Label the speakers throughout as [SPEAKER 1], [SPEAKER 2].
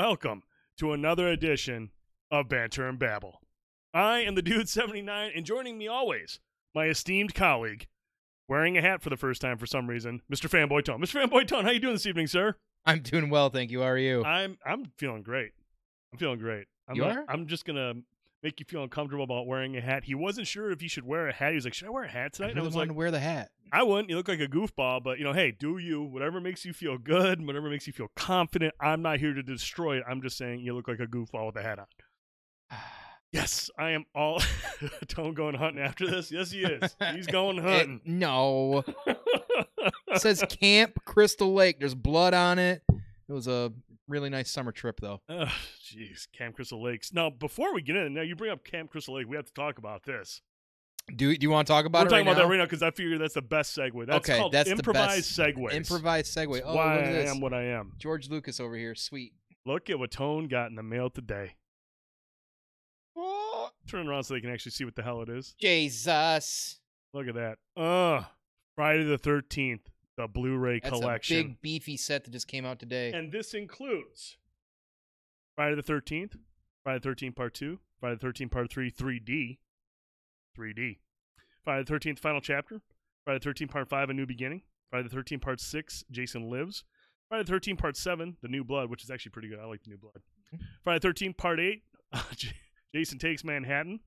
[SPEAKER 1] welcome to another edition of Banter and Babble. I am the Dude 79, and joining me always, my esteemed colleague, wearing a hat for the first time for some reason, Mr. Fanboy Tone. Mr. Fanboy Tone, how you doing this evening, sir?
[SPEAKER 2] I'm doing well, thank you. How are you?
[SPEAKER 1] I'm I'm feeling great. I'm feeling great. I'm
[SPEAKER 2] You
[SPEAKER 1] not-
[SPEAKER 2] are?
[SPEAKER 1] I'm just gonna make you feel uncomfortable about wearing a hat. He wasn't sure if he should wear a hat. He was like, "Should I wear a hat
[SPEAKER 2] I
[SPEAKER 1] tonight?" And I was like,
[SPEAKER 2] to wear the hat.
[SPEAKER 1] I wouldn't. You look like a goofball, but you know, hey, do you? Whatever makes you feel good, whatever makes you feel confident. I'm not here to destroy it. I'm just saying you look like a goofball with a hat on. Yes, I am all Tone going hunting after this. Yes, he is. He's going
[SPEAKER 2] It-
[SPEAKER 1] hunting.
[SPEAKER 2] no, it says Camp Crystal Lake. There's blood on it. It was a really nice summer trip, though.
[SPEAKER 1] Jeez, Camp Crystal Lakes. Now, before we get in, now you bring up Camp Crystal Lake, we have to talk about this.
[SPEAKER 2] Do Do you want to talk about
[SPEAKER 1] We're
[SPEAKER 2] it
[SPEAKER 1] talking
[SPEAKER 2] right
[SPEAKER 1] about
[SPEAKER 2] now?
[SPEAKER 1] that right now because I figure that's the best segue. That's
[SPEAKER 2] Okay,
[SPEAKER 1] called
[SPEAKER 2] that's the
[SPEAKER 1] improvised
[SPEAKER 2] best.
[SPEAKER 1] segues.
[SPEAKER 2] Improvised segue. Oh,
[SPEAKER 1] why
[SPEAKER 2] look at
[SPEAKER 1] I am what I am.
[SPEAKER 2] George Lucas over here. Sweet.
[SPEAKER 1] Look at what Tone got in the mail today. Turn around so they can actually see what the hell it is.
[SPEAKER 2] Jesus.
[SPEAKER 1] Look at that. Uh Friday the 13th, the Blu-ray
[SPEAKER 2] That's
[SPEAKER 1] collection.
[SPEAKER 2] a big beefy set that just came out today.
[SPEAKER 1] And this includes Friday the 13th, Friday the 13th Part 2, Friday the 13th Part 3, 3D, 3D, Friday the 13th Final Chapter, Friday the 13th Part 5, A New Beginning, Friday the 13th Part 6, Jason Lives, Friday the 13th Part 7, The New Blood, which is actually pretty good. I like The New Blood. Friday the 13th Part 8, Jason Takes Manhattan.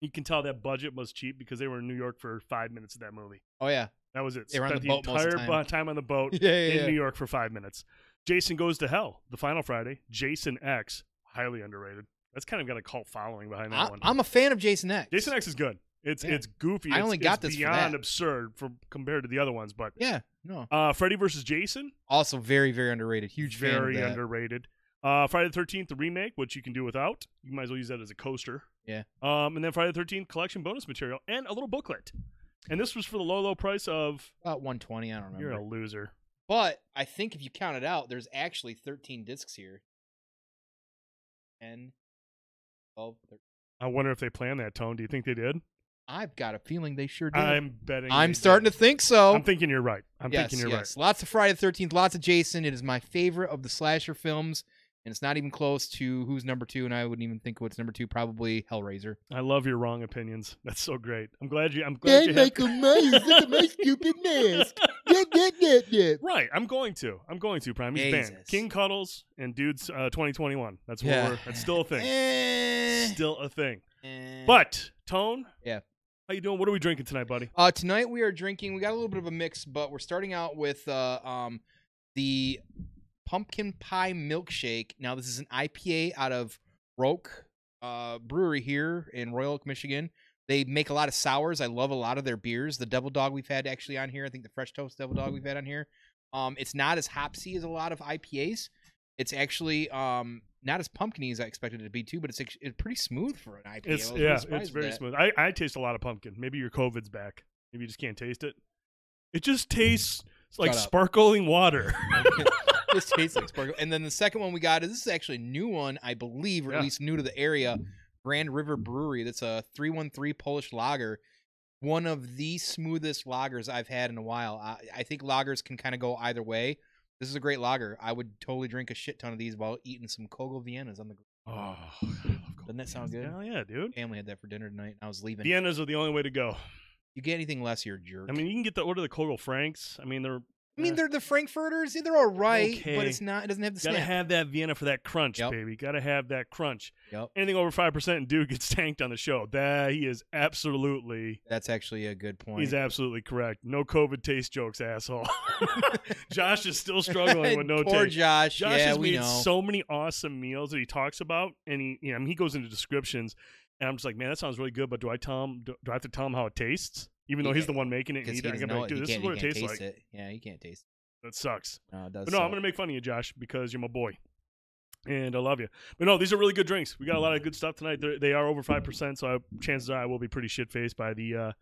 [SPEAKER 1] You can tell that budget was cheap because they were in New York for five minutes of that movie.
[SPEAKER 2] oh yeah.
[SPEAKER 1] That was it.
[SPEAKER 2] They were on
[SPEAKER 1] Spent
[SPEAKER 2] the of
[SPEAKER 1] entire
[SPEAKER 2] time.
[SPEAKER 1] time on the boat
[SPEAKER 2] Yeah, yeah,
[SPEAKER 1] in
[SPEAKER 2] yeah.
[SPEAKER 1] New York for five minutes. Jason Goes to Hell, the final Friday. Jason X, highly underrated. That's kind of got a cult following behind that
[SPEAKER 2] I,
[SPEAKER 1] one.
[SPEAKER 2] I'm a fan of Jason X.
[SPEAKER 1] Jason X is good. It's it's goofy.
[SPEAKER 2] I
[SPEAKER 1] It's-
[SPEAKER 2] only got
[SPEAKER 1] it's
[SPEAKER 2] this for
[SPEAKER 1] beyond absurd for compared to the other ones. But
[SPEAKER 2] Yeah. No.
[SPEAKER 1] uh, Freddy versus Jason,
[SPEAKER 2] Also very very underrated. Huge
[SPEAKER 1] very underrated. Uh, Friday the Thirteenth, the remake, which you can do without. You might as well use that as a coaster.
[SPEAKER 2] Yeah.
[SPEAKER 1] Um, and then Friday the Thirteenth collection bonus material and a little booklet. And this was for the low low price of.
[SPEAKER 2] About 120. I don't remember.
[SPEAKER 1] You're a loser.
[SPEAKER 2] But I think if you count it out, there's actually 13 discs here. 10, 12, 13.
[SPEAKER 1] I wonder if they planned that tone. Do you think they did?
[SPEAKER 2] I've got a feeling they sure did.
[SPEAKER 1] I'm betting.
[SPEAKER 2] I'm starting
[SPEAKER 1] did.
[SPEAKER 2] to think so.
[SPEAKER 1] I'm thinking you're right. I'm
[SPEAKER 2] yes,
[SPEAKER 1] thinking you're
[SPEAKER 2] right. Lots of Friday the 13th, lots of Jason. It is my favorite of the slasher films, and it's not even close to who's number two, and I wouldn't even think what's number two. Probably Hellraiser.
[SPEAKER 1] I love your wrong opinions. That's so great. I'm glad you. I'm glad you. have-
[SPEAKER 2] Myers, look at my stupid mask.
[SPEAKER 1] Right, I'm going to. I'm going to. Prime. He's banned. King Cuddles and Dudes uh, 2021. That's what
[SPEAKER 2] Yeah.
[SPEAKER 1] we're. That's still a thing.
[SPEAKER 2] Eh,
[SPEAKER 1] Still a thing.
[SPEAKER 2] eh.
[SPEAKER 1] But Tone.
[SPEAKER 2] Yeah.
[SPEAKER 1] How you doing? What are we drinking tonight, buddy?
[SPEAKER 2] Uh, tonight we are drinking. We got a little bit of a mix, but we're starting out with uh, um, the pumpkin pie milkshake. Now this is an IPA out of ROAK uh, Brewery here in Royal Oak, Michigan. They make a lot of sours. I love a lot of their beers. The Devil Dog we've had actually on here. I think the Fresh Toast Devil Dog we've had on here. Um, it's not as hopsy as a lot of IPAs. It's actually um not as pumpkiny as I expected it to be too, but it's, it's pretty smooth for an IPA.
[SPEAKER 1] It's yeah. It's very smooth. I, I taste a lot of pumpkin. Maybe your COVID's back. Maybe you just can't taste it. It just tastes like sparkling water.
[SPEAKER 2] this tastes like sparkle. And then the second one we got is this is actually a new one, I believe, or
[SPEAKER 1] Yeah.
[SPEAKER 2] at least new to the area. Grand River Brewery. That's a 313 Polish lager. One of the smoothest lagers I've had in a while. I, I think lagers can kind of go either way. This is a great lager. I would totally drink a shit ton of these while eating some Koegel Viennas on the grill.
[SPEAKER 1] oh,
[SPEAKER 2] Doesn't that sound good?
[SPEAKER 1] Hell yeah, dude.
[SPEAKER 2] Family had that for dinner tonight. and I was leaving.
[SPEAKER 1] Viennas are the only way to go.
[SPEAKER 2] You get anything less, you're a jerk.
[SPEAKER 1] I mean, you can get the order the Koegel Franks. I mean, they're.
[SPEAKER 2] I mean,
[SPEAKER 1] eh,
[SPEAKER 2] they're the Frankfurters. They're all right,
[SPEAKER 1] Okay.
[SPEAKER 2] but it's not. It doesn't have the
[SPEAKER 1] gotta
[SPEAKER 2] snap.
[SPEAKER 1] have that Vienna for that crunch,
[SPEAKER 2] Yep.
[SPEAKER 1] baby. Gotta have that crunch.
[SPEAKER 2] Yep.
[SPEAKER 1] Anything over five percent, and dude gets tanked on the show. That he is absolutely.
[SPEAKER 2] That's actually a good point.
[SPEAKER 1] He's absolutely correct. No COVID taste jokes, asshole. Josh is still struggling with no
[SPEAKER 2] Poor
[SPEAKER 1] taste.
[SPEAKER 2] Josh.
[SPEAKER 1] Josh
[SPEAKER 2] yeah,
[SPEAKER 1] has
[SPEAKER 2] we
[SPEAKER 1] made
[SPEAKER 2] know.
[SPEAKER 1] so many awesome meals that he talks about, and he, you know, I mean, he goes into descriptions, and I'm just like, man, that sounds really good. But do I tell him? Do, do I have to tell him how it tastes? Even though he's the one making it, and he,
[SPEAKER 2] he doesn't know
[SPEAKER 1] like,
[SPEAKER 2] it.
[SPEAKER 1] dude, this is what it tastes
[SPEAKER 2] taste
[SPEAKER 1] like.
[SPEAKER 2] it. Yeah, you can't taste
[SPEAKER 1] That sucks.
[SPEAKER 2] it. No, it does.
[SPEAKER 1] But no, I'm gonna make fun of you, Josh, because you're my boy, and I love you. But no, these are really good drinks. We got a lot of good stuff tonight. They're, they are over five percent, so I, chances are I will be pretty shit faced by the uh,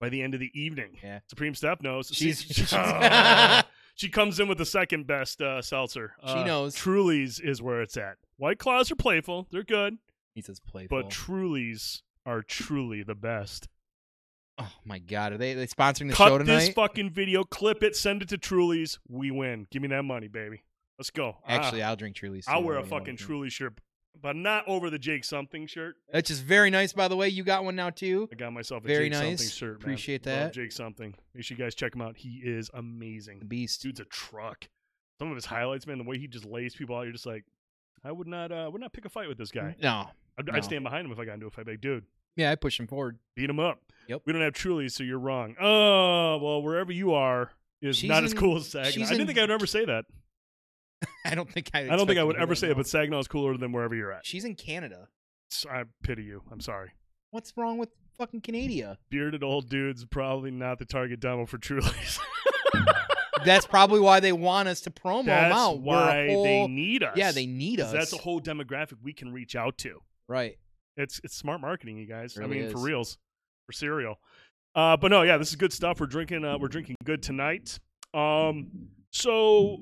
[SPEAKER 1] by the end of the evening.
[SPEAKER 2] Yeah.
[SPEAKER 1] Supreme Step knows.
[SPEAKER 2] She's- she's-
[SPEAKER 1] she comes in with the second best uh, seltzer.
[SPEAKER 2] She
[SPEAKER 1] Uh,
[SPEAKER 2] knows.
[SPEAKER 1] Truly's is where it's at. White Claws are playful. They're good,
[SPEAKER 2] He says playful.
[SPEAKER 1] but Truly's are truly the best.
[SPEAKER 2] Oh my god, are they they sponsoring the
[SPEAKER 1] Cut
[SPEAKER 2] show
[SPEAKER 1] this fucking video, clip it, send it to Truly's. We win. Give me that money, baby. Let's go.
[SPEAKER 2] Actually,
[SPEAKER 1] Ah,
[SPEAKER 2] I'll drink Truly's.
[SPEAKER 1] I'll wear a
[SPEAKER 2] you know what
[SPEAKER 1] fucking Truly shirt, but not over the Jake something shirt.
[SPEAKER 2] That's just very nice, by the way. You got one now too.
[SPEAKER 1] I got myself a
[SPEAKER 2] Very
[SPEAKER 1] Jake something
[SPEAKER 2] nice.
[SPEAKER 1] shirt. man.
[SPEAKER 2] Appreciate
[SPEAKER 1] Love
[SPEAKER 2] that.
[SPEAKER 1] Jake something. Make sure you guys check him out. He is amazing.
[SPEAKER 2] The beast.
[SPEAKER 1] Dude's a truck. Some of his highlights, man, the way he just lays people out, you're just like, I would not, uh, would not pick a fight with this guy.
[SPEAKER 2] No.
[SPEAKER 1] I'd,
[SPEAKER 2] No.
[SPEAKER 1] I'd stand behind him if I got into a fight. Like, dude,
[SPEAKER 2] Yeah, I push him forward.
[SPEAKER 1] beat him up.
[SPEAKER 2] Yep.
[SPEAKER 1] We don't have Truly, so you're wrong. Oh, well, wherever you are is
[SPEAKER 2] She's
[SPEAKER 1] not as cool as Saginaw. I didn't
[SPEAKER 2] in-
[SPEAKER 1] think I'd ever say that.
[SPEAKER 2] I don't think I.
[SPEAKER 1] I don't think I would ever say it, but Saginaw is cooler than wherever you're at.
[SPEAKER 2] she's in Canada.
[SPEAKER 1] I pity you. I'm sorry.
[SPEAKER 2] What's wrong with fucking Canada?
[SPEAKER 1] Bearded old dudes probably not the target demo for Truly's.
[SPEAKER 2] That's probably why they want us to promo them out.
[SPEAKER 1] Why they need us.
[SPEAKER 2] Yeah, they need us.
[SPEAKER 1] That's a whole demographic we can reach out to.
[SPEAKER 2] right.
[SPEAKER 1] It's it's smart marketing, you guys.
[SPEAKER 2] Really
[SPEAKER 1] I mean, for
[SPEAKER 2] is.
[SPEAKER 1] reals, for cereal. Uh, but no, yeah, this is good stuff. We're drinking. Uh, we're drinking good tonight. Um, so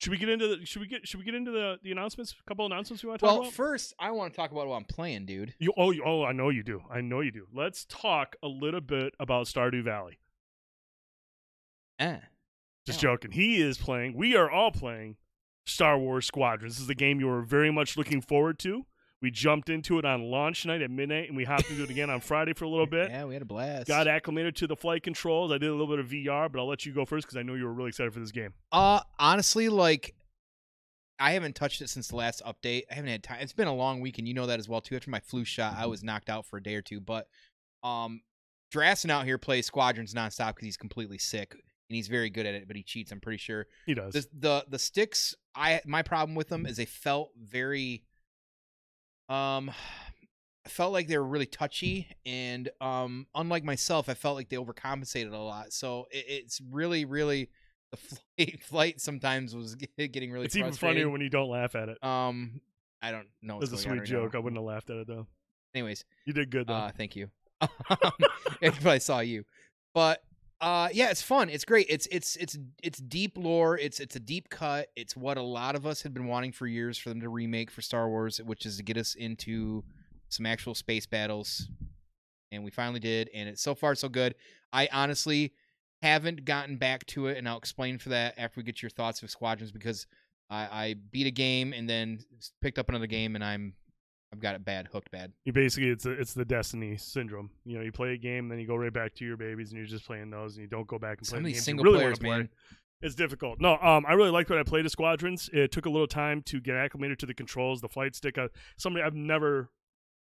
[SPEAKER 1] should we get into the? Should we get? Should we get into the the announcements? A couple announcements we want to talk about.
[SPEAKER 2] Well, first I want to talk about what I'm playing, dude.
[SPEAKER 1] You, oh, you, oh, I know you do. I know you do. Let's talk a little bit about Stardew Valley.
[SPEAKER 2] Eh.
[SPEAKER 1] Just
[SPEAKER 2] Yeah.
[SPEAKER 1] joking. He is playing. We are all playing Star Wars Squadrons. This is the game you were very much looking forward to. We jumped into it on launch night at midnight, and we hopped into it again on Friday for a little bit.
[SPEAKER 2] Yeah, we had a blast.
[SPEAKER 1] Got acclimated to the flight controls. I did a little bit of VR, but I'll let you go first because I know you were really excited for this game.
[SPEAKER 2] Uh, honestly, like, I haven't touched it since the last update. I haven't had time. It's been a long week, and you know that as well too. After my flu shot, I was knocked out for a day or two. But, um, Drassen out here plays Squadrons nonstop because he's completely sick and he's very good at it. But he cheats. I'm pretty sure.
[SPEAKER 1] He does.
[SPEAKER 2] the the the sticks i my problem with them is they felt very um i felt like they were really touchy and um unlike myself i felt like they overcompensated a lot so it, it's really really the flight flight sometimes was getting really
[SPEAKER 1] it's even funnier when you don't laugh at it.
[SPEAKER 2] um i don't know
[SPEAKER 1] It's a sweet
[SPEAKER 2] right now.
[SPEAKER 1] joke. I wouldn't have laughed at it though.
[SPEAKER 2] anyways
[SPEAKER 1] You did good though.
[SPEAKER 2] uh, thank you. if I saw you, but uh, yeah, it's fun. It's great. It's it's it's it's deep lore. It's it's a deep cut. It's what a lot of us had been wanting for years for them to remake for Star Wars, which is to get us into some actual space battles, and we finally did. And it's so far so good. I honestly haven't gotten back to it, and I'll explain for that after we get your thoughts of Squadrons because I, I beat a game and then picked up another game, and I'm I've got it bad, hooked bad.
[SPEAKER 1] you basically it's a, it's the Destiny syndrome. You know, you play a game, then you go right back to your babies, and you're just playing those, and you don't go back and play
[SPEAKER 2] Some of
[SPEAKER 1] the games
[SPEAKER 2] single
[SPEAKER 1] you really
[SPEAKER 2] players,
[SPEAKER 1] play.
[SPEAKER 2] man.
[SPEAKER 1] It's difficult. No, um, I really liked what I played as Squadrons. It took a little time to get acclimated to the controls, the flight stick. Uh, somebody I've never,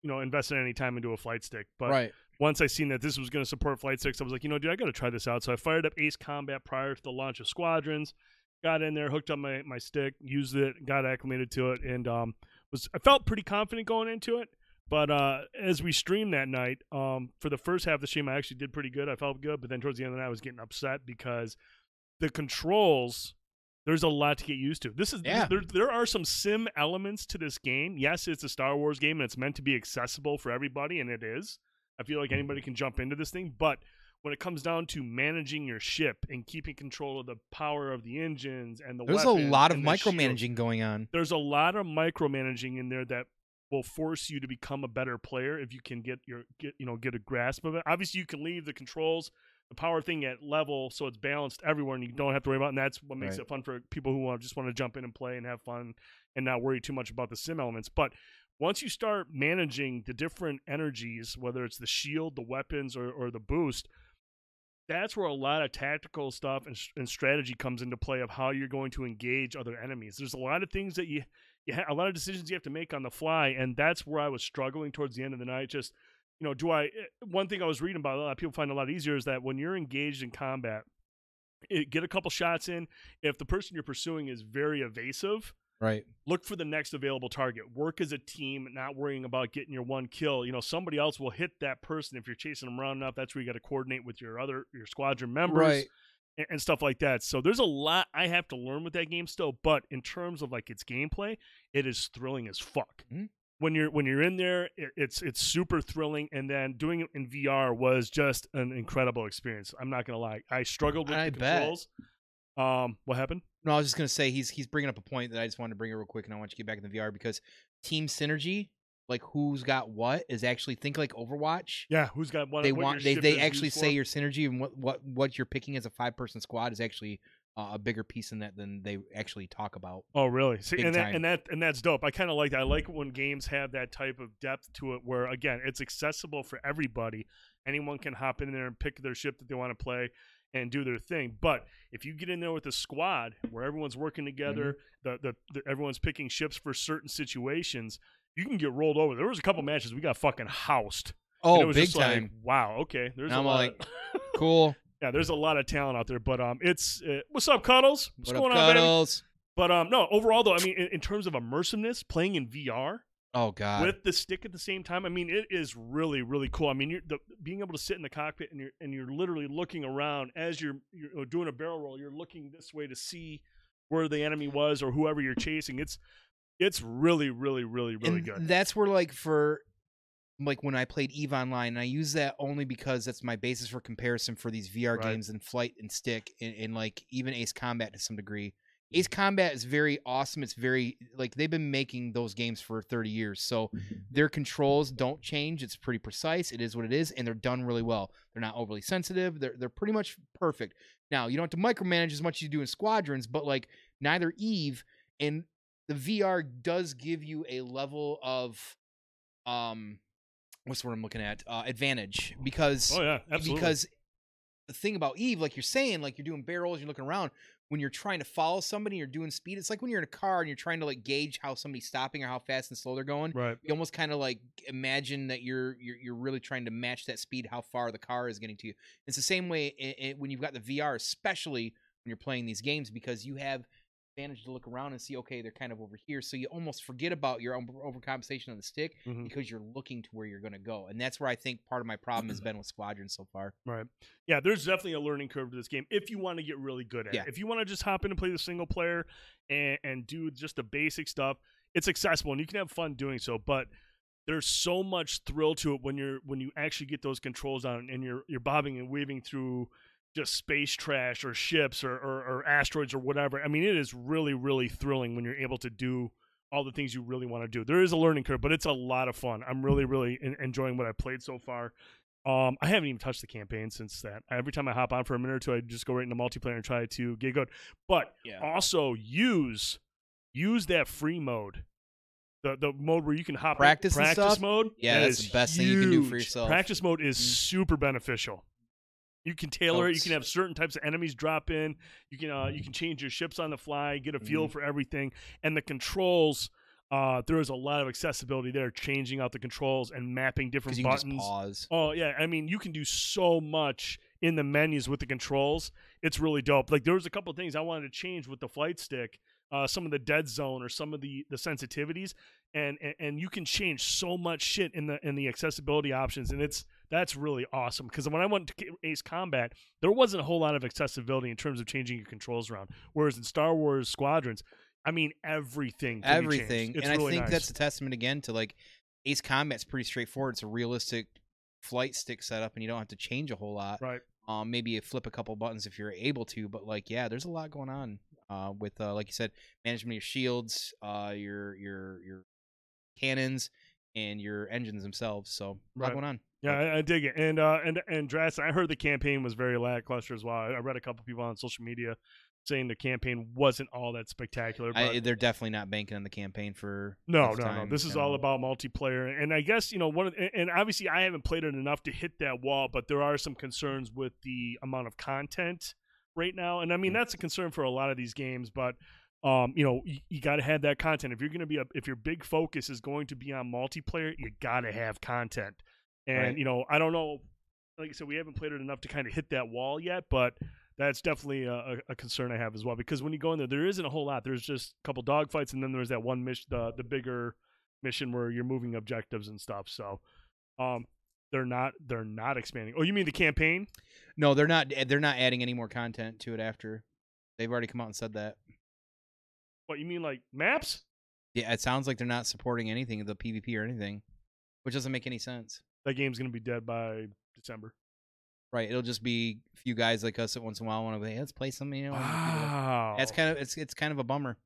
[SPEAKER 1] you know, invested any time into a flight stick, but
[SPEAKER 2] right.
[SPEAKER 1] once I seen that this was going to support flight sticks, I was like, you know, dude, I got to try this out. So I fired up Ace Combat prior to the launch of Squadrons, got in there, hooked up my, my stick, used it, got acclimated to it, and um, was I felt pretty confident going into it. But uh, as we streamed that night, um, for the first half of the stream, I actually did pretty good. I felt good, but then towards the end of the night, I was getting upset because the controls. There's a lot to get used to. This is
[SPEAKER 2] Yeah.
[SPEAKER 1] there. There are some sim elements to this game. Yes, it's a Star Wars game and it's meant to be accessible for everybody, and it is. I feel like anybody can jump into this thing, but when it comes down to managing your ship and keeping control of the power of the engines and the
[SPEAKER 2] There's a lot of
[SPEAKER 1] and the shield,
[SPEAKER 2] micromanaging going on.
[SPEAKER 1] there's a lot of micromanaging in there that will force you to become a better player if you can get your get you know get a grasp of it. Obviously, you can leave the controls, the power thing at level so it's balanced everywhere, and you don't have to worry about. It. And that's what makes
[SPEAKER 2] Right.
[SPEAKER 1] it fun for people who want just want to jump in and play and have fun and not worry too much about the sim elements. But once you start managing the different energies, whether it's the shield, the weapons, or, or the boost, that's where a lot of tactical stuff and, and strategy comes into play of how you're going to engage other enemies. There's a lot of things that you, you ha- a lot of decisions you have to make on the fly, and that's where I was struggling towards the end of the night. Just you know, do I? eh, One thing I was reading about a lot of people find a lot easier is that when you're engaged in combat, it, get a couple shots in. If the person you're pursuing is very evasive,
[SPEAKER 2] Right.
[SPEAKER 1] look for the next available target. Work as a team, not worrying about getting your one kill. You know, somebody else will hit that person if you're chasing them around enough. That's where you got to coordinate with your other your squadron members
[SPEAKER 2] Right.
[SPEAKER 1] and, and stuff like that. So there's a lot I have to learn with that game still. But in terms of like its gameplay, it is thrilling as fuck.
[SPEAKER 2] Mhm.
[SPEAKER 1] When you're when you're in there, it, it's it's super thrilling. And then doing it in VR was just an incredible experience. I'm not gonna lie, I struggled with
[SPEAKER 2] I
[SPEAKER 1] the
[SPEAKER 2] bet.
[SPEAKER 1] controls. Um, what happened?
[SPEAKER 2] No, I was just gonna say he's he's bringing up a point that I just wanted to bring it real quick, and I want you to get back in the VR because team synergy, like who's got what, is actually think like Overwatch.
[SPEAKER 1] Yeah, who's got what?
[SPEAKER 2] they
[SPEAKER 1] what
[SPEAKER 2] want they they actually say your synergy and what what what you're picking as a five person squad is actually uh, a bigger piece in that than they actually talk about.
[SPEAKER 1] Oh, really? See, and that,
[SPEAKER 2] time.
[SPEAKER 1] and that and that's dope. I kind of like that. I like when games have that type of depth to it, where again, it's accessible for everybody. Anyone can hop in there and pick their ship that they want to play and do their thing. But if you get in there with a squad where everyone's working together,
[SPEAKER 2] Mm-hmm.
[SPEAKER 1] the, the the everyone's picking ships for certain situations, you can get rolled over. There was a couple matches we got fucking housed.
[SPEAKER 2] Oh, big
[SPEAKER 1] just like,
[SPEAKER 2] time!
[SPEAKER 1] wow. Okay, there's
[SPEAKER 2] And
[SPEAKER 1] a
[SPEAKER 2] I'm
[SPEAKER 1] lot.
[SPEAKER 2] like,
[SPEAKER 1] of,
[SPEAKER 2] cool.
[SPEAKER 1] yeah, there's a lot of talent out there. But um, it's uh, what's up, Cuddles? What's
[SPEAKER 2] What
[SPEAKER 1] going
[SPEAKER 2] up,
[SPEAKER 1] on, baby? But um, no, overall though, I mean, in, in terms of immersiveness, playing in VR
[SPEAKER 2] Oh God.
[SPEAKER 1] with the stick at the same time, I mean, it is really, really cool. I mean, you're the, being able to sit in the cockpit and you're and you're literally looking around as you're you're doing a barrel roll. You're looking this way to see where the enemy was or whoever you're chasing. It's it's really, really, really, really
[SPEAKER 2] and
[SPEAKER 1] good.
[SPEAKER 2] That's where like for like when I played Eve Online, and I use that only because that's my basis for comparison for these VR
[SPEAKER 1] Right.
[SPEAKER 2] games and Flight and Stick and, and like even Ace Combat to some degree. Ace Combat is very awesome. It's very like they've been making those games for 30 years. So their controls don't change. It's pretty precise. It is what it is, and they're done really well. They're not overly sensitive. They're they're pretty much perfect. Now you don't have to micromanage as much as you do in Squadrons, but like neither Eve and the VR does give you a level of um what's the word I'm looking at? Uh advantage because
[SPEAKER 1] oh yeah, absolutely.
[SPEAKER 2] because the thing about Eve, like you're saying, like you're doing barrels, you're looking around. When you're trying to follow somebody, you're doing speed. It's like when you're in a car and you're trying to like gauge how somebody's stopping or how fast and slow they're going.
[SPEAKER 1] right,
[SPEAKER 2] You almost kind of like imagine that you're, you're you're really trying to match that speed, how far the car is getting to you. It's the same way i i when you've got the VR, especially when you're playing these games, because you have advantage to look around and see, okay, they're kind of over here. So you almost forget about your overcompensation on the stick
[SPEAKER 1] Mhm.
[SPEAKER 2] because you're looking to where you're going to go. And that's where I think part of my problem has been with Squadron so far.
[SPEAKER 1] right. Yeah, there's definitely a learning curve to this game if you want to get really good at
[SPEAKER 2] Yeah.
[SPEAKER 1] it. If you want to just hop in and play the single player and and do just the basic stuff, it's accessible and you can have fun doing so. But there's so much thrill to it when you're when you actually get those controls on and you're you're bobbing and weaving through just space trash or ships or, or, or asteroids or whatever. I mean, it is really, really thrilling when you're able to do all the things you really want to do. There is a learning curve, but it's a lot of fun. I'm really, really en- enjoying what I've played so far. Um, I haven't even touched the campaign since that. Every time I hop on for a minute or two, I just go right into multiplayer and try to get good. But
[SPEAKER 2] Yeah.
[SPEAKER 1] also use use that free mode. The the mode where you can hop
[SPEAKER 2] Practice and
[SPEAKER 1] practice mode.
[SPEAKER 2] Yeah,
[SPEAKER 1] that
[SPEAKER 2] that's the best thing you can do for yourself.
[SPEAKER 1] Practice mode is
[SPEAKER 2] Mhm.
[SPEAKER 1] super beneficial. You can tailor it. You can have certain types of enemies drop in. You can uh, you can change your ships on the fly, get a feel
[SPEAKER 2] Mhm.
[SPEAKER 1] for everything, and the controls. Uh, there is a lot of accessibility there, changing out the controls and mapping different
[SPEAKER 2] Because you can
[SPEAKER 1] buttons. Oh yeah, I mean you can do so much in the menus with the controls. It's really dope. Like there was a couple of things I wanted to change with the flight stick, uh, some of the dead zone or some of the the sensitivities, and, and and you can change so much shit in the in the accessibility options, and it's that's really awesome. Because when I went to Ace Combat, there wasn't a whole lot of accessibility in terms of changing your controls around. Whereas in Star Wars Squadrons, I mean everything, can be.
[SPEAKER 2] Everything. And
[SPEAKER 1] really
[SPEAKER 2] I think
[SPEAKER 1] nice.
[SPEAKER 2] that's a testament again to like Ace Combat's pretty straightforward. It's a realistic flight stick setup and you don't have to change a whole lot.
[SPEAKER 1] right.
[SPEAKER 2] Um, maybe you flip a couple buttons if you're able to, but like, yeah, there's a lot going on. Uh, with uh, like you said, management of your shields, uh, your your your cannons, and your engines themselves. So
[SPEAKER 1] Right.
[SPEAKER 2] going on.
[SPEAKER 1] Yeah, I, I dig it. And uh, and and Dras, I heard the campaign was very lackluster as well. I, read a couple people on social media saying the campaign wasn't all that spectacular. But
[SPEAKER 2] I, they're definitely not banking on the campaign for
[SPEAKER 1] no, no, no. This is all about multiplayer. And I guess you know one of and obviously I haven't played it enough to hit that wall, but there are some concerns with the amount of content right now. And I mean
[SPEAKER 2] Mm.
[SPEAKER 1] that's a concern for a lot of these games, but. Um, you know, you, you got to have that content. If you're going to be a, if your big focus is going to be on multiplayer, you got to have content. And
[SPEAKER 2] Right.
[SPEAKER 1] you know, I don't know. Like I said, we haven't played it enough to kind of hit that wall yet, but that's definitely a, a- concern I have as well. Because when you go in there, there isn't a whole lot. There's just a couple dogfights, and then there's that one mission, the the bigger mission where you're moving objectives and stuff. So, um, they're not they're not expanding. Oh, you mean the campaign?
[SPEAKER 2] No, they're not. They're not adding any more content to it after. They've already come out and said that.
[SPEAKER 1] What you mean like maps?
[SPEAKER 2] Yeah, it sounds like they're not supporting anything of the PvP or anything, which doesn't make any sense.
[SPEAKER 1] That game's gonna be dead by December.
[SPEAKER 2] Right? It'll just be a few guys like us that once in a while want to, hey, let's play something. You know,
[SPEAKER 1] Wow,
[SPEAKER 2] that's kind of it's it's kind of a bummer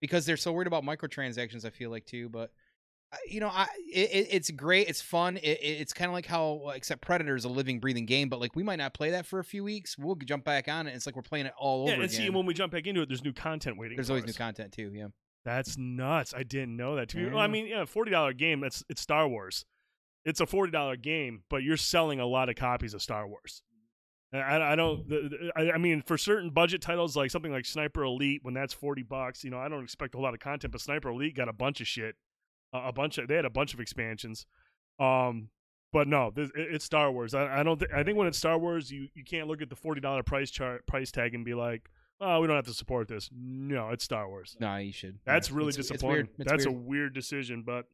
[SPEAKER 2] because they're so worried about microtransactions. I feel like too, but you know, I it, it- it's great. It's fun. It, it- it's kind of like how except Predator is a living, breathing game, but like we might not play that for a few weeks. We'll jump back on it. It's like we're playing it all over.
[SPEAKER 1] Yeah,
[SPEAKER 2] over
[SPEAKER 1] and see, when we jump back into it, there's new content waiting.
[SPEAKER 2] There's always new content too. Yeah.
[SPEAKER 1] That's nuts. I didn't know that. To be, well, I mean, yeah, forty dollar game. That's it's Star Wars. It's a forty dollar game, but you're selling a lot of copies of Star Wars. I, I don't. the- the- I, I mean, for certain budget titles like something like Sniper Elite, when that's forty bucks, you know, I don't expect a lot of content. But Sniper Elite got a bunch of shit, a bunch of. They had a bunch of expansions. Um, but no, this, it, it's Star Wars. I, I don't. Th- I think when it's Star Wars, you, you can't look at the forty dollar price chart price tag and be like, oh, we don't have to support this. No, it's Star Wars.
[SPEAKER 2] No, you should.
[SPEAKER 1] That's
[SPEAKER 2] Yeah.
[SPEAKER 1] really
[SPEAKER 2] It's- it's
[SPEAKER 1] disappointing.
[SPEAKER 2] weird. It's
[SPEAKER 1] That's
[SPEAKER 2] weird.
[SPEAKER 1] a weird decision, but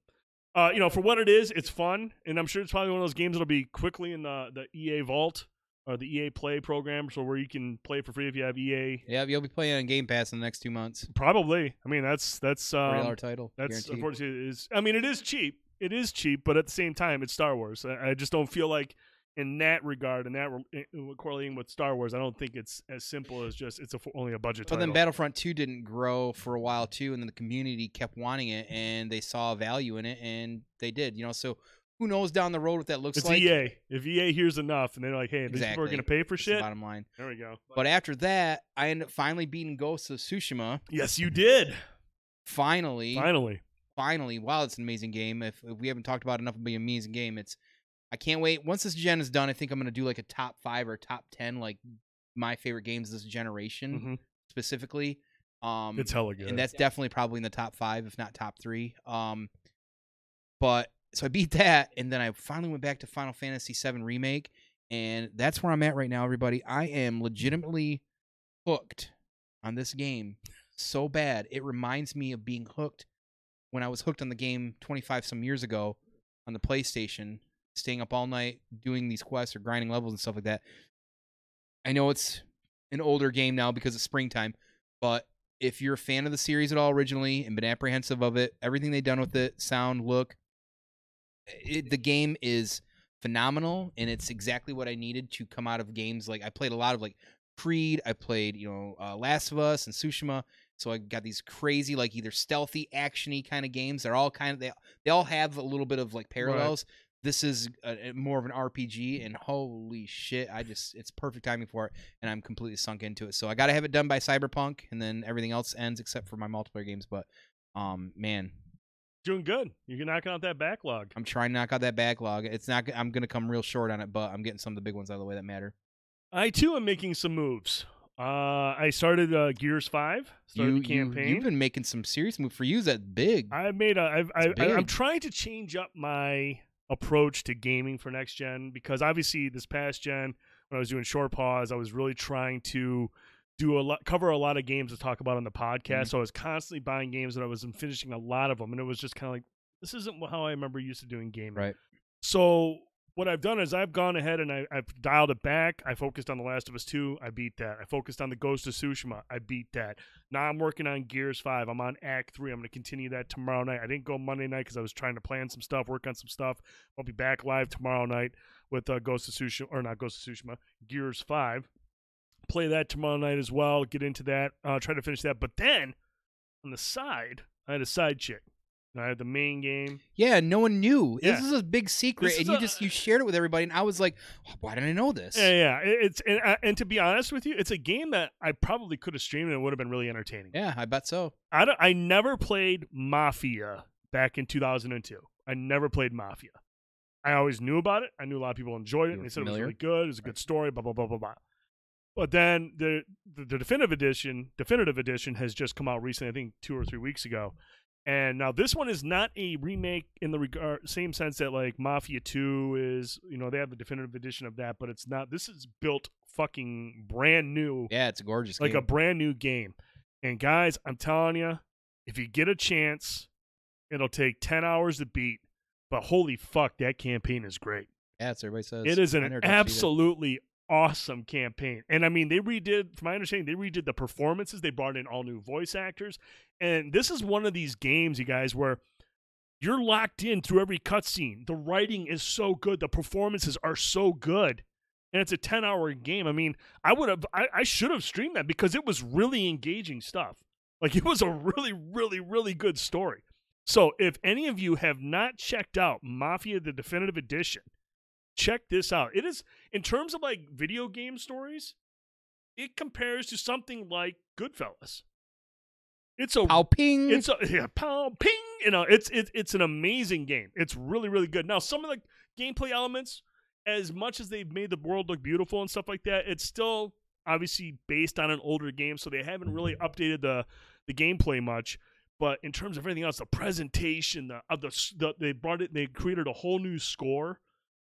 [SPEAKER 1] uh, you know, for what it is, it's fun, and I'm sure it's probably one of those games that'll be quickly in the the EA Vault or the EA Play program, so where you can play for free if you have EA.
[SPEAKER 2] Yeah, you'll be playing on Game Pass in the next two months.
[SPEAKER 1] Probably. I mean, that's that's um,
[SPEAKER 2] dollar title.
[SPEAKER 1] that's
[SPEAKER 2] guaranteed.
[SPEAKER 1] unfortunately is. I mean, it is cheap. It is cheap, but at the same time, it's Star Wars. I, I just don't feel like. In that regard, in that re- in- correlating with Star Wars, I don't think it's as simple as just it's a, only a budget
[SPEAKER 2] But
[SPEAKER 1] title.
[SPEAKER 2] then Battlefront 2 didn't grow for a while too, and then the community kept wanting it, and they saw value in it, and they did. You know, so who knows down the road what that looks like.
[SPEAKER 1] it's
[SPEAKER 2] like?
[SPEAKER 1] EA. If EA hears enough, and they're like, "Hey, these people are going to pay for
[SPEAKER 2] That's the
[SPEAKER 1] shit,"
[SPEAKER 2] Bottom line.
[SPEAKER 1] there we go.
[SPEAKER 2] But after that, I ended up finally beating Ghost of Tsushima.
[SPEAKER 1] Yes, you did.
[SPEAKER 2] Finally,
[SPEAKER 1] Finally.
[SPEAKER 2] finally. Wow, it's an amazing game. If, if we haven't talked about it enough of being an amazing game, it's. I can't wait. Once this gen is done, I think I'm gonna do like a top five or top ten, like my favorite games this generation
[SPEAKER 1] Mhm.
[SPEAKER 2] specifically. Um,
[SPEAKER 1] It's hella good.
[SPEAKER 2] and that's definitely probably in the top five, if not top three. Um, but so I beat that, and then I finally went back to Final Fantasy VII Remake, and that's where I'm at right now, everybody. I am legitimately hooked on this game so bad. It reminds me of being hooked when I was hooked on the game 25 some years ago on the PlayStation, staying up all night doing these quests or grinding levels and stuff like that. I know it's an older game now because it's springtime, but if you're a fan of the series at all originally and been apprehensive of it, everything they've done with it, sound, look, it, the game is phenomenal and it's exactly what I needed to come out of games like I played a lot of like Creed, I played, you know, uh, Last of Us and Tsushima. So I got these crazy like either stealthy actiony kind of games. They're all kind of they they all have a little bit of like parallels. This is a- more of an RPG and holy shit, I just it's perfect timing for it and I'm completely sunk into it. So I got to have it done by Cyberpunk and then everything else ends except for my multiplayer games, but um man,
[SPEAKER 1] Doing good. You're knocking out that backlog.
[SPEAKER 2] I'm trying to knock out that backlog. It's not I'm going to come real short on it, but I'm getting some of the big ones out of the way that matter.
[SPEAKER 1] I too am making some moves. Uh, I started uh, Gears Five. Started
[SPEAKER 2] you,
[SPEAKER 1] the campaign.
[SPEAKER 2] You, have been making some serious moves for you. is That big.
[SPEAKER 1] I made a. I've, I,
[SPEAKER 2] It's
[SPEAKER 1] I, I'm trying to change up my approach to gaming for next gen because obviously this past gen when I was doing short pause, I was really trying to do a lot, cover a lot of games to talk about on the podcast.
[SPEAKER 2] Mhm.
[SPEAKER 1] So I was constantly buying games and I was finishing a lot of them, and it was just kind of like this isn't how I remember used to doing gaming.
[SPEAKER 2] Right.
[SPEAKER 1] So what I've done is I've gone ahead and I, I've dialed it back. I focused on The Last of Us 2. I beat that. I focused on The Ghost of Tsushima. I beat that. Now I'm working on Gears 5. I'm on Act 3. I'm going to continue that tomorrow night. I didn't go Monday night because I was trying to plan some stuff, work on some stuff. I'll be back live tomorrow night with uh, Ghost of Tsushima, or not Ghost of Tsushima, Gears 5. Play that tomorrow night as well. Get into that. Uh, try to finish that. But then on the side, I had a side chick. I had the main game.
[SPEAKER 2] Yeah, no one knew.
[SPEAKER 1] Yeah.
[SPEAKER 2] This is a big secret, and you
[SPEAKER 1] a-
[SPEAKER 2] just you shared it with everybody, and I was like, why didn't I know this?
[SPEAKER 1] Yeah, yeah. It's and, uh, and to be honest with you, it's a game that I probably could have streamed and it would have been really entertaining.
[SPEAKER 2] Yeah, I bet so.
[SPEAKER 1] I don't, I never played Mafia back in 2002. I never played Mafia. I always knew about it. I knew a lot of people enjoyed it. And they said it was really good. It was a good story. Blah blah blah blah blah. But then the, the the definitive edition, definitive edition, has just come out recently. I think two or three weeks ago. And now this one is not a remake in the regard same sense that like Mafia Two is. You know they have the definitive edition of that, but it's not. This is built fucking brand new
[SPEAKER 2] Yeah, it's a gorgeous.
[SPEAKER 1] like a brand new game. And guys, I'm telling you, if you get a chance, it'll take 10 hours to beat. But holy fuck, that campaign is great.
[SPEAKER 2] yeah, that's what everybody says.
[SPEAKER 1] It is an
[SPEAKER 2] never touched it either.
[SPEAKER 1] absolutely awesome campaign. And I mean, they redid, from my understanding, they redid the performances. They brought in all new voice actors. And this is one of these games, you guys, where you're locked in through every cutscene. The writing is so good. The performances are so good. And it's a 10 hour game. I mean, I would have, I, I should have streamed that because it was really engaging stuff. Like, it was a really, really, really good story. So if any of you have not checked out Mafia the Definitive Edition, check this out. It is in terms of like video game stories, it compares to something like Goodfellas. It's a
[SPEAKER 2] Pow ping.
[SPEAKER 1] it's a yeah, pow ping. You know, it's it's it's an amazing game. It's really really good. Now, some of the gameplay elements, as much as they've made the world look beautiful and stuff like that, it's still obviously based on an older game, so they haven't really mm-hmm. updated the the gameplay much. But in terms of everything else, the presentation, the of the, the they brought it, they created a whole new score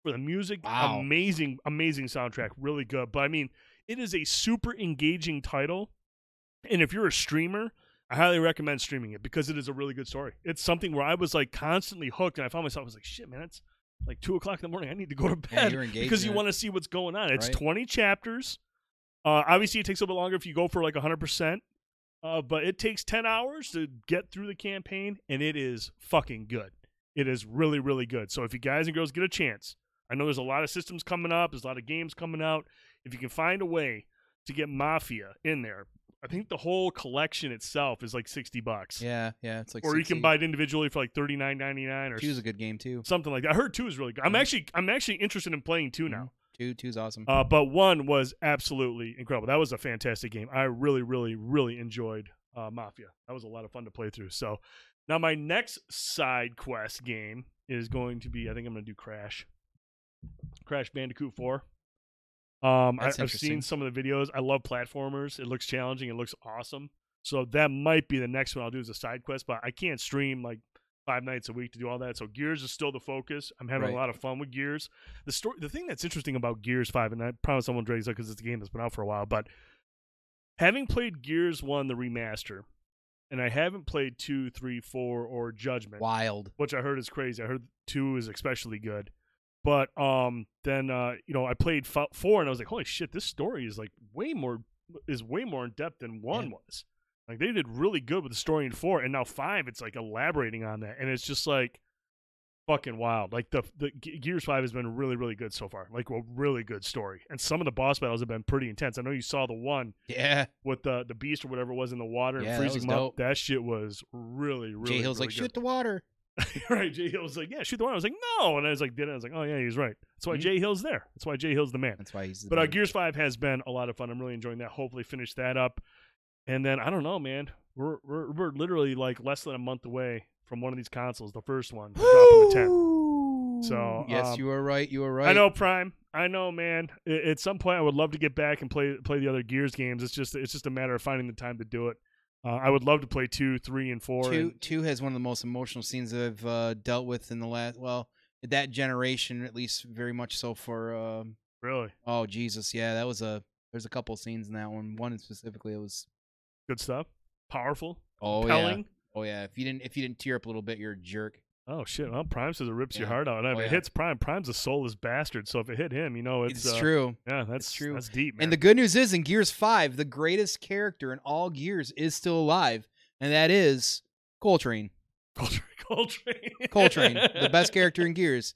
[SPEAKER 1] for the music.
[SPEAKER 2] Wow.
[SPEAKER 1] Amazing, amazing soundtrack, really good. But I mean, it is a super engaging title, and if you're a streamer. I highly recommend streaming it because it is a really good story. It's something where I was like constantly hooked, and I found myself I was like, "Shit, man, it's like two o'clock in the morning. I need to go to bed
[SPEAKER 2] you're
[SPEAKER 1] because you want to see what's going on." It's
[SPEAKER 2] Right.
[SPEAKER 1] twenty chapters. Uh, obviously, it takes a little bit longer if you go for like hundred percent, uh, but it takes ten hours to get through the campaign, and it is fucking good. It is really, really good. So if you guys and girls get a chance, I know there's a lot of systems coming up. There's a lot of games coming out. If you can find a way to get Mafia in there, I think the whole collection itself is like sixty bucks.
[SPEAKER 2] yeah, yeah. It's like
[SPEAKER 1] or you can buy it individually for like thirty nine ninety nine or
[SPEAKER 2] Two's a good game too.
[SPEAKER 1] something like that. I heard two is really good. I'm
[SPEAKER 2] Mhm.
[SPEAKER 1] actually I'm actually interested in playing two now.
[SPEAKER 2] Two, two's awesome.
[SPEAKER 1] Uh, but one was absolutely incredible. That was a fantastic game. I really, really, really enjoyed uh, Mafia. That was a lot of fun to play through. So now my next side quest game is going to be. I think I'm going to do Crash. Crash Bandicoot Four. Um, I, I've seen some of the videos. I love platformers. It looks challenging. It looks awesome. So that might be the next one I'll do as a side quest. But I can't stream like five nights a week to do all that. So Gears is still the focus. I'm having
[SPEAKER 2] Right.
[SPEAKER 1] a lot of fun with Gears. The story, the thing that's interesting about Gears Five, and I promise I won't drag this up because it's a game that's been out for a while, but having played Gears One, the remaster, and I haven't played two, three, four, or Judgment,
[SPEAKER 2] Wild.
[SPEAKER 1] which I heard is crazy. I heard two is especially good. But um, then uh, you know, I played f- four, and I was like, "Holy shit! This story is like way more is way more in depth than one
[SPEAKER 2] Yeah.
[SPEAKER 1] was." Like they did really good with the story in four, and now five, it's like elaborating on that, and it's just like fucking wild. Like the the Gears Five has been really really good so far. Like a really good story, and some of the boss battles have been pretty intense. I know you saw the one
[SPEAKER 2] Yeah.
[SPEAKER 1] with the the beast or whatever it was in the water and
[SPEAKER 2] Yeah, that
[SPEAKER 1] freezing up. That shit was really really.
[SPEAKER 2] Jay Hill's
[SPEAKER 1] really
[SPEAKER 2] like,
[SPEAKER 1] good.
[SPEAKER 2] shoot the water.
[SPEAKER 1] right, Jay Hill was like, "Yeah, shoot the one." I was like, "No," and I was like, "Did it?" I was like, "Oh yeah, he's right." That's why
[SPEAKER 2] Mhm.
[SPEAKER 1] Jay Hill's there. That's why Jay Hill's the man.
[SPEAKER 2] That's why he's. The
[SPEAKER 1] But uh. Gears Five has been a lot of fun. I'm really enjoying that. Hopefully, finish that up, and then I don't know, man. We're we're we're literally like less than a month away from one of these consoles, the first one, dropping the tenth. So,
[SPEAKER 2] yes,
[SPEAKER 1] um,
[SPEAKER 2] you are right. You are right.
[SPEAKER 1] I know Prime. I know, man. At some point, I would love to get back and play play the other Gears games. It's just it's just a matter of finding the time to do it. Uh, I would love to play two, three, and four.
[SPEAKER 2] Two
[SPEAKER 1] and-
[SPEAKER 2] two has one of the most emotional scenes I've uh, dealt with in the last. Well, that generation, at least, very much so. For um,
[SPEAKER 1] really
[SPEAKER 2] oh Jesus, yeah, that was a. There's a couple scenes in that one. One specifically, it was.
[SPEAKER 1] good stuff. Powerful.
[SPEAKER 2] Oh
[SPEAKER 1] compelling.
[SPEAKER 2] yeah. Oh yeah. If you didn't, if you didn't tear up a little bit, you're a jerk.
[SPEAKER 1] Oh shit! Well, Prime says it rips your heart out, and if
[SPEAKER 2] Oh,
[SPEAKER 1] it
[SPEAKER 2] yeah.
[SPEAKER 1] hits Prime, Prime's a soulless bastard. So if it hit him, you know it's,
[SPEAKER 2] It's,
[SPEAKER 1] uh,
[SPEAKER 2] true.
[SPEAKER 1] Yeah, that's
[SPEAKER 2] true.
[SPEAKER 1] That's deep, man.
[SPEAKER 2] And the good news is, in Gears Five, the greatest character in all Gears is still alive, and that is Cole
[SPEAKER 1] Train. Coltrane, Cole Train,
[SPEAKER 2] Coltrane, the best character in Gears.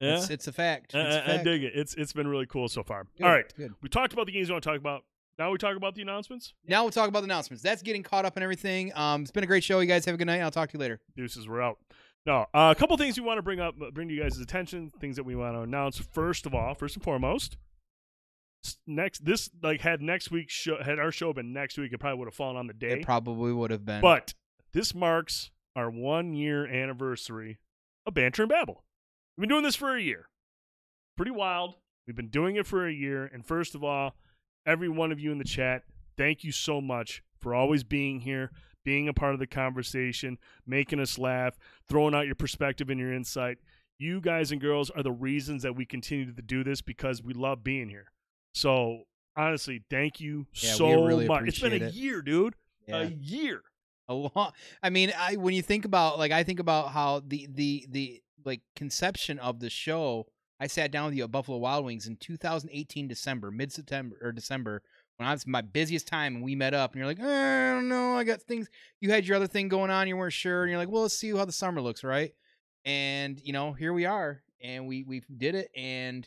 [SPEAKER 1] Yeah,
[SPEAKER 2] It's, it's a fact.
[SPEAKER 1] I-
[SPEAKER 2] It's a
[SPEAKER 1] I, I
[SPEAKER 2] fact.
[SPEAKER 1] dig it. It's it's been really cool so far.
[SPEAKER 2] Good,
[SPEAKER 1] All right,
[SPEAKER 2] Good.
[SPEAKER 1] we talked about the games we want to talk about. Now we talk about the announcements.
[SPEAKER 2] Now we'll talk about the announcements. That's getting caught up and everything. Um, it's been a great show. You guys have a good night. I'll talk to you later.
[SPEAKER 1] Deuces, we're out. No, uh, a couple things we want to bring up, bring to you guys' attention. Things that we want to announce. First of all, first and foremost, next this like had next week's show had our show been next week, it probably would have fallen on the day.
[SPEAKER 2] It probably would have been.
[SPEAKER 1] But this marks our one year anniversary of Banter and Babble. We've been doing this for a year. Pretty wild. We've been doing it for a year. And first of all, every one of you in the chat, thank you so much for always being here, being a part of the conversation, making us laugh, throwing out your perspective and your insight. You guys and girls are the reasons that we continue to do this because we love being here. So honestly, thank you
[SPEAKER 2] Yeah,
[SPEAKER 1] so
[SPEAKER 2] really
[SPEAKER 1] much. It's been a
[SPEAKER 2] it.
[SPEAKER 1] year, dude.
[SPEAKER 2] yeah.
[SPEAKER 1] A year.
[SPEAKER 2] a long i mean i when you think about like i think about how the the the like conception of the show i sat down with you at buffalo wild wings in 2018 december mid-september or december when i was my busiest time and we met up and you're like "Eh, i don't know i got things you had your other thing going on you weren't sure and you're like well let's see how the summer looks right? And you know here we are and we we did it and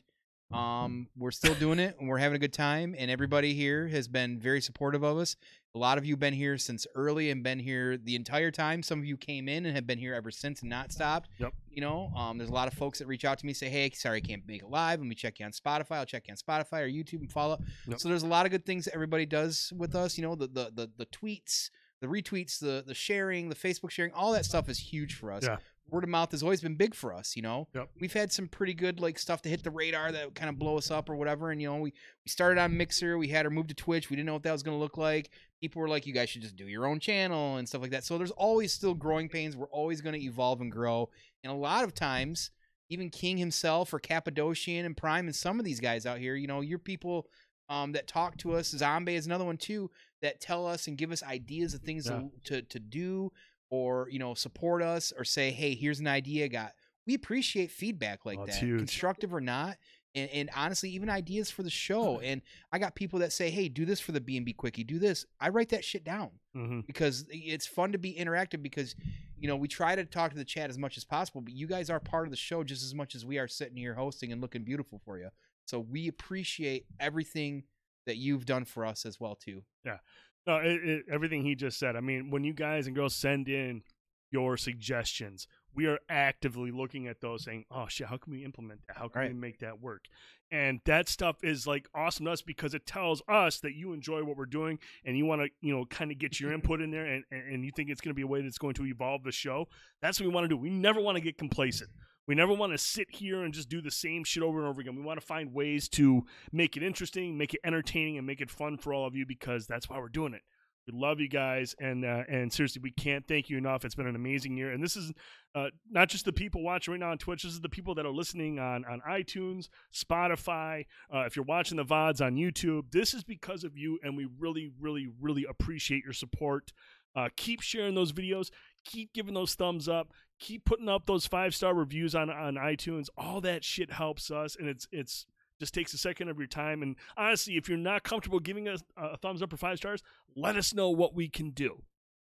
[SPEAKER 2] um we're still doing it and we're having a good time and everybody here has been very supportive of us A lot of you been here since early and been here the entire time. Some of you came in and have been here ever since and not stopped.
[SPEAKER 1] Yep.
[SPEAKER 2] You know, um, there's a lot of folks that reach out to me say, "Hey, sorry, I can't make it live. Let me check you on Spotify. I'll check you on Spotify or YouTube and follow."
[SPEAKER 1] Yep.
[SPEAKER 2] So there's a lot of good things that everybody does with us. You know, the the the, the tweets, the retweets, the the sharing, the Facebook sharing, all that stuff is huge for us.
[SPEAKER 1] Yeah.
[SPEAKER 2] Word of mouth has always been big for us. You know,
[SPEAKER 1] Yep.
[SPEAKER 2] we've had some pretty good like stuff to hit the radar that kind of blow us up or whatever. And you know, we we started on Mixer, we had her move to Twitch. We didn't know what that was going to look like. People were like, "You guys should just do your own channel and stuff like that." So there's always still growing pains. We're always going to evolve and grow. And a lot of times, even King himself or Cappadocian and Prime and some of these guys out here, you know, your people um, that talk to us. Zombie is another one too that tell us and give us ideas of things
[SPEAKER 1] Yeah.
[SPEAKER 2] to, to to do or you know support us or say, "Hey, here's an idea I got." We appreciate feedback like
[SPEAKER 1] Oh,
[SPEAKER 2] that,
[SPEAKER 1] huge.
[SPEAKER 2] constructive or not. And, and honestly, even ideas for the show. And I got people that say, "Hey, do this for the B and B quickie. Do this." I write that shit down
[SPEAKER 1] hmm
[SPEAKER 2] because it's fun to be interactive because you know we try to talk to the chat as much as possible but you guys are part of the show just as much as we are sitting here hosting and looking beautiful for you so we appreciate everything that you've done for us as well too Yeah,
[SPEAKER 1] No, it, it, everything he just said. I mean, when you guys and girls send in your suggestions, we are actively looking at those, saying, "Oh shit, how can we implement that? How can we make that work?" And that stuff is like awesome to us because it tells us that you enjoy what we're doing and you want to, you know, kind of get your input in there, and, and and you think it's going to be a way that's going to evolve the show. That's what we want to do. We never want to get complacent. We never want to sit here and just do the same shit over and over again. We want to find ways to make it interesting, make it entertaining, and make it fun for all of you because that's why we're doing it. We love you guys, and uh, and seriously, we can't thank you enough. It's been an amazing year, and this is uh, not just the people watching right now on Twitch. This is the people that are listening on on iTunes, Spotify. Uh, if you're watching the vods on YouTube, this is because of you, and we really, really, really appreciate your support. Uh, keep sharing those videos. Keep giving those thumbs up. Keep putting up those five star reviews on on iTunes. All that shit helps us, and it's it's just takes a second of your time. And honestly, if you're not comfortable giving us uh, a thumbs up or five stars, let us know what we can do.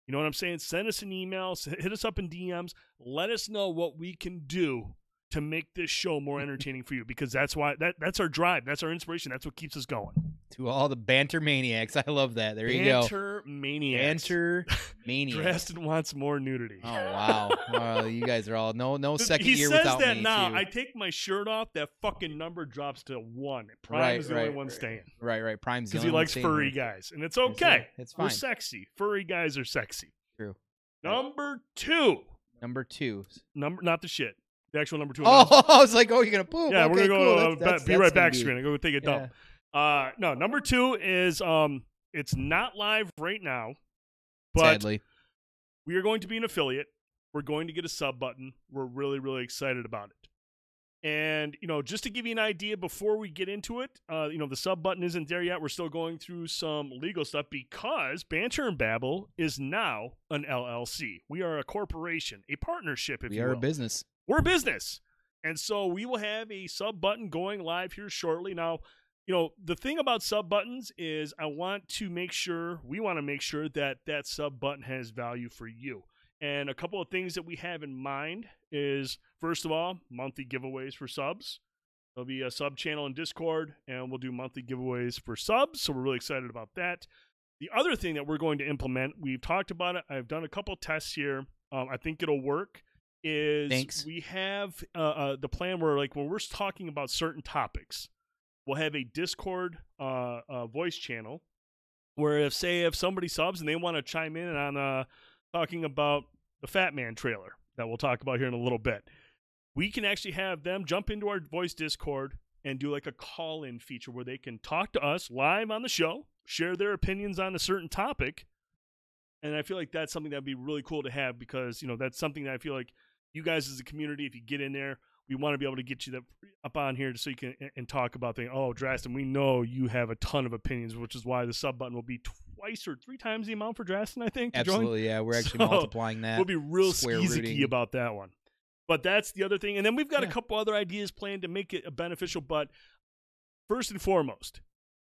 [SPEAKER 1] You know what I'm saying? Send us an email, hit us up in DMs. Let us know what we can do to make this show more entertaining for you because that's why that that's our drive, that's our inspiration, that's what keeps us going.
[SPEAKER 2] to all the banter maniacs i love that there you go
[SPEAKER 1] Banter maniacs.
[SPEAKER 2] banter maniacs
[SPEAKER 1] Drastin wants more nudity.
[SPEAKER 2] oh wow well, you guys are all no no second
[SPEAKER 1] he
[SPEAKER 2] year
[SPEAKER 1] says
[SPEAKER 2] without
[SPEAKER 1] that
[SPEAKER 2] me
[SPEAKER 1] now.
[SPEAKER 2] too.
[SPEAKER 1] I take my shirt off, that fucking number drops to one. Prime
[SPEAKER 2] Right,
[SPEAKER 1] is the
[SPEAKER 2] right,
[SPEAKER 1] only one
[SPEAKER 2] right.
[SPEAKER 1] staying
[SPEAKER 2] right right prime's the only one.
[SPEAKER 1] because
[SPEAKER 2] he
[SPEAKER 1] likes
[SPEAKER 2] furry
[SPEAKER 1] guys, and it's
[SPEAKER 2] It's,
[SPEAKER 1] okay.
[SPEAKER 2] it's fine.
[SPEAKER 1] We're sexy. Furry guys are sexy.
[SPEAKER 2] True.
[SPEAKER 1] Number two,
[SPEAKER 2] number two
[SPEAKER 1] number not the shit. The actual number two.
[SPEAKER 2] oh i was like oh you're gonna poop
[SPEAKER 1] yeah,
[SPEAKER 2] okay,
[SPEAKER 1] we're gonna
[SPEAKER 2] cool.
[SPEAKER 1] go.
[SPEAKER 2] That's-
[SPEAKER 1] uh,
[SPEAKER 2] that's-
[SPEAKER 1] be
[SPEAKER 2] that's
[SPEAKER 1] right
[SPEAKER 2] gonna
[SPEAKER 1] back
[SPEAKER 2] be-
[SPEAKER 1] screen. I go take a dump. Uh, no, number two is um, it's not live right now, but
[SPEAKER 2] sadly
[SPEAKER 1] we are going to be an affiliate. We're going to get a sub button. We're really, really excited about it. And you know, just to give you an idea before we get into it, uh, you know, the sub button isn't there yet. We're still going through some legal stuff because Banter and Babble is now an LLC. We are a corporation, a partnership, if
[SPEAKER 2] we
[SPEAKER 1] you
[SPEAKER 2] are a business
[SPEAKER 1] we're business. And so we will have a sub button going live here shortly. Now, you know, the thing about sub buttons is I want to make sure, we want to make sure that that sub button has value for you. And a couple of things that we have in mind is first of all, monthly giveaways for subs. There'll be a sub channel in Discord, and we'll do monthly giveaways for subs. So we're really excited about that. The other thing that we're going to implement, we've talked about it. I've done a couple tests here. Um, I think it'll work. Is
[SPEAKER 2] Thanks.
[SPEAKER 1] we have uh, uh, the plan where, like, when we're talking about certain topics, we'll have a Discord uh, uh, voice channel where, if say, if somebody subs and they want to chime in on uh, talking about the Fat Man trailer that we'll talk about here in a little bit, we can actually have them jump into our voice Discord and do like a call in feature where they can talk to us live on the show, share their opinions on a certain topic. And I feel like that's something that'd be really cool to have because, you know, that's something that I feel like you guys as a community, if you get in there, we want to be able to get you that up on here so you can and talk about things. Oh, Drastin, we know you have a ton of opinions, which is why the sub button will be twice or three times the amount for Drastin, I think.
[SPEAKER 2] absolutely yeah we're actually
[SPEAKER 1] So,
[SPEAKER 2] multiplying that
[SPEAKER 1] We'll be real
[SPEAKER 2] square
[SPEAKER 1] about that one. But that's the other thing. And then we've got a couple other ideas planned to make it beneficial. But first and foremost,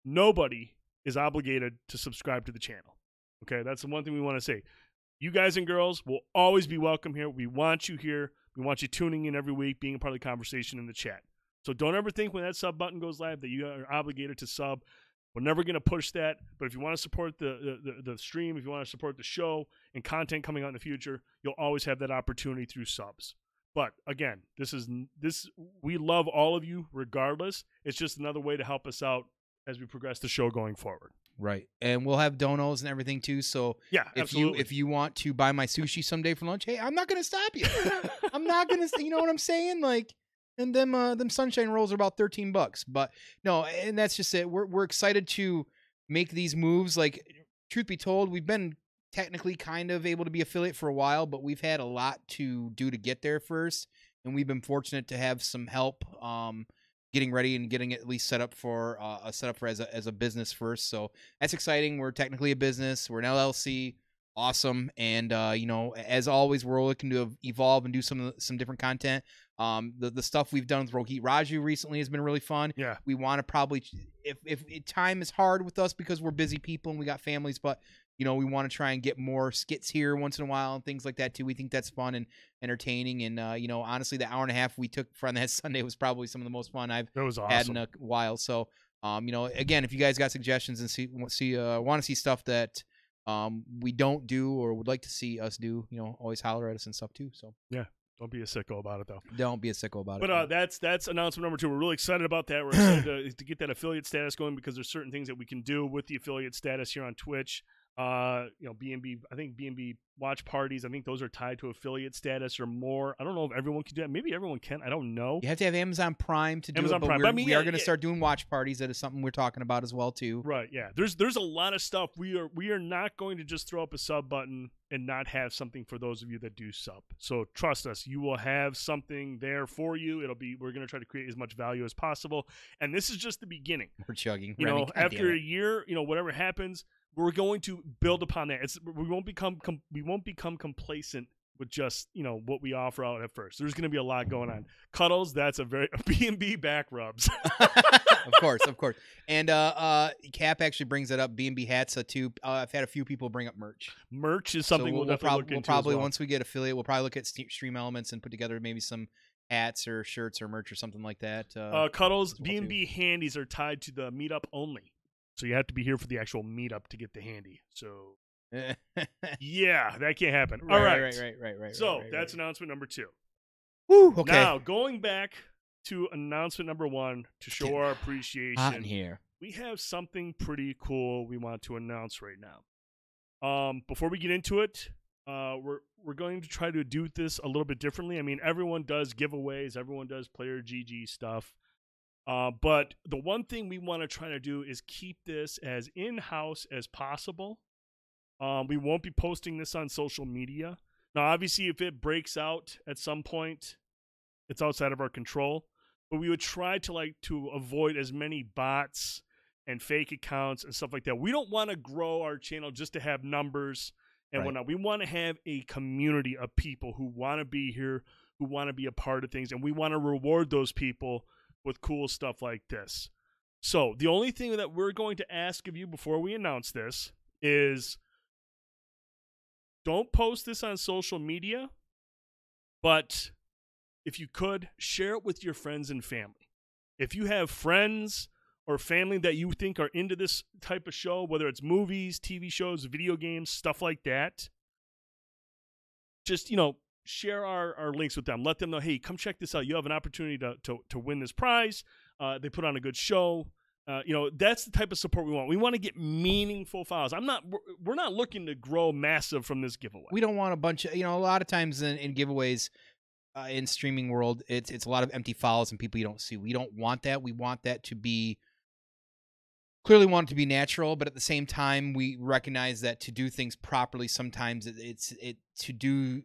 [SPEAKER 1] nobody is obligated to subscribe to the channel. Okay, that's the one thing we want to say. You guys and girls will always be welcome here. We want you here. We want you tuning in every week, being a part of the conversation in the chat. So don't ever think when that sub button goes live that you are obligated to sub. We're never going to push that, but if you want to support the, the, the, stream, if you want to support the show and content coming out in the future, you'll always have that opportunity through subs. But again, this is this we love all of you regardless. It's just another way to help us out as we progress the show going forward.
[SPEAKER 2] Right. And we'll have donos and everything too. So
[SPEAKER 1] Yeah,
[SPEAKER 2] if
[SPEAKER 1] absolutely.
[SPEAKER 2] you if you want to buy my sushi someday for lunch, hey, I'm not gonna stop you. I'm not gonna you know what I'm saying? Like and them uh them sunshine rolls are about 13 bucks. But no, and that's just it. We're we're excited to make these moves. Like truth be told, we've been technically kind of able to be affiliate for a while, but we've had a lot to do to get there first. And we've been fortunate to have some help um getting ready and getting at least set up for uh, a set up for as a as a business first. So that's exciting. We're technically a business. We're an LLC. Awesome. And uh, you know, as always, we're looking to evolve and do some some different content. Um, the the stuff we've done with Rohit Raju recently has been really fun.
[SPEAKER 1] yeah,
[SPEAKER 2] We want to probably if if it, time is hard with us because we're busy people and we got families, but you know we want to try and get more skits here once in a while and things like that too. We think that's fun and entertaining. And uh, you know, honestly, the hour and a half we took from that Sunday was probably some of the most fun I've
[SPEAKER 1] was
[SPEAKER 2] had in a while. So, um, you know, again, if you guys got suggestions and see see uh, want to see stuff that um we don't do or would like to see us do, you know, always holler at us and stuff too. So yeah
[SPEAKER 1] Don't be a sicko about it though.
[SPEAKER 2] don't be a sicko about
[SPEAKER 1] But
[SPEAKER 2] it.
[SPEAKER 1] uh, that's that's announcement number two. We're really excited about that. We're excited to, to get that affiliate status going because there's certain things that we can do with the affiliate status here on Twitch. Uh, you know, BNB. I think BNB watch parties. I think those are tied to affiliate status or more. I don't know if everyone can do that. Maybe everyone can. I don't know.
[SPEAKER 2] you have to have Amazon Prime to do
[SPEAKER 1] Amazon
[SPEAKER 2] it, but
[SPEAKER 1] Prime. But I mean,
[SPEAKER 2] we
[SPEAKER 1] yeah,
[SPEAKER 2] are going to
[SPEAKER 1] yeah.
[SPEAKER 2] start doing watch parties. That is something we're talking about as well too.
[SPEAKER 1] Right. Yeah. There's there's a lot of stuff. We are we are not going to just throw up a sub button and not have something for those of you that do sub. So trust us, you will have something there for you. It'll be we're going to try to create as much value as possible. And this is just the beginning.
[SPEAKER 2] We're chugging.
[SPEAKER 1] You
[SPEAKER 2] Remy,
[SPEAKER 1] know, after a year, you know, whatever happens, we're going to build upon that. It's we won't become com- we won't become complacent with just you know what we offer out at first. There's going to be a lot going on. Cuddles, that's a very B and B back rubs.
[SPEAKER 2] of course, of course. And uh, uh, Cap actually brings it up. B and B hats uh, too. Uh, I've had a few people bring up merch.
[SPEAKER 1] Merch is something
[SPEAKER 2] so
[SPEAKER 1] we'll,
[SPEAKER 2] we'll,
[SPEAKER 1] definitely
[SPEAKER 2] prob-
[SPEAKER 1] look
[SPEAKER 2] we'll probably
[SPEAKER 1] well.
[SPEAKER 2] once we get affiliate, we'll probably look at Stream Elements and put together maybe some hats or shirts or merch or something like that. Uh,
[SPEAKER 1] Uh, Cuddles B and B handies are tied to the meetup only, so you have to be here for the actual meetup to get the handy. So yeah, that can't happen.
[SPEAKER 2] right,
[SPEAKER 1] All right,
[SPEAKER 2] right, right, right, right.
[SPEAKER 1] So
[SPEAKER 2] right,
[SPEAKER 1] that's
[SPEAKER 2] right.
[SPEAKER 1] announcement number two.
[SPEAKER 2] Woo, okay.
[SPEAKER 1] Now going back to announcement number one to show
[SPEAKER 2] Getting
[SPEAKER 1] our
[SPEAKER 2] hot in
[SPEAKER 1] appreciation.
[SPEAKER 2] here.
[SPEAKER 1] We have something pretty cool we want to announce right now. Um, before we get into it, uh, we're we're going to try to do this a little bit differently. I mean, everyone does giveaways, everyone does player GG stuff. Uh, but the one thing we want to try to do is keep this as in house as possible. Um, we won't be posting this on social media. Now, obviously, if it breaks out at some point, it's outside of our control. But we would try to like to avoid as many bots and fake accounts and stuff like that. We don't want to grow our channel just to have numbers and
[SPEAKER 2] Right.
[SPEAKER 1] whatnot. We want to have a community of people who want to be here, who want to be a part of things, and we want to reward those people with cool stuff like this. So the only thing that we're going to ask of you before we announce this is don't post this on social media, but if you could, share it with your friends and family. If you have friends or family that you think are into this type of show, whether it's movies, TV shows, video games, stuff like that, just, you know, share our, our links with them. Let them know, hey, come check this out. You have an opportunity to, to, to win this prize. Uh, they put on a good show. Uh, you know, that's the type of support we want. We want to get meaningful files. I'm not, we're, not looking to grow massive from this giveaway.
[SPEAKER 2] we don't want a bunch of you know a lot of times in, in giveaways uh, in streaming world it's it's a lot of empty files and people you don't see we don't want that we want that to be clearly want it to be natural but at the same time we recognize that to do things properly sometimes it, it's it to do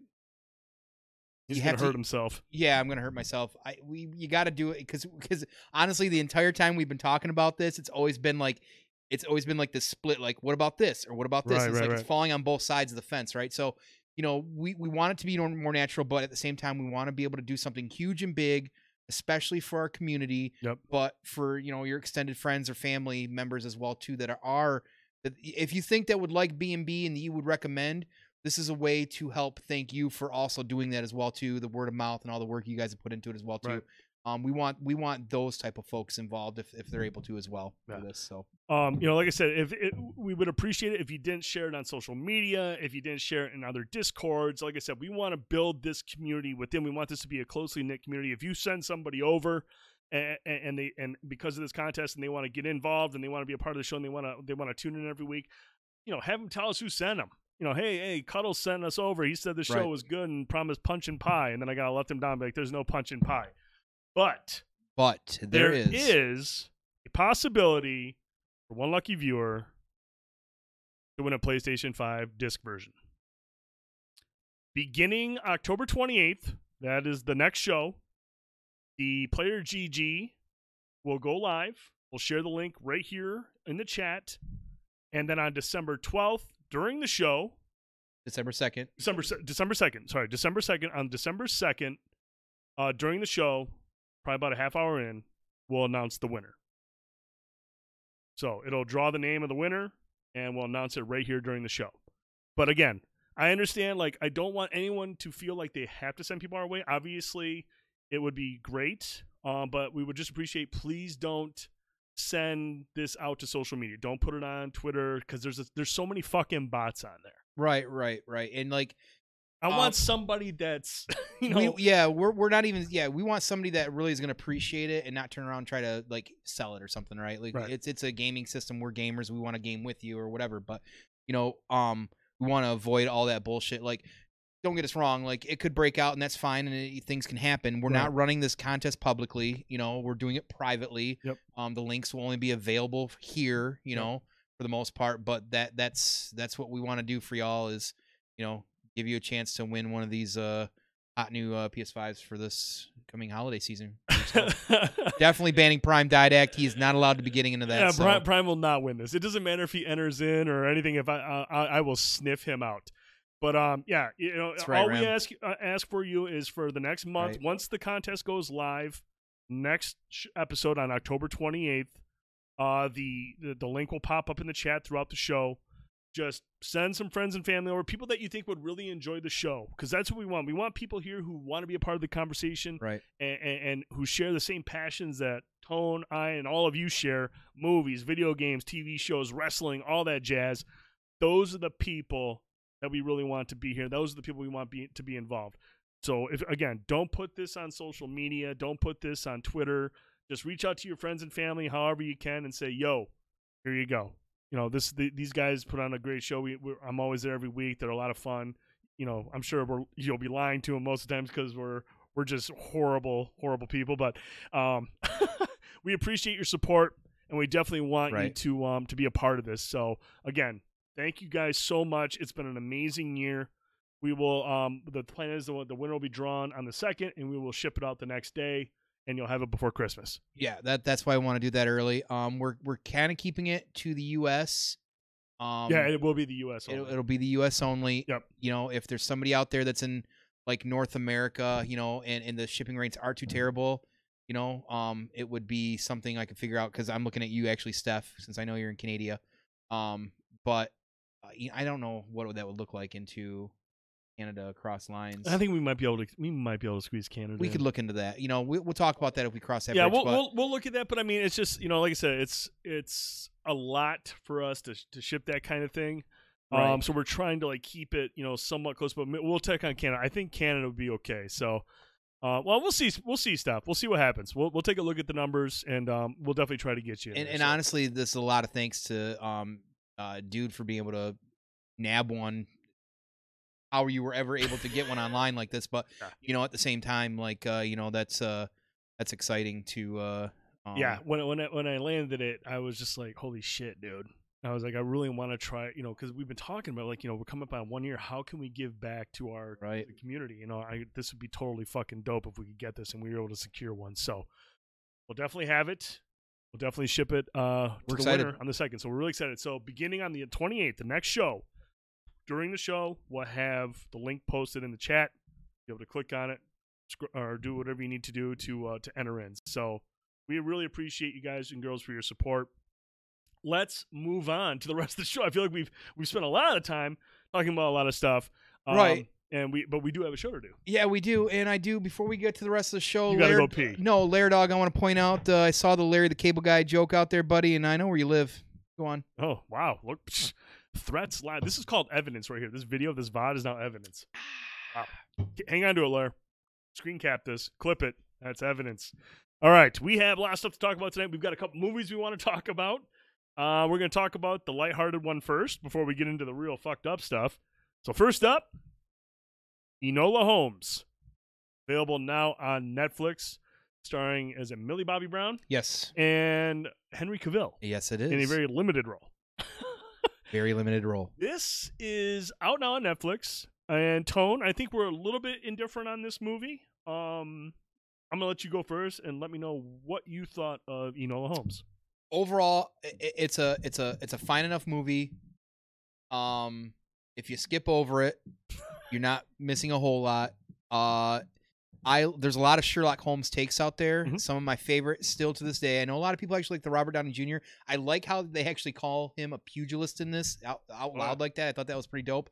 [SPEAKER 1] He's
[SPEAKER 2] you
[SPEAKER 1] going
[SPEAKER 2] have
[SPEAKER 1] to hurt himself.
[SPEAKER 2] yeah i'm gonna hurt myself i we you got to do it because because honestly the entire time we've been talking about this it's always been like it's always been like this split like what about this or what about this
[SPEAKER 1] Right,
[SPEAKER 2] it's
[SPEAKER 1] right,
[SPEAKER 2] like
[SPEAKER 1] right.
[SPEAKER 2] it's falling on both sides of the fence right so you know we we want it to be more more natural but at the same time we want to be able to do something huge and big especially for our community
[SPEAKER 1] Yep.
[SPEAKER 2] but for you know your extended friends or family members as well too that are, are that if you think that would like b&b and that you would recommend this is a way to help thank you for also doing that as well too. The word of mouth and all the work you guys have put into it as well too.
[SPEAKER 1] Right.
[SPEAKER 2] Um, we want we want those type of folks involved if, if they're able to as well
[SPEAKER 1] Yeah.
[SPEAKER 2] this. So
[SPEAKER 1] Um, you know, like I said, if it, we would appreciate it if you didn't share it on social media, if you didn't share it in other discords. Like I said, we want to build this community within. We want this to be a closely knit community. If you send somebody over, and, and they and because of this contest, and they want to get involved and they want to be a part of the show, and they want to they want to tune in every week, you know, have them tell us who sent them. You know, hey, hey, Cuddle sent us over. He said the show
[SPEAKER 2] Right.
[SPEAKER 1] was good and promised punch and pie, and then I gotta let them down. and be Like, there's no punch and pie, but
[SPEAKER 2] but there is,
[SPEAKER 1] is a possibility for one lucky viewer to win a PlayStation 5 disc version. Beginning October 28th, that is the next show, the player GG will go live. We'll share the link right here in the chat. And then on December 12th, during the show,
[SPEAKER 2] December second.
[SPEAKER 1] December December second. Sorry, December second. On December second, uh, during the show, probably about a half hour in, we'll announce the winner. So it'll draw the name of the winner, and we'll announce it right here during the show. But again, I understand. Like, I don't want anyone to feel like they have to send people our way. Obviously, it would be great, um, but we would just appreciate. Please don't send this out to social media. Don't put it on Twitter because there's a, there's so many fucking bots on there.
[SPEAKER 2] Right, right, right. And like
[SPEAKER 1] I
[SPEAKER 2] Um,
[SPEAKER 1] want somebody that's you know
[SPEAKER 2] we, yeah, we're we're not even yeah, we want somebody that really is gonna appreciate it and not turn around and try to like sell it or something, right? Like
[SPEAKER 1] Right.
[SPEAKER 2] it's it's a gaming system. We're gamers. We want to game with you or whatever. But you know, um, we want to avoid all that bullshit. Like, don't get us wrong. Like, it could break out and that's fine, and it, things can happen. We're
[SPEAKER 1] Right.
[SPEAKER 2] not running this contest publicly. You know, we're doing it privately.
[SPEAKER 1] Yep.
[SPEAKER 2] Um, the links will only be available here. You
[SPEAKER 1] Yep.
[SPEAKER 2] know, for the most part. But that that's that's what we want to do for y'all is you know give you a chance to win one of these uh hot new uh, PS5s for this coming holiday season. So, definitely banning Prime Didact. He is not allowed to be getting into that.
[SPEAKER 1] yeah,
[SPEAKER 2] so-
[SPEAKER 1] Prime, Prime will not win this. It doesn't matter if he enters in or anything. If I, I, I will sniff him out. But um, yeah, you know,
[SPEAKER 2] That's right,
[SPEAKER 1] all we
[SPEAKER 2] Ram.
[SPEAKER 1] ask uh, ask for you is for the next month.
[SPEAKER 2] Right.
[SPEAKER 1] Once the contest goes live, next sh- episode on October twenty eighth, uh, the, the the link will pop up in the chat throughout the show. Just send some friends and family over, people that you think would really enjoy the show, because that's what we want. We want people here who want to be a part of the conversation
[SPEAKER 2] right.
[SPEAKER 1] and, and, and who share the same passions that Tone, I, and all of you share movies, video games, TV shows, wrestling, all that jazz. Those are the people that we really want to be here. Those are the people we want be, to be involved. So, if again, don't put this on social media, don't put this on Twitter. Just reach out to your friends and family however you can and say, yo, here you go. You know, this the, these guys put on a great show. We, we're, I'm always there every week. They're a lot of fun. You know, I'm sure we're, you'll be lying to them most of the times because we're we're just horrible, horrible people. But um, we appreciate your support, and we definitely want you to um to be a part of this. So again, thank you guys so much. It's been an amazing year. We will um the plan is the the winner will be drawn on the second, and we will ship it out the next day, and you'll have it before Christmas.
[SPEAKER 2] Yeah, that that's why I want to do that early. Um, we're we're kind of keeping it to the U.S. Um,
[SPEAKER 1] yeah, it will be the U.S.
[SPEAKER 2] it'll,
[SPEAKER 1] only.
[SPEAKER 2] it'll be the U.S. only.
[SPEAKER 1] Yep.
[SPEAKER 2] You know, if there's somebody out there that's in like North America, you know, and and the shipping rates are too terrible, you know, um, it would be something I could figure out because I'm looking at you actually, Steph, since I know you're in Canada. Um, but I don't know what that would look like into Canada across lines.
[SPEAKER 1] I think we might be able to we might be able to squeeze Canada.
[SPEAKER 2] we
[SPEAKER 1] in.
[SPEAKER 2] could look into that. You know, we, we'll talk about that if we cross that
[SPEAKER 1] yeah,
[SPEAKER 2] bridge.
[SPEAKER 1] we'll,
[SPEAKER 2] but
[SPEAKER 1] we'll we'll look at that. But I mean, it's just you know, like I said, it's it's a lot for us to to ship that kind of thing. Um, so we're trying to like keep it, you know, somewhat close, but we'll take on Canada. I think Canada would be okay. So, uh, well, we'll see. We'll see stuff. We'll see what happens. We'll we'll take a look at the numbers, and um, we'll definitely try to get you. In
[SPEAKER 2] and,
[SPEAKER 1] there,
[SPEAKER 2] and
[SPEAKER 1] so.
[SPEAKER 2] honestly, this is a lot of thanks to um, uh, dude for being able to nab one. How you were ever able to get one online like this, but you know, at the same time, like uh, you know, that's uh, that's exciting to uh, um,
[SPEAKER 1] yeah, when I- when I, when I landed it, I was just like, "Holy shit, dude!" I was like, "I really want to try," you know, because we've been talking about like, you know, we're coming up on one year. How can we give back to our
[SPEAKER 2] right.
[SPEAKER 1] community. You know, I this would be totally fucking dope if we could get this and we were able to secure one. So we'll definitely have it. We'll definitely ship it uh, to
[SPEAKER 2] We're
[SPEAKER 1] the
[SPEAKER 2] excited.
[SPEAKER 1] winner on the second. So we're really excited. So beginning on the 28th, the next show, during the show, we'll have the link posted in the chat. Be able to click on it or do whatever you need to do to uh, to enter in. So we really appreciate you guys and girls for your support. Let's move on to the rest of the show. I feel like we've we've spent a lot of time talking about a lot of stuff. Um,
[SPEAKER 2] Right.
[SPEAKER 1] And we, but we do have a show to do.
[SPEAKER 2] Yeah, we do, and I do. Before we get to the rest of the show,
[SPEAKER 1] You gotta
[SPEAKER 2] Lair-
[SPEAKER 1] go pee.
[SPEAKER 2] No, Lair Dog. I want to point out. Uh, I saw the Larry the Cable Guy joke out there, buddy, and I know where you live. Go on.
[SPEAKER 1] Oh wow! Look, psh, threats live. This is called evidence right here. This video, this VOD is now evidence. Wow. Hang on to it, Lair. Screen cap this. Clip it. That's evidence. All right, we have a lot of stuff to talk about tonight. We've got a couple movies we want to talk about. Uh, we're going to talk about the lighthearted one first before we get into the real fucked up stuff. So first up, Enola Holmes, available now on Netflix, starring as a Millie Bobby Brown
[SPEAKER 2] Yes,
[SPEAKER 1] and Henry Cavill
[SPEAKER 2] yes, it is.
[SPEAKER 1] in a very limited role.
[SPEAKER 2] very limited role.
[SPEAKER 1] This is out now on Netflix. And Tone, I think we're a little bit indifferent on this movie. Um, I'm gonna let you go first and let me know what you thought of Enola Holmes.
[SPEAKER 2] Overall, it's a it's a it's a fine enough movie. Um, if you skip over it, you're not missing a whole lot. Uh, I there's a lot of Sherlock Holmes takes out there.
[SPEAKER 1] Mhm.
[SPEAKER 2] Some of my favorite still to this day. I know a lot of people actually like the Robert Downey Jr. I like how they actually call him a pugilist in this out, out
[SPEAKER 1] Wow.
[SPEAKER 2] loud like that. I thought that was pretty dope.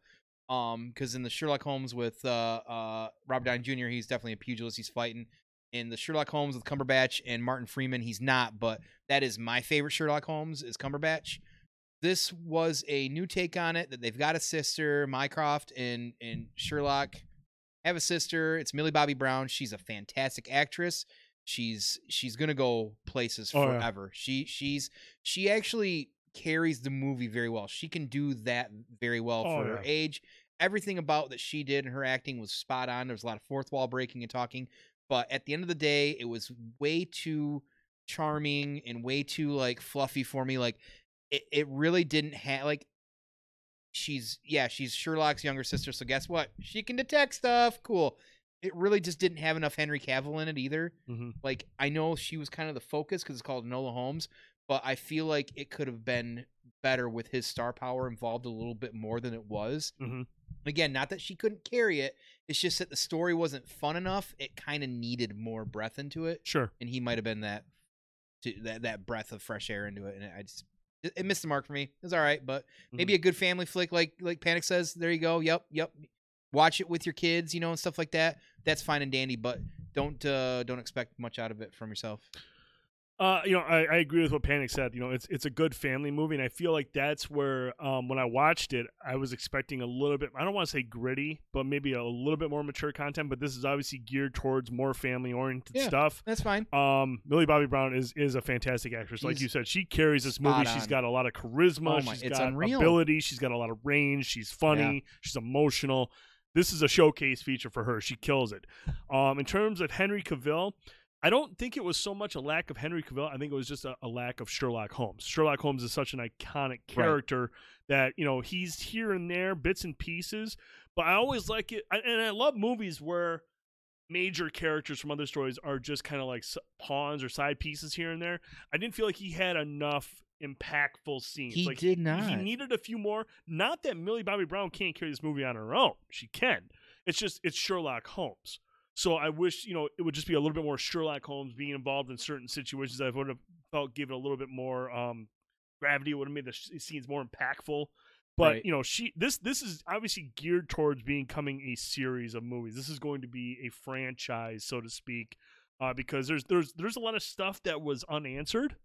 [SPEAKER 2] Um, because in the Sherlock Holmes with uh uh Robert Downey Jr., he's definitely a pugilist. He's fighting. In the Sherlock Holmes with Cumberbatch and Martin Freeman, he's not, but that is my favorite Sherlock Holmes is Cumberbatch. This was a new take on it that they've got a sister, Mycroft and and Sherlock have a sister. It's Millie Bobby Brown. She's a fantastic actress. She's she's gonna go places
[SPEAKER 1] Oh, yeah.
[SPEAKER 2] forever. She she's she actually carries the movie very well. She can do that very well
[SPEAKER 1] Oh,
[SPEAKER 2] for her age. Everything about that she did and her acting was spot on. There was a lot of fourth wall breaking and talking, but at the end of the day, it was way too charming and way too like fluffy for me. Like it, it really didn't have like she's yeah she's Sherlock's younger sister. So guess what? She can detect stuff. Cool. It really just didn't have enough Henry Cavill in it either.
[SPEAKER 1] Mm-hmm.
[SPEAKER 2] Like I know she was kind of the focus because it's called Enola Holmes, but I feel like it could have been better with his star power involved a little bit more than it was.
[SPEAKER 1] Mm-hmm.
[SPEAKER 2] Again, not that she couldn't carry it. It's just that the story wasn't fun enough. It kind of needed more breath into it,
[SPEAKER 1] Sure.
[SPEAKER 2] and he might have been that to, that that breath of fresh air into it. And I just it, it missed the mark for me. It was all right, but maybe a good family flick, like like Panic says. There you go. Yep, yep. Watch it with your kids, you know, and stuff like that. That's fine and dandy, but don't uh don't expect much out of it from yourself.
[SPEAKER 1] Uh, you know, I, I agree with what Panic said. You know, it's it's a good family movie, and I feel like that's where um, when I watched it, I was expecting a little bit. I don't want to say gritty, but maybe a little bit more mature content. But this is obviously geared towards more family oriented
[SPEAKER 2] Yeah.
[SPEAKER 1] stuff.
[SPEAKER 2] That's fine.
[SPEAKER 1] Um, Millie Bobby Brown is is a fantastic actress. Like you said, she carries this movie.
[SPEAKER 2] spot
[SPEAKER 1] She's
[SPEAKER 2] on.
[SPEAKER 1] got a lot of charisma.
[SPEAKER 2] Oh my-
[SPEAKER 1] she's
[SPEAKER 2] it's
[SPEAKER 1] got
[SPEAKER 2] unreal.
[SPEAKER 1] ability. She's got a lot of range. She's funny. She's emotional. This is a showcase feature for her. She kills it. Um, in terms of Henry Cavill, I don't think it was so much a lack of Henry Cavill. I think it was just a, a lack of Sherlock Holmes. Sherlock Holmes is such an iconic character that you know he's here and there, bits and pieces. But I always like it, I, and I love movies where major characters from other stories are just kind of like pawns or side pieces here and there. I didn't feel like he had enough impactful scenes.
[SPEAKER 2] He
[SPEAKER 1] like
[SPEAKER 2] did not.
[SPEAKER 1] he needed a few more. Not that Millie Bobby Brown can't carry this movie on her own. She can. It's just it's Sherlock Holmes. So I wish you know it would just be a little bit more Sherlock Holmes being involved in certain situations. I would have felt given a little bit more um, gravity. It would have made the scenes more impactful. But
[SPEAKER 2] Right.
[SPEAKER 1] you know, she this this is obviously geared towards becoming a series of movies. This is going to be a franchise, so to speak, uh, because there's there's there's a lot of stuff that was unanswered.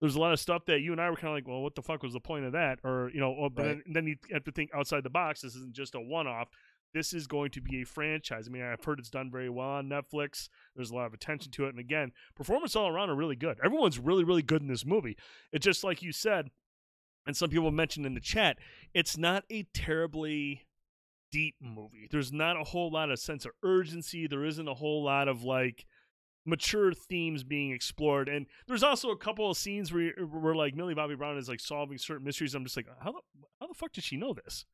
[SPEAKER 1] There's a lot of stuff that you and I were kind of like, well, what the fuck was the point of that? Or you know, oh, but
[SPEAKER 2] Right.
[SPEAKER 1] then, then you have to think outside the box. This isn't just a one-off. This is going to be a franchise. I mean, I've heard it's done very well on Netflix. There's a lot of attention to it, and again, performance all around are really good. Everyone's really, really good in this movie. It's just like you said, and some people mentioned in the chat, it's not a terribly deep movie. There's not a whole lot of sense of urgency. There isn't a whole lot of like mature themes being explored. And there's also a couple of scenes where where like Millie Bobby Brown is like solving certain mysteries. I'm just like, how the how the fuck did she know this?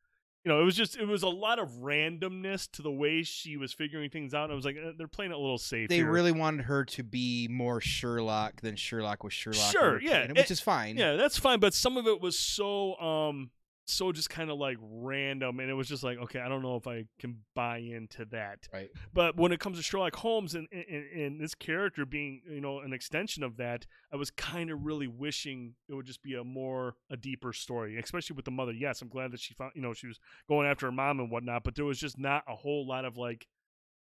[SPEAKER 1] You know, it was just it was a lot of randomness to the way she was figuring things out. And I was like, eh, they're playing it a little safe.
[SPEAKER 2] They
[SPEAKER 1] here.
[SPEAKER 2] really wanted her to be more Sherlock than Sherlock was Sherlock.
[SPEAKER 1] Sure, yeah,
[SPEAKER 2] time, which is fine.
[SPEAKER 1] Yeah, that's fine, but some of it was so um so just kind of like random and it was just like okay i don't know if i can buy into that.
[SPEAKER 2] Right.
[SPEAKER 1] but when it comes to sherlock holmes and, and, and this character being you know an extension of that i was kind of really wishing it would just be a more a deeper story especially with the mother. Yes i'm glad that she found you know she was going after her mom and whatnot but there was just not a whole lot of like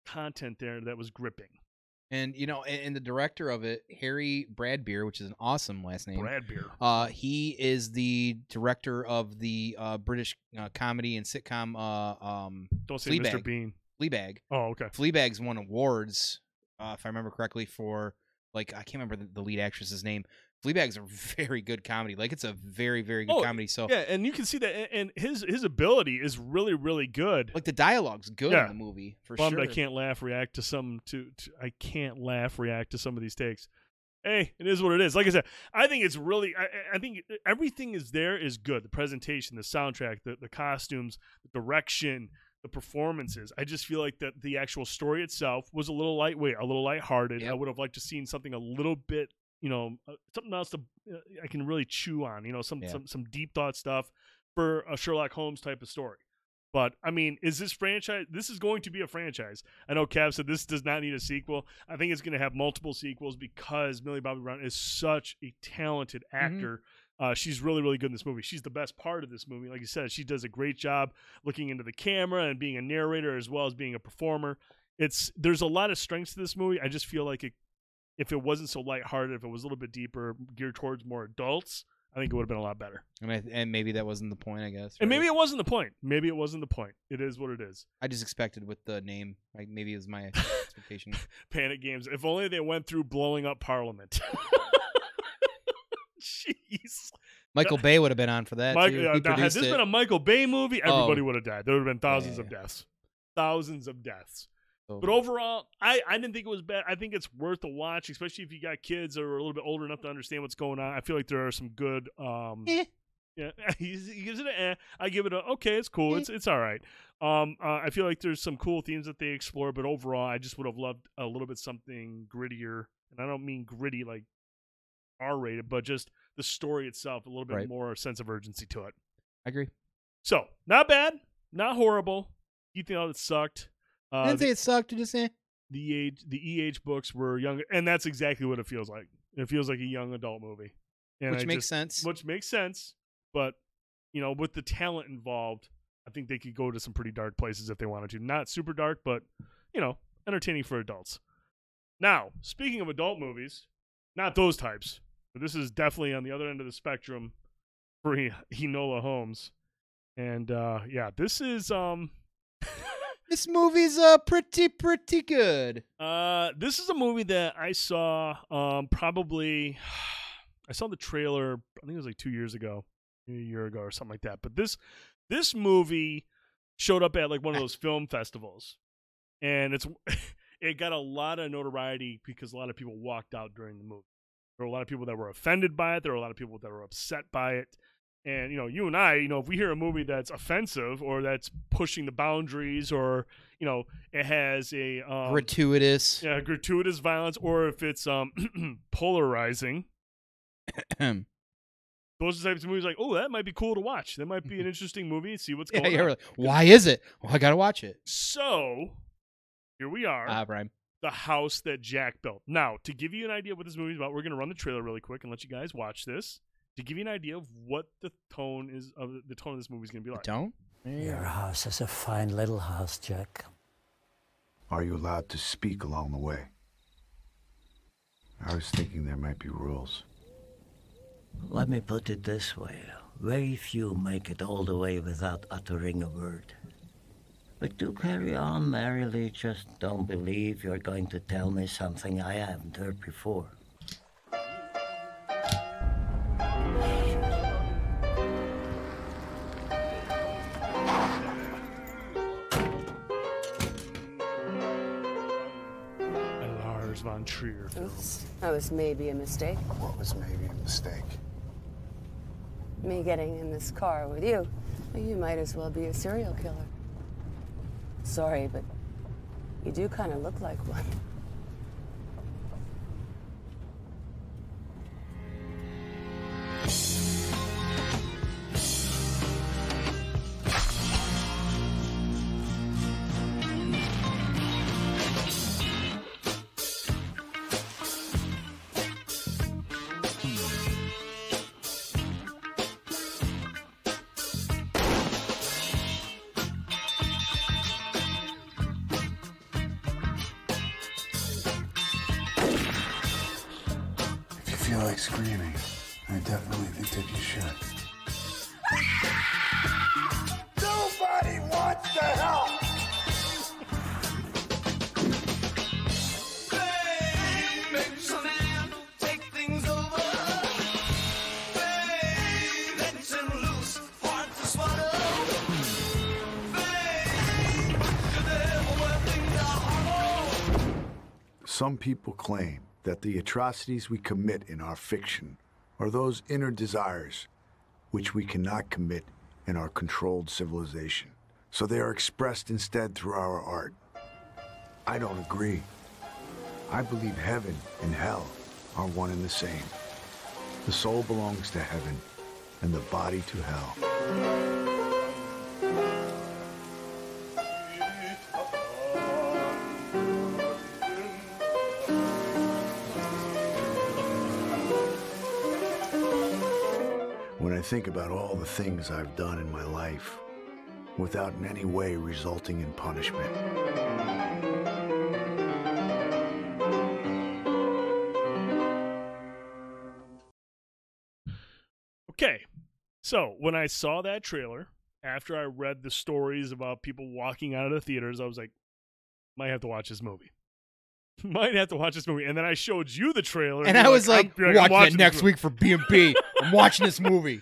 [SPEAKER 1] content there that was gripping
[SPEAKER 2] And you know, and, and the director of it, Harry Bradbeer, which is an awesome last name.
[SPEAKER 1] Bradbeer.
[SPEAKER 2] Uh, he is the director of the uh, British uh, comedy and sitcom uh, um,
[SPEAKER 1] don't say mr
[SPEAKER 2] Fleabag.
[SPEAKER 1] bean
[SPEAKER 2] Fleabag.
[SPEAKER 1] oh okay
[SPEAKER 2] Fleabag's won awards, uh, if I remember correctly, for like I can't remember the, the lead actress's name. Fleabag's a very good comedy. Like it's a very very good
[SPEAKER 1] Oh,
[SPEAKER 2] comedy. So
[SPEAKER 1] yeah and you can see that and his his ability is really really good
[SPEAKER 2] like the dialogue's good
[SPEAKER 1] Yeah.
[SPEAKER 2] in the movie for
[SPEAKER 1] bummed
[SPEAKER 2] sure.
[SPEAKER 1] I can't laugh react to some to, to I can't laugh react to some of these takes. Hey, it is what it is. Like I said, I think it's really I, I- think everything is there is good. The presentation, the soundtrack, the, the costumes, the direction, the performances. I just feel like that the actual story itself was a little lightweight, a little lighthearted. I would have liked to seen something a little bit, you know, uh, something else to uh, I can really chew on, you know, some
[SPEAKER 2] Yeah.
[SPEAKER 1] some some deep thought stuff for a Sherlock Holmes type of story. But I mean, is this franchise? This is going to be a franchise. I know Cav said this does not need a sequel. I think it's going to have multiple sequels because Millie Bobby Brown is such a talented actor. Uh, she's really, really good in this movie. She's the best part of this movie. Like you said, she does a great job looking into the camera and being a narrator as well as being a performer. It's there's a lot of strengths to this movie. I just feel like it, if it wasn't so lighthearted, if it was a little bit deeper, geared towards more adults, I think it would have been a lot better.
[SPEAKER 2] and, I, and maybe that wasn't the point. I guess.
[SPEAKER 1] And maybe it wasn't the point. Maybe it wasn't the point. It is what it is.
[SPEAKER 2] I just expected with the name. Like maybe it was my expectation.
[SPEAKER 1] Panic games. If only they went through blowing up Parliament. Jeez.
[SPEAKER 2] Michael Bay would have been on for that. Too.
[SPEAKER 1] uh, now, had this
[SPEAKER 2] it.
[SPEAKER 1] been a Michael Bay movie,
[SPEAKER 2] Oh.
[SPEAKER 1] everybody would have died. There would have been thousands of
[SPEAKER 2] Yeah.
[SPEAKER 1] deaths. Thousands of deaths.
[SPEAKER 2] So-
[SPEAKER 1] But overall, I, I didn't think it was bad. I think it's worth a watch, especially if you got kids that are a little bit older enough to understand what's going on. I feel like there are some good. Um,
[SPEAKER 2] Eh.
[SPEAKER 1] Yeah, he gives it an eh. I give it a okay. It's cool.
[SPEAKER 2] Eh.
[SPEAKER 1] It's it's all right. Um, uh, I feel like there's some cool themes that they explore, but overall, I just would have loved a little bit something grittier. And I don't mean gritty like R-rated, but just the story itself, a little bit
[SPEAKER 2] Right.
[SPEAKER 1] more sense of urgency to it.
[SPEAKER 2] I agree.
[SPEAKER 1] So not bad, not horrible. Ethan Elliott sucked.
[SPEAKER 2] I
[SPEAKER 1] Uh,
[SPEAKER 2] didn't
[SPEAKER 1] the,
[SPEAKER 2] say it sucked. I just say
[SPEAKER 1] the age, the EH books were young, and that's exactly what it feels like. It feels like a young adult movie, and
[SPEAKER 2] which
[SPEAKER 1] I
[SPEAKER 2] makes
[SPEAKER 1] just-
[SPEAKER 2] sense.
[SPEAKER 1] which makes sense. But you know, with the talent involved, I think they could go to some pretty dark places if they wanted to. Not super dark, but you know, entertaining for adults. Now, speaking of adult movies, not those types, but this is definitely on the other end of the spectrum for Enola Holmes. And uh yeah, this is um
[SPEAKER 2] This movie's uh pretty pretty good.
[SPEAKER 1] Uh, this is a movie that I saw um probably I saw the trailer I think it was like 2 years ago, a year ago or something like that. But this this movie showed up at like one of those film festivals. And it's it got a lot of notoriety because a lot of people walked out during the movie. There were a lot of people that were offended by it, there were a lot of people that were upset by it. And you know, you and I, you know, if we hear a movie that's offensive or that's pushing the boundaries or, you know, it has a um,
[SPEAKER 2] Gratuitous.
[SPEAKER 1] yeah, gratuitous violence, or if it's um polarizing. Those are the types of movies like, oh, that might be cool to watch. That might be an interesting movie. See what's
[SPEAKER 2] yeah,
[SPEAKER 1] going
[SPEAKER 2] you're
[SPEAKER 1] on.
[SPEAKER 2] like, why is it? Well, I gotta watch it.
[SPEAKER 1] So here we are,
[SPEAKER 2] Ah, Brian.
[SPEAKER 1] the house that Jack built. Now, to give you an idea of what this movie's about, we're gonna run the trailer really quick and let you guys watch this to give you an idea of what the tone is of the tone of this movie is gonna be like.
[SPEAKER 2] Don't.
[SPEAKER 3] Your house is a fine little house, Jack.
[SPEAKER 4] Are you allowed to speak along the way? I was thinking there might be rules.
[SPEAKER 3] Let me put it this way very few make it all the way without uttering a word. But do carry on merrily, just don't believe you're going to tell me something I haven't heard before.
[SPEAKER 1] Lars von Trier film.
[SPEAKER 5] Oops, that was maybe a mistake.
[SPEAKER 4] What was maybe a mistake?
[SPEAKER 5] Me getting in this car with you. You might as well be a serial killer. Sorry, but you do kind of look like one.
[SPEAKER 4] Some people claim that the atrocities we commit in our fiction are those inner desires which we cannot commit in our controlled civilization. So they are expressed instead through our art. I don't agree. I believe heaven and hell are one and the same. The soul belongs to heaven and the body to hell. I think about all the things I've done in my life without in any way resulting in punishment.
[SPEAKER 1] Okay. So when I saw that trailer, after I read the stories about people walking out of the theaters, I was like, might have to watch this movie. might have to watch this movie. And then I showed you the trailer.
[SPEAKER 2] And
[SPEAKER 1] you're
[SPEAKER 2] I was like,
[SPEAKER 1] I'm-
[SPEAKER 2] watch that next
[SPEAKER 1] movie."
[SPEAKER 2] week for BMP. I'm watching this movie.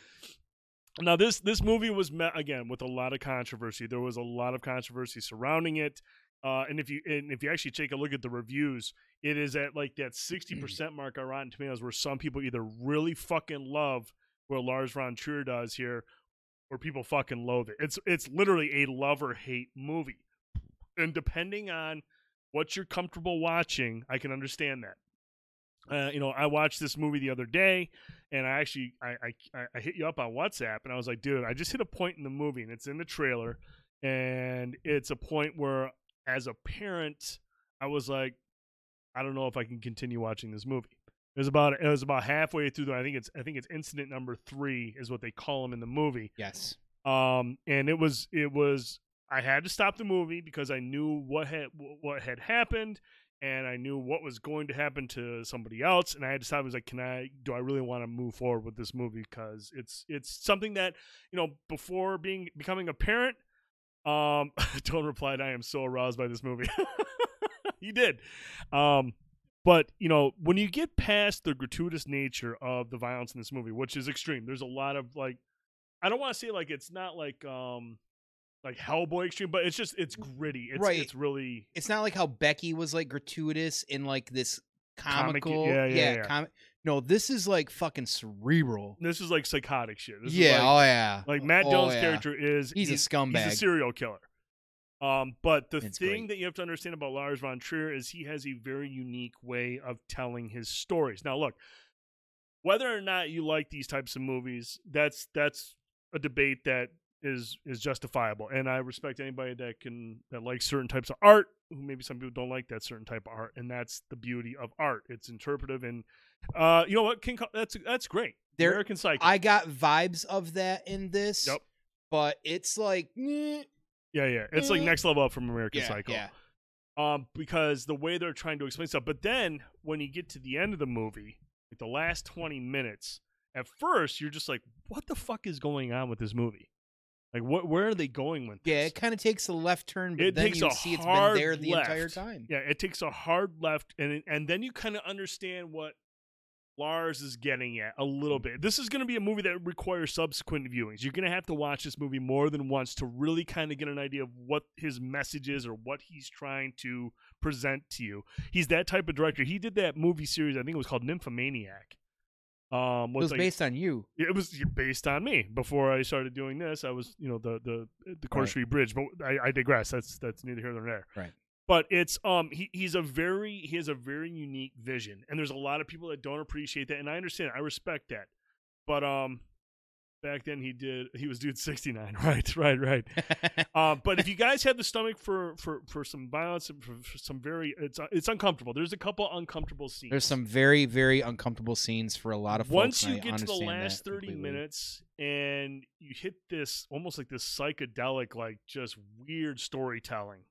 [SPEAKER 1] Now this this movie was met again with a lot of controversy. There was a lot of controversy surrounding it. Uh, and if you and if you actually take a look at the reviews, it is at like that sixty percent mark on Rotten Tomatoes, where some people either really fucking love what Lars von Trier does here, or people fucking loathe it. It's it's literally a love or hate movie, and depending on what you're comfortable watching, I can understand that. Uh, you know, I watched this movie the other day, and I actually I, I I hit you up on WhatsApp, and I was like, dude, I just hit a point in the movie, and it's in the trailer, and it's a point where, as a parent, I was like, I don't know if I can continue watching this movie. It was about it was about halfway through. The, I think it's I think it's incident number three is what they call him in the movie.
[SPEAKER 2] Yes.
[SPEAKER 1] Um, and it was it was I had to stop the movie because I knew what had what had happened, and I knew what was going to happen to somebody else, and I had to stop. I was like, can I? Do I really want to move forward with this movie? Because it's it's something that you know before being becoming a parent. Um, Tone replied, "I am so aroused by this movie." he did. Um, but you know, when you get past the gratuitous nature of the violence in this movie, which is extreme, there's a lot of like, I don't want to say like it's not like um, like Hellboy extreme, but it's just it's gritty. It's
[SPEAKER 2] Right.
[SPEAKER 1] it's really
[SPEAKER 2] It's not like how Becky was like gratuitous in like this
[SPEAKER 1] Comic-
[SPEAKER 2] comical.
[SPEAKER 1] yeah, yeah, yeah.
[SPEAKER 2] comic- no, this is like fucking cerebral.
[SPEAKER 1] this is like psychotic shit. This
[SPEAKER 2] yeah.
[SPEAKER 1] is like,
[SPEAKER 2] oh yeah.
[SPEAKER 1] like Matt
[SPEAKER 2] Oh,
[SPEAKER 1] Dillon's
[SPEAKER 2] yeah.
[SPEAKER 1] character is
[SPEAKER 2] He's a
[SPEAKER 1] He's
[SPEAKER 2] scumbag.
[SPEAKER 1] a serial killer. Um, but the
[SPEAKER 2] It's
[SPEAKER 1] thing
[SPEAKER 2] great.
[SPEAKER 1] that you have to understand about Lars von Trier is he has a very unique way of telling his stories. Now, look, whether or not you like these types of movies, that's that's a debate that is is justifiable, and I respect anybody that can that likes certain types of art. Who maybe some people don't like that certain type of art, and that's the beauty of art. It's interpretive, and uh, you know what? King, Co- that's that's great.
[SPEAKER 2] There-
[SPEAKER 1] American Psycho.
[SPEAKER 2] I got vibes of that in this.
[SPEAKER 1] Yep.
[SPEAKER 2] But it's like,
[SPEAKER 1] yeah, yeah. It's like next level up from American
[SPEAKER 2] yeah,
[SPEAKER 1] Psycho.
[SPEAKER 2] yeah.
[SPEAKER 1] um, because the way they're trying to explain stuff. But then when you get to the end of the movie, like the last twenty minutes, at first you're just like, "What the fuck is going on with this movie? Like, what? Where are they going with this?
[SPEAKER 2] Yeah, it kind of takes a left turn, but
[SPEAKER 1] It
[SPEAKER 2] then
[SPEAKER 1] takes
[SPEAKER 2] you
[SPEAKER 1] a
[SPEAKER 2] see it's been there the entire time.
[SPEAKER 1] yeah, it takes a hard left, and and then you kind of understand what Lars is getting at a little bit. This is going to be a movie that requires subsequent viewings. You're going to have to watch this movie more than once to really kind of get an idea of what his message is or what he's trying to present to you. He's that type of director. He did that movie series. I think it was called Nymphomaniac. Um,
[SPEAKER 2] It
[SPEAKER 1] was
[SPEAKER 2] based on you.
[SPEAKER 1] it was based on me. Before I started doing this, I was, you know, the the the Court
[SPEAKER 2] Right.
[SPEAKER 1] Street Bridge. But I, I digress. That's that's neither here nor there.
[SPEAKER 2] Right.
[SPEAKER 1] But it's um he, he's a very he has a very unique vision, and there's a lot of people that don't appreciate that, and I understand. I respect that. But um, back then he did he was dude 69. Right, right, right. Uh, but if you guys have the stomach for for for some violence and for, for some very it's it's uncomfortable. There's a couple uncomfortable scenes.
[SPEAKER 2] There's some very, very uncomfortable scenes for a lot of folks.
[SPEAKER 1] once you get to the last 30
[SPEAKER 2] completely.
[SPEAKER 1] minutes and you hit this almost like this psychedelic like just weird storytelling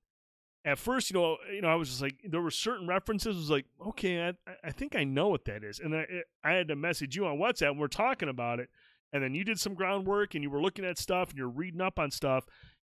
[SPEAKER 1] at first, you know, you know, I was just like, there were certain references. Was like, okay, I, I think I know what that is, and I, I had to message you on WhatsApp. and We're talking about it, and then you did some groundwork, and you were looking at stuff, and you're reading up on stuff,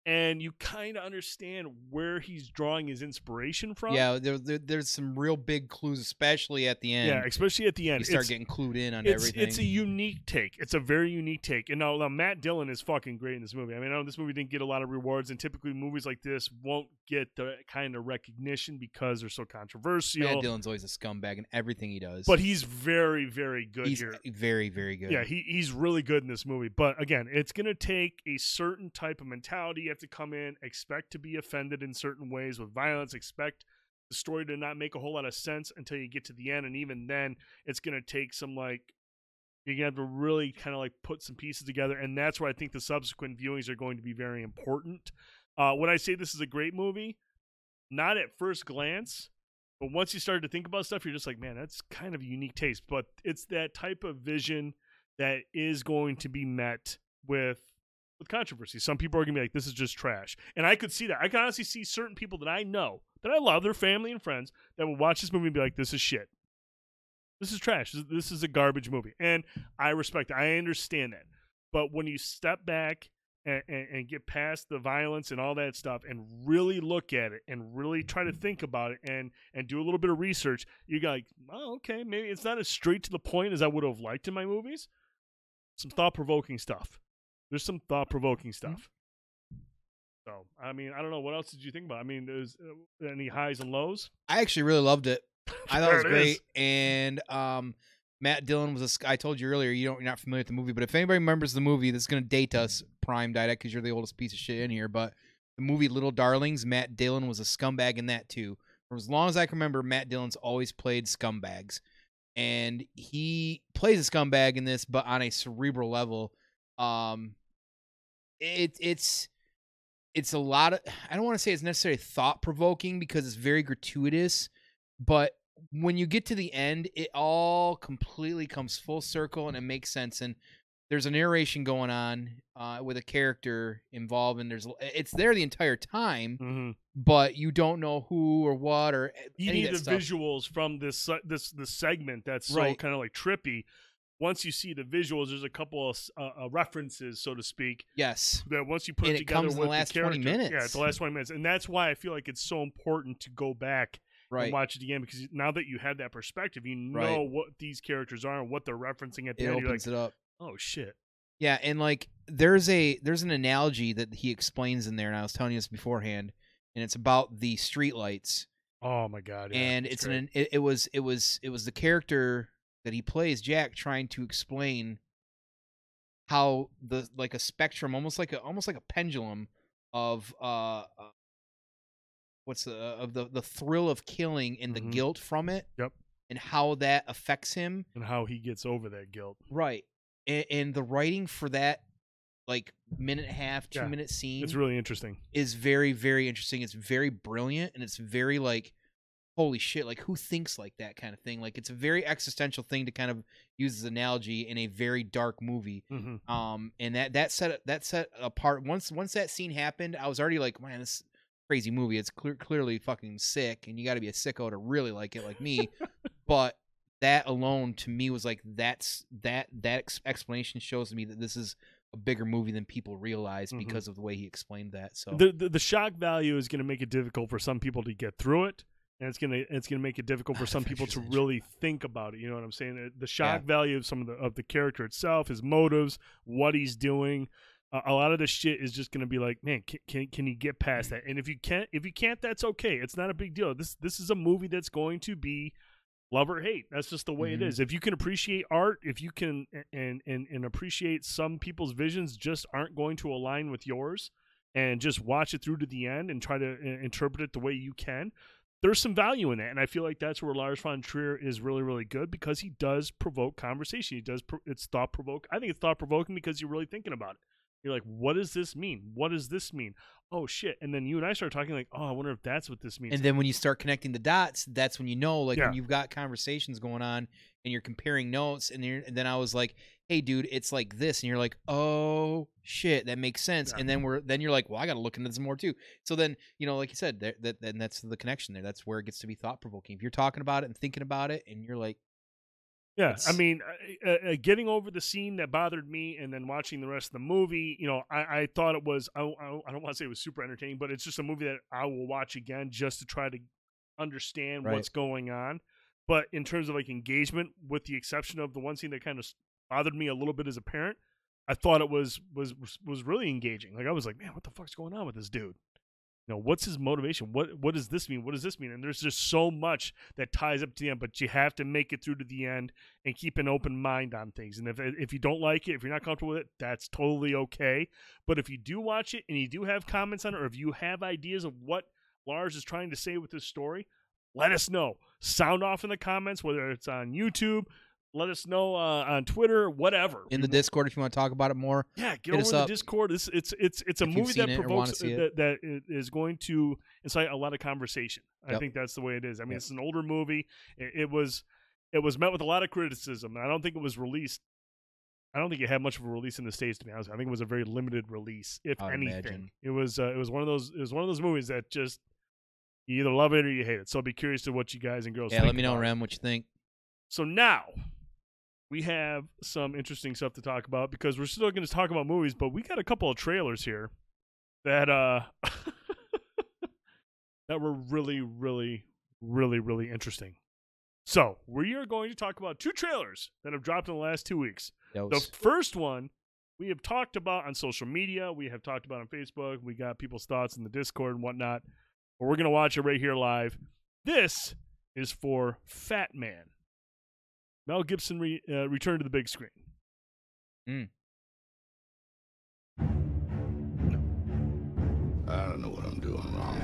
[SPEAKER 1] and you kind of understand where he's drawing his inspiration from.
[SPEAKER 2] Yeah, there, there, there's some real big clues, especially at the end.
[SPEAKER 1] yeah, especially at the end.
[SPEAKER 2] you start
[SPEAKER 1] It's-
[SPEAKER 2] getting clued in on
[SPEAKER 1] it's,
[SPEAKER 2] everything.
[SPEAKER 1] It's a unique take. It's a very unique take. And now, now Matt Dillon is fucking great in this movie. I mean, I know this movie didn't get a lot of rewards, and typically movies like this won't get the kind of recognition because they're so controversial.
[SPEAKER 2] Matt Dillon's always a scumbag in everything he does.
[SPEAKER 1] but he's very, very good
[SPEAKER 2] he's
[SPEAKER 1] here.
[SPEAKER 2] very, very good.
[SPEAKER 1] Yeah, he, he's really good in this movie. But again, it's going to take a certain type of mentality. Have to come in, expect to be offended in certain ways with violence, expect the story to not make a whole lot of sense until you get to the end. And even then, it's going to take some like, you're to have to really kind of like put some pieces together. And that's where I think the subsequent viewings are going to be very important. Uh, when I say this is a great movie, not at first glance, but once you start to think about stuff, you're just like, man, that's kind of unique taste. But it's that type of vision that is going to be met with with controversy. Some people are gonna be like, "This is just trash," and I could see that. I can honestly see certain people that I know that I love, their family and friends, that will watch this movie and be like, "This is shit. This is trash. This, is a garbage movie," and I respect. I understand that. But when you step back and, and, and get past the violence and all that stuff, and really look at it, and really try to think about it, and and do a little bit of research, you got like, "Oh, okay, maybe it's not as straight to the point as I would have liked in my movies." Some thought provoking stuff. There's some thought provoking
[SPEAKER 2] Mm-hmm.
[SPEAKER 1] stuff. So, I mean, I don't know. What else did you think about? I mean, there's uh, any highs and lows?
[SPEAKER 2] I actually really loved it. I thought it was
[SPEAKER 1] it
[SPEAKER 2] great.
[SPEAKER 1] is.
[SPEAKER 2] And um, Matt Dillon was a. I told you earlier, you don't, you're not familiar with the movie, but if anybody remembers the movie, that's going to date us, Prime Didact because you're the oldest piece of shit in here. But the movie Little Darlings, Matt Dillon was a scumbag in that too. For as long as I can remember, Matt Dillon's always played scumbags, and he plays a scumbag in this, but on a cerebral level. Um, it it's it's a lot of I don't want to say it's necessarily thought provoking because it's very gratuitous, but when you get to the end, it all completely comes full circle and it makes sense. And there's a narration going on uh, with a character involved, and there's it's there the entire time,
[SPEAKER 1] Mm-hmm.
[SPEAKER 2] but you don't know who or what or
[SPEAKER 1] You
[SPEAKER 2] any
[SPEAKER 1] need
[SPEAKER 2] of
[SPEAKER 1] the
[SPEAKER 2] stuff.
[SPEAKER 1] visuals from this this this segment that's so
[SPEAKER 2] Right.
[SPEAKER 1] kind of like trippy. Once you see the visuals, there's a couple of uh, uh, references, so to speak,
[SPEAKER 2] Yes,
[SPEAKER 1] that once you put
[SPEAKER 2] And
[SPEAKER 1] it
[SPEAKER 2] it
[SPEAKER 1] together
[SPEAKER 2] in the last 20
[SPEAKER 1] character- Yeah,
[SPEAKER 2] minutes.
[SPEAKER 1] it's the last 20 minutes, and that's why I feel like it's so important to go back
[SPEAKER 2] right.
[SPEAKER 1] and watch it again because now that you have that perspective, you know
[SPEAKER 2] Right.
[SPEAKER 1] what these characters are and what they're referencing at the
[SPEAKER 2] It
[SPEAKER 1] end. You're like,
[SPEAKER 2] opens it up.
[SPEAKER 1] oh shit.
[SPEAKER 2] Yeah, and like there's a there's an analogy that he explains in there, and I was telling you this beforehand, and it's about the streetlights.
[SPEAKER 1] Oh my god. Yeah,
[SPEAKER 2] and it's an it, it was it was it was the character that he plays Jack trying to explain how the like a spectrum almost like a almost like a pendulum of uh uh, what's the of the the thrill of killing and the
[SPEAKER 1] Mhm.
[SPEAKER 2] guilt from it
[SPEAKER 1] Yep.
[SPEAKER 2] and how that affects him
[SPEAKER 1] and how he gets over that guilt.
[SPEAKER 2] right and, and the writing for that like minute and a half two
[SPEAKER 1] Yeah,
[SPEAKER 2] minute scene
[SPEAKER 1] It's really interesting.
[SPEAKER 2] is very very interesting it's very brilliant and it's very like holy shit like who thinks like that kind of thing? Like it's a very existential thing to kind of use as analogy in a very dark movie
[SPEAKER 1] hmm
[SPEAKER 2] um and that that set that set apart once once that scene happened i was already like man this crazy movie it's clear, clearly fucking sick and you got to be a sicko to really like it like me. But that alone to me was like that's that that ex- explanation shows me that this is a bigger movie than people realize
[SPEAKER 1] Mhm.
[SPEAKER 2] because of the way he explained that so
[SPEAKER 1] The, the the shock value is going to make it difficult for some people to get through it, and it's gonna it's gonna make it difficult for some people to really think about it. You know what I'm saying? Uh, The shock value of some of the of the character itself, his motives, what he's doing. Uh, a lot of the shit is just gonna be like, man, can, can can you get past that? And if you can't, if you can't, that's okay. It's not a big deal. This this is a movie that's going to be love or hate. That's just the way
[SPEAKER 2] Mhm.
[SPEAKER 1] it is. If you can appreciate art, if you can and and and appreciate some people's visions just aren't going to align with yours, and just watch it through to the end and try to uh, interpret it the way you can. There's some value in that, and I feel like that's where Lars von Trier is really, really good because he does provoke conversation. He does. Pro- it's thought provoke. I think it's thought provoking because you're really thinking about it. You're like, what does this mean? What does this mean? Oh shit! And then you and I start talking like, oh, I wonder if that's what this means.
[SPEAKER 2] and then when you start connecting the dots that's when you know like
[SPEAKER 1] Yeah.
[SPEAKER 2] when you've got conversations going on and you're comparing notes and, you're, and then i was like "Hey, dude, it's like this," and you're like, "Oh shit, that makes sense."
[SPEAKER 1] Yeah.
[SPEAKER 2] And then we're then you're like, "Well, I got to look into this more too." So then you know, like you said, there, that then that's the connection there. That's where it gets to be thought provoking. If you're talking about it and thinking about it, and you're like,
[SPEAKER 1] Yeah, I mean, uh, uh, uh, getting over the scene that bothered me, and then watching the rest of the movie, you know, I, I thought it was. I, I, I don't want to say it was super entertaining, but it's just a movie that I will watch again just to try to understand
[SPEAKER 2] Right.
[SPEAKER 1] what's going on. But in terms of like engagement, with the exception of the one scene that kind of bothered me a little bit as a parent, I thought it was was was- really engaging. Like I was like, man, what the fuck's going on with this dude? You know, what's his motivation? What what does this mean? What does this mean? And there's just so much that ties up to the end, but you have to make it through to the end and keep an open mind on things. And if if you don't like it, if you're not comfortable with it, that's totally okay. But if you do watch it and you do have comments on it, or if you have ideas of what Lars is trying to say with this story, let us know. Sound off in the comments, whether it's on YouTube. Let us know uh, on Twitter, whatever.
[SPEAKER 2] in the Discord if you want to talk about it more.
[SPEAKER 1] Yeah, get over the. Discord. It's it's it's it's a movie that provokes that that i- going to incite a lot of conversation. I think that's the way it is. I mean,
[SPEAKER 2] Yep.
[SPEAKER 1] it's an older movie. It, it was it was met with a lot of criticism. I don't think it was released. I don't think it had much of a release in the states. To be honest, I think it was a very limited release, if
[SPEAKER 2] I
[SPEAKER 1] anything.
[SPEAKER 2] imagine.
[SPEAKER 1] It was uh, it was one of those it was one of those movies that just you either love it or you hate it. So I'll be curious to what you guys and girls.
[SPEAKER 2] Yeah, let me know. Rem, what you think.
[SPEAKER 1] So now we have some interesting stuff to talk about because we're still going to talk about movies, but we got a couple of trailers here that uh that were really, really, really, really interesting. So we are going to talk about two trailers that have dropped in the last two weeks. The first one we have talked about on social media, we have talked about on Facebook, we got people's thoughts in the Discord and whatnot. But we're gonna watch it right here live. This is for Fat Man. Mel Gibson re- uh, returned to the big screen.
[SPEAKER 6] I don't know what I'm doing wrong.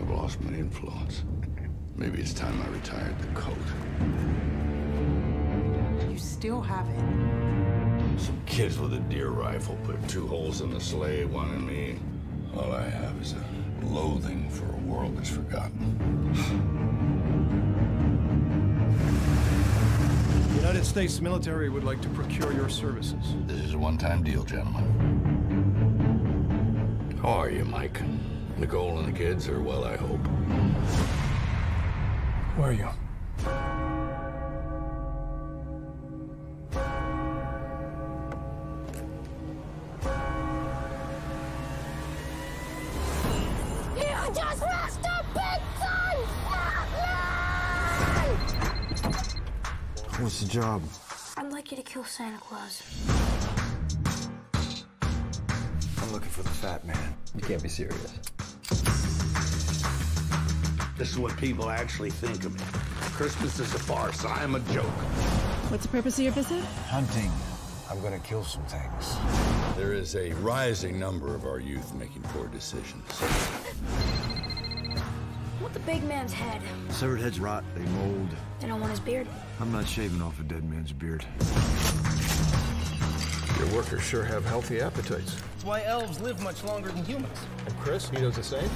[SPEAKER 6] I've lost my influence. Maybe it's time I retired the coat.
[SPEAKER 7] You still have it.
[SPEAKER 6] Some kids with a deer rifle put two holes in the sleigh, one in me. All I have is a loathing for a world that's forgotten.
[SPEAKER 8] United States military would like to procure your services.
[SPEAKER 6] This is a one-time deal, gentlemen. How are you, Mike? Nicole and the kids are well, I hope.
[SPEAKER 8] Where are you?
[SPEAKER 9] You
[SPEAKER 10] job?
[SPEAKER 9] I'd like you to kill Santa Claus.
[SPEAKER 10] I'm looking for the fat man.
[SPEAKER 11] You can't be serious.
[SPEAKER 6] This is what people actually think of me. Christmas is a farce. I am a joke.
[SPEAKER 7] What's the purpose of your visit?
[SPEAKER 10] Hunting. I'm gonna kill some things.
[SPEAKER 6] There is a rising number of our youth making poor decisions.
[SPEAKER 9] Want the big man's head.
[SPEAKER 10] Severed heads rot, they mold.
[SPEAKER 9] They don't want his beard.
[SPEAKER 10] I'm not shaving off a dead man's beard.
[SPEAKER 8] Your workers sure have healthy appetites.
[SPEAKER 11] That's why elves live much longer than humans.
[SPEAKER 8] And Chris, he does the same?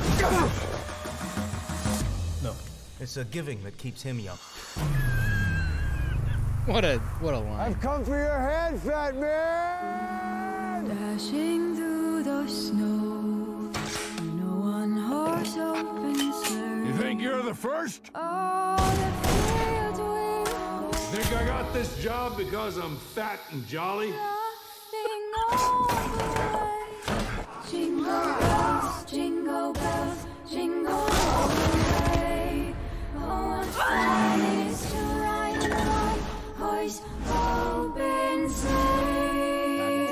[SPEAKER 11] No, it's a giving that keeps him young.
[SPEAKER 2] What a what a line.
[SPEAKER 10] I've come for your head, fat man!
[SPEAKER 9] Dashing through the snow. No one horse open
[SPEAKER 6] You think you're the first?
[SPEAKER 9] All the fields will
[SPEAKER 6] Think I got this job because I'm fat and jolly?
[SPEAKER 9] nothing all the way. Jingle bells, jingle bells, jingle all the way. Oh, what fun it is to ride in one horse open sleigh.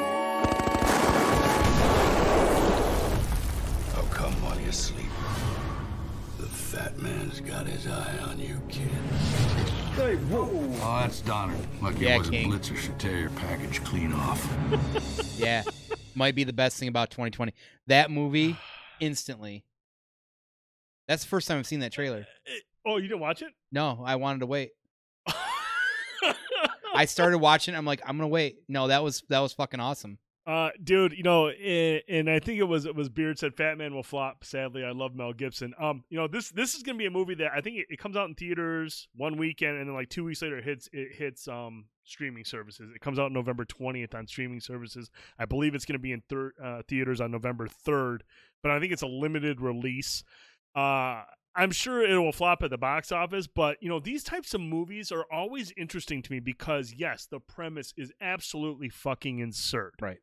[SPEAKER 6] Oh, come while you sleep. The fat man's got his eye on you, kid. Hey, whoa! Oh, that's Donner. Lucky
[SPEAKER 2] Yeah,
[SPEAKER 6] it wasn't
[SPEAKER 2] King.
[SPEAKER 6] Blitzen should tear your package clean off.
[SPEAKER 2] Yeah, might be the best thing about 2020. That movie, instantly. That's the first time I've seen that trailer.
[SPEAKER 1] Uh, uh, oh, you didn't watch it?
[SPEAKER 2] No, I wanted to wait. I started watching. I'm like, I'm gonna wait. No, that was that was fucking awesome.
[SPEAKER 1] Uh, dude, you know, and, and I think it was it was Beard said Fat Man will flop. Sadly, I love Mel Gibson. Um, you know, this this is gonna be a movie that I think it, it comes out in theaters one weekend, and then like two weeks later it hits it hits um streaming services. It comes out November 20th on streaming services. I believe it's to be in thir- uh, theaters on November 3rd, but I think it's a limited release. Uh, I'm sure it will flop at the box office, but you know these types of movies are always interesting to me because yes, the premise is absolutely fucking absurd.
[SPEAKER 2] Right.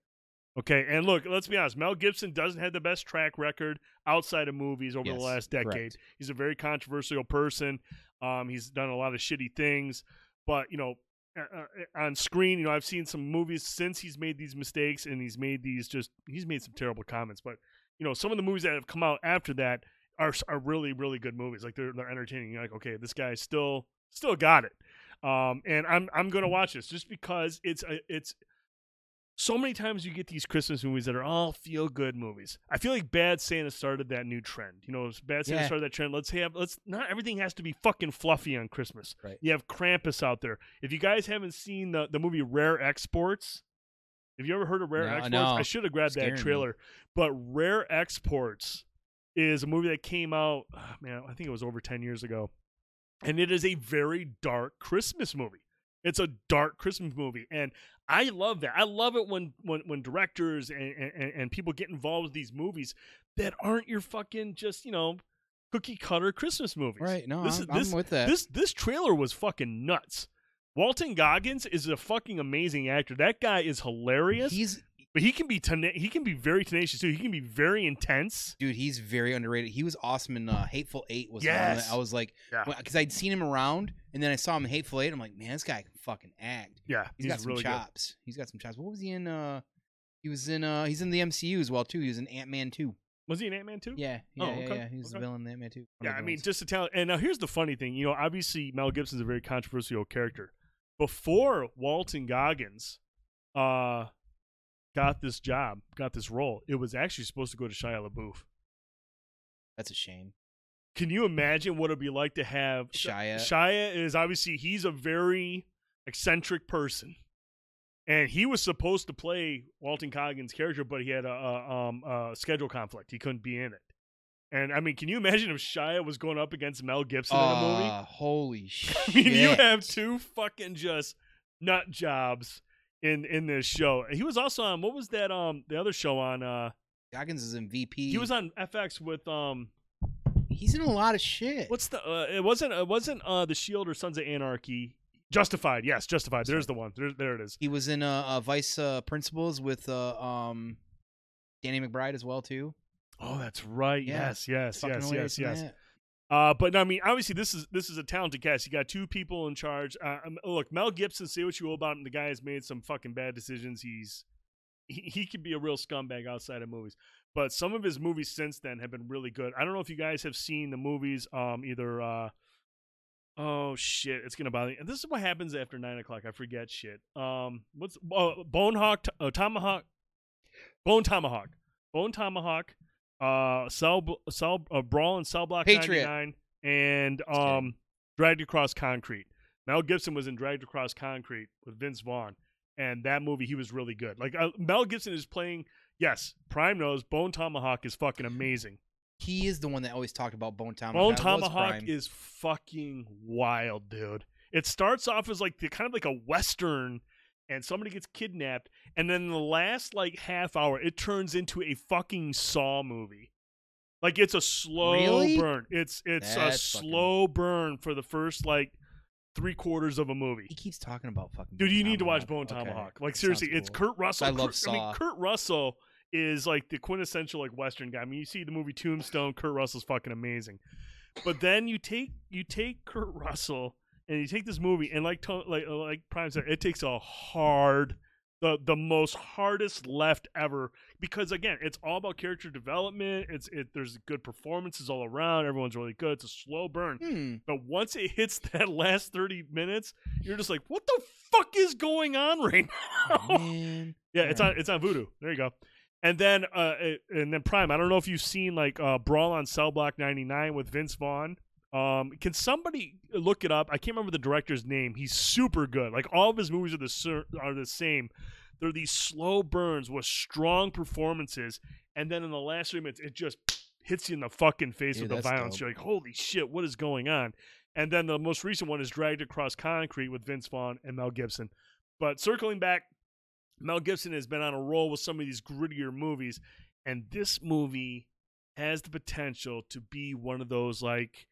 [SPEAKER 1] Okay, and look, let's be honest. Mel Gibson doesn't have the best track record outside of movies over
[SPEAKER 2] Yes,
[SPEAKER 1] the last decade.
[SPEAKER 2] correct.
[SPEAKER 1] He's a very controversial person. Um, he's done a lot of shitty things, but you know, uh, on screen, you know, I've seen some movies since he's made these mistakes, and he's made these just he's made some terrible comments. But you know, some of the movies that have come out after that are are really really good movies. Like they're they're entertaining. You're like, okay, this guy still still got it. Um, and I'm I'm gonna watch this just because it's a, it's so many times you get these Christmas movies that are all feel good movies. I feel like Bad Santa started that new trend. You know, Bad Santa
[SPEAKER 2] Yeah.
[SPEAKER 1] started that trend. Let's have let's not everything has to be fucking fluffy on Christmas.
[SPEAKER 2] Right.
[SPEAKER 1] You have Krampus out there. If you guys haven't seen the, the movie Rare Exports, have you ever heard of Rare
[SPEAKER 2] No,
[SPEAKER 1] Exports?
[SPEAKER 2] no.
[SPEAKER 1] I should have grabbed that
[SPEAKER 2] me.
[SPEAKER 1] trailer. But Rare Exports is a movie that came out, ah, man, I think it was over 10 years ago. And it is a very dark Christmas movie. It's a dark Christmas movie. And I love that. I love it when when, when directors and, and, and people get involved with these movies that aren't your fucking just, you know, cookie cutter Christmas movies.
[SPEAKER 2] Right, no,
[SPEAKER 1] this
[SPEAKER 2] I'm-
[SPEAKER 1] is,
[SPEAKER 2] I'm
[SPEAKER 1] this,
[SPEAKER 2] with that.
[SPEAKER 1] This this trailer was fucking nuts. Walton Goggins is a fucking amazing actor. That guy is hilarious.
[SPEAKER 2] He's
[SPEAKER 1] but he can be tena- he can be very tenacious too. He can be very intense.
[SPEAKER 2] dude, he's very underrated. He was awesome in uh, Hateful Eight. Was
[SPEAKER 1] Yes.
[SPEAKER 2] I was like,
[SPEAKER 1] Yeah.
[SPEAKER 2] because I'd seen him around, and then I saw him in Hateful Eight. I'm like, man, this guy fucking act.
[SPEAKER 1] Yeah,
[SPEAKER 2] he's got some
[SPEAKER 1] really good.
[SPEAKER 2] chops. He's got some chops. What was he in? Uh, he was in. Uh, he's in the MCU as well too. He was in Ant Man two.
[SPEAKER 1] Was he an Ant Man too?
[SPEAKER 2] Yeah, yeah,
[SPEAKER 1] Oh,
[SPEAKER 2] yeah,
[SPEAKER 1] okay,
[SPEAKER 2] yeah. He was the villain in Ant Man two.
[SPEAKER 1] Yeah, I mean, just to tell. And now here's the funny thing. You know, obviously Mel Gibson's a very controversial character. Before Walton Goggins, uh, got this job, got this role, it was actually supposed to go to Shia LaBeouf.
[SPEAKER 2] that's a shame.
[SPEAKER 1] Can you imagine what it'd be like to have
[SPEAKER 2] Shia.
[SPEAKER 1] Shia is obviously he's a very eccentric person, and he was supposed to play Walton Goggins' character, but he had a, a, um, a schedule conflict. He couldn't be in it. And I mean, can you imagine if Shia was going up against Mel Gibson in a movie?
[SPEAKER 2] Uh, holy shit!
[SPEAKER 1] I mean, you have two fucking just nut jobs in in this show. He was also on what was that um the other show on uh
[SPEAKER 2] Goggins is in VP.
[SPEAKER 1] he was on FX with um
[SPEAKER 2] He's in a lot of shit.
[SPEAKER 1] what's the uh, it wasn't it wasn't uh the Shield or Sons of Anarchy. Justified, yes, Justified. There's the one. There, there it is.
[SPEAKER 2] He was in uh, uh Vice uh, Principals with uh, um Danny McBride as well too.
[SPEAKER 1] Oh, that's right.
[SPEAKER 2] Yeah.
[SPEAKER 1] Yes, yes,
[SPEAKER 2] Fucking
[SPEAKER 1] yes, yes, yes.
[SPEAKER 2] that.
[SPEAKER 1] Uh, but no, I mean, obviously, this is this is a talented cast. You got two people in charge. Uh, um, look, Mel Gibson. Say what you will about him, the guy has made some fucking bad decisions. He's he, he could be a real scumbag outside of movies. But some of his movies since then have been really good. I don't know if you guys have seen the movies. Um, either uh, oh shit, it's gonna bother me. And this is what happens after nine o'clock. I forget shit. Um, what's uh, Bonehawk? Uh, Tomahawk? Bone Tomahawk. Bone Tomahawk. Uh, Cell, Cell, uh, Brawl and Cell Block
[SPEAKER 2] Patriot.
[SPEAKER 1] 99, and um, Dragged Across Concrete. Mel Gibson was in Dragged Across Concrete with Vince Vaughn, and that movie he was really good. Like uh, Mel Gibson is playing. Yes, Prime knows Bone Tomahawk is fucking amazing.
[SPEAKER 2] He is the one that always talked about Bone Tomahawk.
[SPEAKER 1] Bone Tomahawk is fucking wild, dude. It starts off as like the kind of like a western, and somebody gets kidnapped, and then the last like half hour, it turns into a fucking Saw movie. Like it's a slow
[SPEAKER 2] Really?
[SPEAKER 1] burn. It's it's
[SPEAKER 2] That's
[SPEAKER 1] a
[SPEAKER 2] fucking-
[SPEAKER 1] slow burn for the first like three quarters of a movie.
[SPEAKER 2] He keeps talking about fucking.
[SPEAKER 1] Dude,
[SPEAKER 2] Bone
[SPEAKER 1] you need to watch
[SPEAKER 2] Tomahawk.
[SPEAKER 1] Bone
[SPEAKER 2] Okay.
[SPEAKER 1] Tomahawk. Like
[SPEAKER 2] That
[SPEAKER 1] seriously,
[SPEAKER 2] sounds
[SPEAKER 1] it's. Kurt Russell.
[SPEAKER 2] I love
[SPEAKER 1] Kurt, I mean,
[SPEAKER 2] Saw.
[SPEAKER 1] Kurt Russell is like the quintessential like Western guy. I mean, you see the movie Tombstone. Kurt Russell's fucking amazing. But then you take you take Kurt Russell and you take this movie and like like like Prime said, it takes a hard the the most hardest left ever because again it's all about character development it's it there's good performances all around everyone's really good it's a slow burn
[SPEAKER 2] Hmm.
[SPEAKER 1] but once it hits that last 30 minutes you're just like what the fuck is going on right now
[SPEAKER 2] Man.
[SPEAKER 1] yeah it's on it's on Vudu there you go and then uh and then prime i don't know if you've seen like uh brawl on cell block 99 with vince vaughn um, can somebody look it up? I can't remember the director's name. He's super good. Like all of his movies are the are the same. They're these slow burns with strong performances, and then in the last three minutes, it just hits you in the fucking face
[SPEAKER 2] Dude,
[SPEAKER 1] with the violence.
[SPEAKER 2] dope.
[SPEAKER 1] You're like, holy shit, what is going on? And then the most recent one is Dragged Across Concrete with Vince Vaughn and Mel Gibson. But circling back, Mel Gibson has been on a roll with some of these grittier movies, and this movie has the potential to be one of those like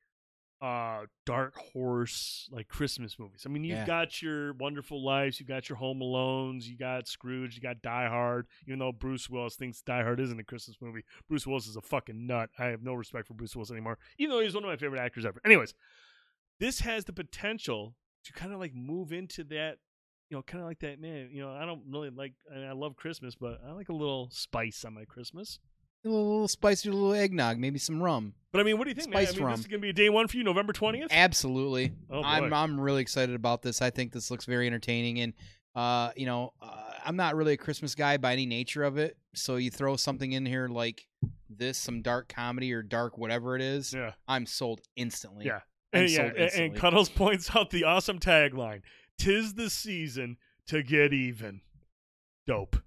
[SPEAKER 1] uh dark horse like Christmas movies. I mean, you've
[SPEAKER 2] Yeah.
[SPEAKER 1] got your Wonderful Lives, you've got your Home Alones, you got Scrooge, you got Die Hard. Even though Bruce Willis thinks Die Hard isn't a Christmas movie, Bruce Willis is a fucking nut. I have no respect for Bruce Willis anymore, even though he's one of my favorite actors ever. Anyways, this has the potential to kind of like move into that you know, kind of like that, man. You know, I don't really like. I, mean, I love Christmas, but I like a little spice on my Christmas.
[SPEAKER 2] A little, little spicy, a little eggnog, maybe some rum.
[SPEAKER 1] But I mean, what do you think, man? I
[SPEAKER 2] Spice
[SPEAKER 1] mean,
[SPEAKER 2] rum.
[SPEAKER 1] this is gonna be a day one for you, November twentieth.
[SPEAKER 2] Absolutely.
[SPEAKER 1] Oh, boy.
[SPEAKER 2] I'm I'm really excited about this. I think this looks very entertaining, and uh, you know, uh, I'm not really a Christmas guy by any nature of it. So you throw something in here like this, some dark comedy or dark whatever it is.
[SPEAKER 1] Yeah.
[SPEAKER 2] I'm sold instantly.
[SPEAKER 1] Yeah,
[SPEAKER 2] I'm
[SPEAKER 1] and, yeah, and, and. Cuddles points out the awesome tagline: "Tis the season to get even." Dope.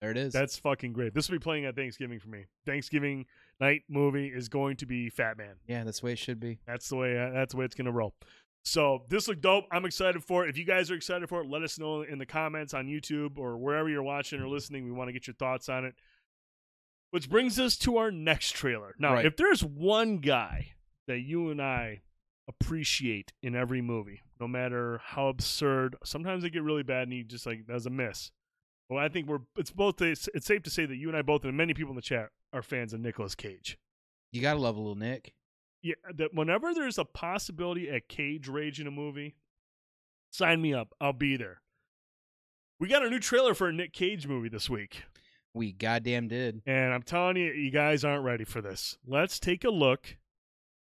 [SPEAKER 2] There it is.
[SPEAKER 1] That's fucking great. This will be playing at Thanksgiving for me. Thanksgiving night movie is going to be Fat Man.
[SPEAKER 2] yeah, that's the way it should be.
[SPEAKER 1] That's the way. Uh, that's the way it's gonna roll. So this looked dope. I'm excited for it. If you guys are excited for it, let us know in the comments on YouTube or wherever you're watching or listening. We want to get your thoughts on it. Which brings us to our next trailer. Now,
[SPEAKER 2] Right.
[SPEAKER 1] if there's one guy that you and I appreciate in every movie, no matter how absurd, sometimes they get really bad and you just like that's a miss. Well, I think we're it's both it's, it's safe to say that you and I both and many people in the chat are fans of Nicolas Cage.
[SPEAKER 2] You gotta love a little Nick.
[SPEAKER 1] Yeah, that whenever there's a possibility at Cage Rage in a movie, sign me up. I'll be there. We got a new trailer for a Nick Cage movie this week.
[SPEAKER 2] We goddamn did.
[SPEAKER 1] And I'm telling you, you guys aren't ready for this. Let's take a look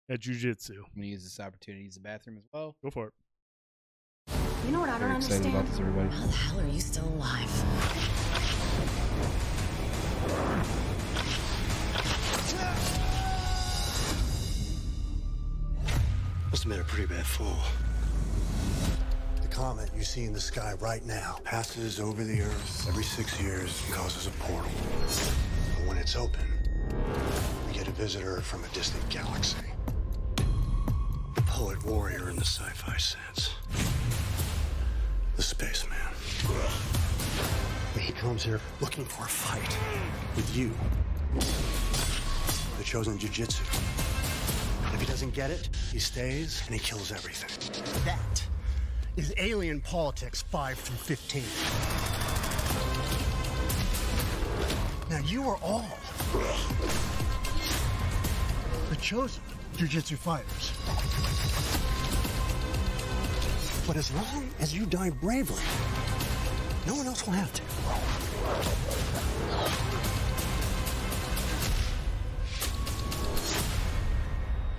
[SPEAKER 1] at jujitsu.
[SPEAKER 2] I'm gonna use this opportunity to use the bathroom as well.
[SPEAKER 1] Go for it.
[SPEAKER 12] You know what I don't
[SPEAKER 2] Very excited
[SPEAKER 12] understand?
[SPEAKER 2] about this, everybody.
[SPEAKER 12] How the hell are you still alive?
[SPEAKER 13] Must have been a pretty bad fall. The comet you see in the sky right now passes over the Earth every six years and causes a portal. But when it's open, we get a visitor from a distant galaxy. Poet warrior in the sci-fi sense. The spaceman. He comes here looking for a fight with you. The chosen jujitsu. If he doesn't get it, he stays and he kills everything. That is Alien Politics 5 through 15. Now you are all the chosen jujitsu fighters. But as long as you die bravely, no one else will have to.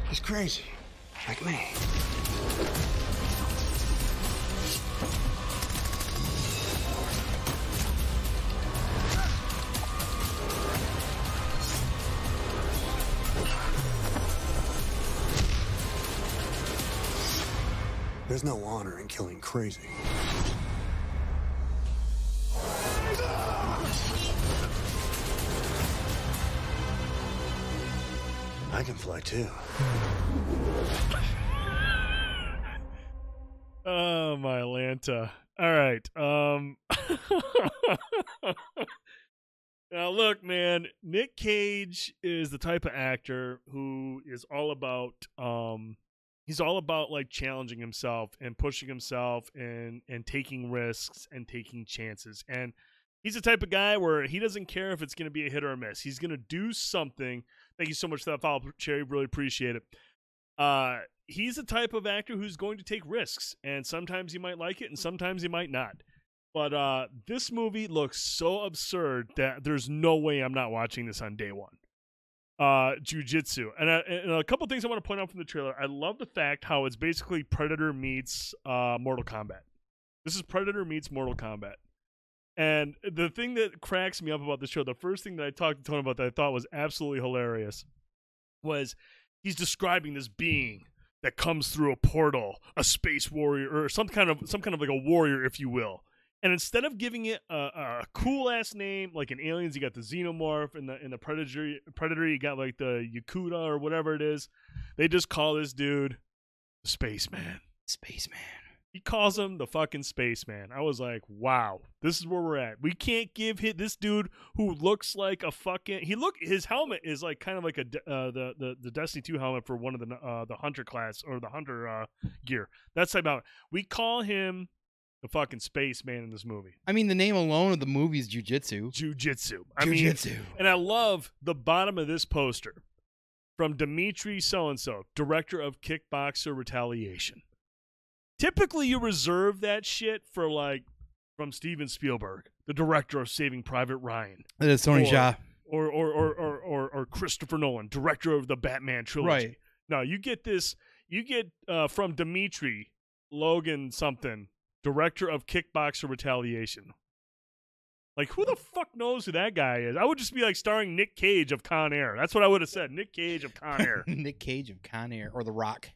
[SPEAKER 13] He's crazy, like me. There's no honor in killing crazy. I can fly too.
[SPEAKER 1] Oh my Lanta. All right. Um Now look, man, Nick Cage is the type of actor who is all about um he's all about like challenging himself and pushing himself and and taking risks and taking chances. And he's the type of guy where he doesn't care if it's going to be a hit or a miss. He's going to do something. Thank you so much for that follow, Cherry. Really appreciate it. Uh, he's the type of actor who's going to take risks, and sometimes he might like it, and sometimes he might not. But uh, this movie looks so absurd that there's no way I'm not watching this on day one. Uh, jujitsu, and, uh, and a couple things I want to point out from the trailer. I love the fact how it's basically Predator meets uh, Mortal Kombat. This is Predator meets Mortal Kombat. And the thing that cracks me up about the show, the first thing that I talked to Tony about that I thought was absolutely hilarious was he's describing this being that comes through a portal, a space warrior, or some kind of some kind of like a warrior, if you will. And instead of giving it a, a cool ass name like in Aliens, you got the Xenomorph, and the in the Predator, Predator, you got like the Yakuta or whatever it is. They just call this dude the Spaceman.
[SPEAKER 2] Spaceman.
[SPEAKER 1] He calls him the fucking spaceman. I was like, wow, this is where we're at. We can't give hit this dude who looks like a fucking. He look his helmet is like kind of like a uh, the the the Destiny two helmet for one of the uh, the hunter class or the hunter uh, gear. That's type of. We call him the fucking spaceman in this movie.
[SPEAKER 2] I mean, the name alone of the movie is jujitsu.
[SPEAKER 1] Jujitsu. I
[SPEAKER 2] Jujitsu.
[SPEAKER 1] mean, and I love the bottom of this poster from Dimitri So and So, director of Kickboxer Retaliation. Typically, you reserve that shit for like from Steven Spielberg, the director of Saving Private Ryan.
[SPEAKER 2] That is Tony Jaa.
[SPEAKER 1] Or or, or or or or Christopher Nolan, director of the Batman trilogy.
[SPEAKER 2] Right.
[SPEAKER 1] No, you get this. You get uh, from Dimitri Logan something, director of Kickboxer Retaliation. Like who the fuck knows who that guy is? I would just be like starring Nick Cage of Con Air. That's what I would have said. Nick Cage of Con Air.
[SPEAKER 2] Nick Cage of Con Air or The Rock.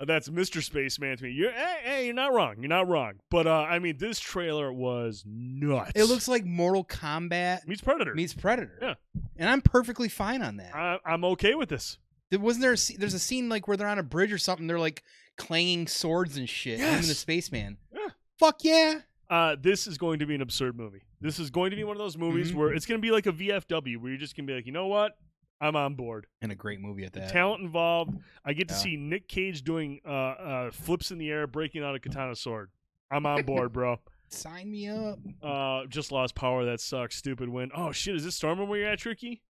[SPEAKER 1] Uh, That's Mr. Spaceman to me. You're, hey, hey, you're not wrong. You're not wrong. But uh, I mean, this trailer was nuts.
[SPEAKER 2] It looks like Mortal Kombat
[SPEAKER 1] meets Predator.
[SPEAKER 2] meets Predator.
[SPEAKER 1] Yeah.
[SPEAKER 2] And I'm perfectly fine on that.
[SPEAKER 1] I, I'm okay with this.
[SPEAKER 2] There wasn't there. A, there's a scene like where they're on a bridge or something. They're like clanging swords and shit. Him and the
[SPEAKER 1] Yes.
[SPEAKER 2] spaceman.
[SPEAKER 1] Yeah.
[SPEAKER 2] Fuck yeah.
[SPEAKER 1] Uh, this is going to be an absurd movie. This is going to be one of those movies
[SPEAKER 2] Mhm.
[SPEAKER 1] where it's going to be like a VFW, where you're just going to be like, you know what? I'm on board.
[SPEAKER 2] And a great movie at that.
[SPEAKER 1] Talent involved. I get to
[SPEAKER 2] Yeah.
[SPEAKER 1] see Nick Cage doing uh, uh, flips in the air, breaking out a katana sword. I'm on board, bro.
[SPEAKER 2] Sign me up.
[SPEAKER 1] Uh, just lost power. That sucks. Stupid win. Oh shit! Is this Stormwind where you're at, Tricky?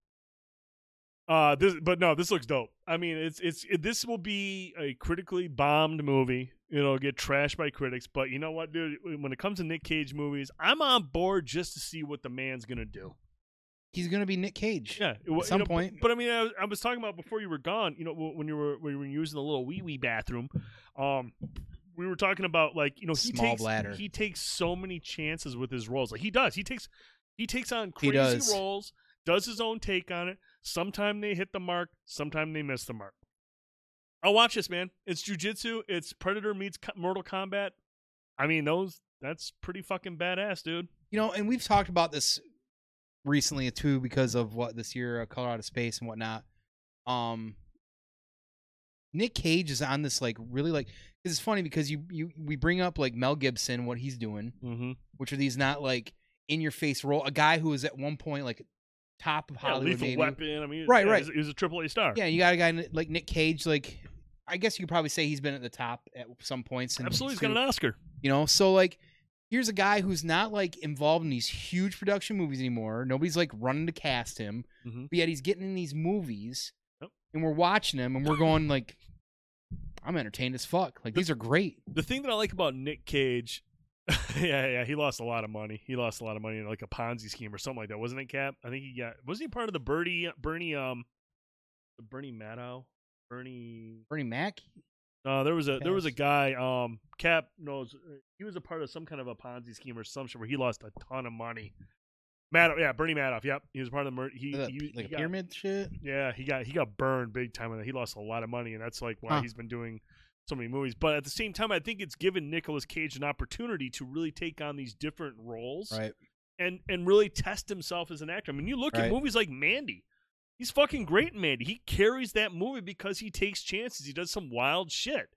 [SPEAKER 1] Uh, this, but no, this looks dope. I mean, it's it's it, this will be a critically bombed movie. It'll get trashed by critics, but you know what, dude? When it comes to Nick Cage movies, I'm on board just to see what the man's gonna do.
[SPEAKER 2] He's gonna be Nick Cage.
[SPEAKER 1] Yeah,
[SPEAKER 2] At some
[SPEAKER 1] know,
[SPEAKER 2] point.
[SPEAKER 1] But, but I mean, I was, I was talking about before you were gone. You know, when you were when you were using the little wee wee bathroom, um, we were talking about like you know he
[SPEAKER 2] Small
[SPEAKER 1] takes
[SPEAKER 2] bladder.
[SPEAKER 1] he takes so many chances with his roles. Like he does. He takes he takes on crazy roles, does his own take on it. Sometimes they hit the mark. Sometimes they miss the mark. I'll watch this, man. It's jujitsu. It's Predator meets Mortal Kombat. I mean, those that's pretty fucking badass, dude.
[SPEAKER 2] You know, and we've talked about this recently too because of what this year, uh, Color Out of Space and whatnot. Um, Nick Cage is on this like really like it's funny because you you we bring up like Mel Gibson what he's doing,
[SPEAKER 1] mm-hmm.
[SPEAKER 2] which are these not like in your face role. A guy who was at one point like top of
[SPEAKER 1] Yeah,
[SPEAKER 2] Hollywood,
[SPEAKER 1] lethal
[SPEAKER 2] maybe.
[SPEAKER 1] weapon. I mean,
[SPEAKER 2] Right,
[SPEAKER 1] yeah,
[SPEAKER 2] right.
[SPEAKER 1] He's, he's a triple A star.
[SPEAKER 2] Yeah, you got a guy like Nick Cage. Like, I guess you could probably say he's been at the top at some points. in
[SPEAKER 1] absolutely. He's got an Oscar.
[SPEAKER 2] You know, so like, here's a guy who's not like involved in these huge production movies anymore. Nobody's like running to cast him,
[SPEAKER 1] Mhm.
[SPEAKER 2] but yet he's getting in these movies,
[SPEAKER 1] Yep.
[SPEAKER 2] and we're watching him, and we're going like, I'm entertained as fuck. Like these are great.
[SPEAKER 1] The thing that I like about Nick Cage, yeah, yeah, he lost a lot of money. He lost a lot of money in like a Ponzi scheme or something like that, wasn't it, Cap? I think he got. Wasn't he part of the Bernie, Bernie, um, the Bernie Madow, Bernie?
[SPEAKER 2] Bernie Mac.
[SPEAKER 1] No, there was a there was a guy. Um, Cap knows he was a part of some kind of a Ponzi scheme or some shit where he lost a ton of money. Madoff, yeah, Bernie Madoff. Yep, he was part of the mur- he,
[SPEAKER 2] Uh,
[SPEAKER 1] he
[SPEAKER 2] like
[SPEAKER 1] he got-
[SPEAKER 2] pyramid shit.
[SPEAKER 1] Yeah, he got he got burned big time that. He lost a lot of money, and that's like why
[SPEAKER 2] Huh.
[SPEAKER 1] he's been doing so many movies. But at the same time, I think it's given Nicolas Cage an opportunity to really take on these different roles
[SPEAKER 2] Right.
[SPEAKER 1] and and really test himself as an actor. I mean, you look
[SPEAKER 2] Right.
[SPEAKER 1] at movies like Mandy. He's fucking great in Mandy. He carries that movie because he takes chances. He does some wild shit.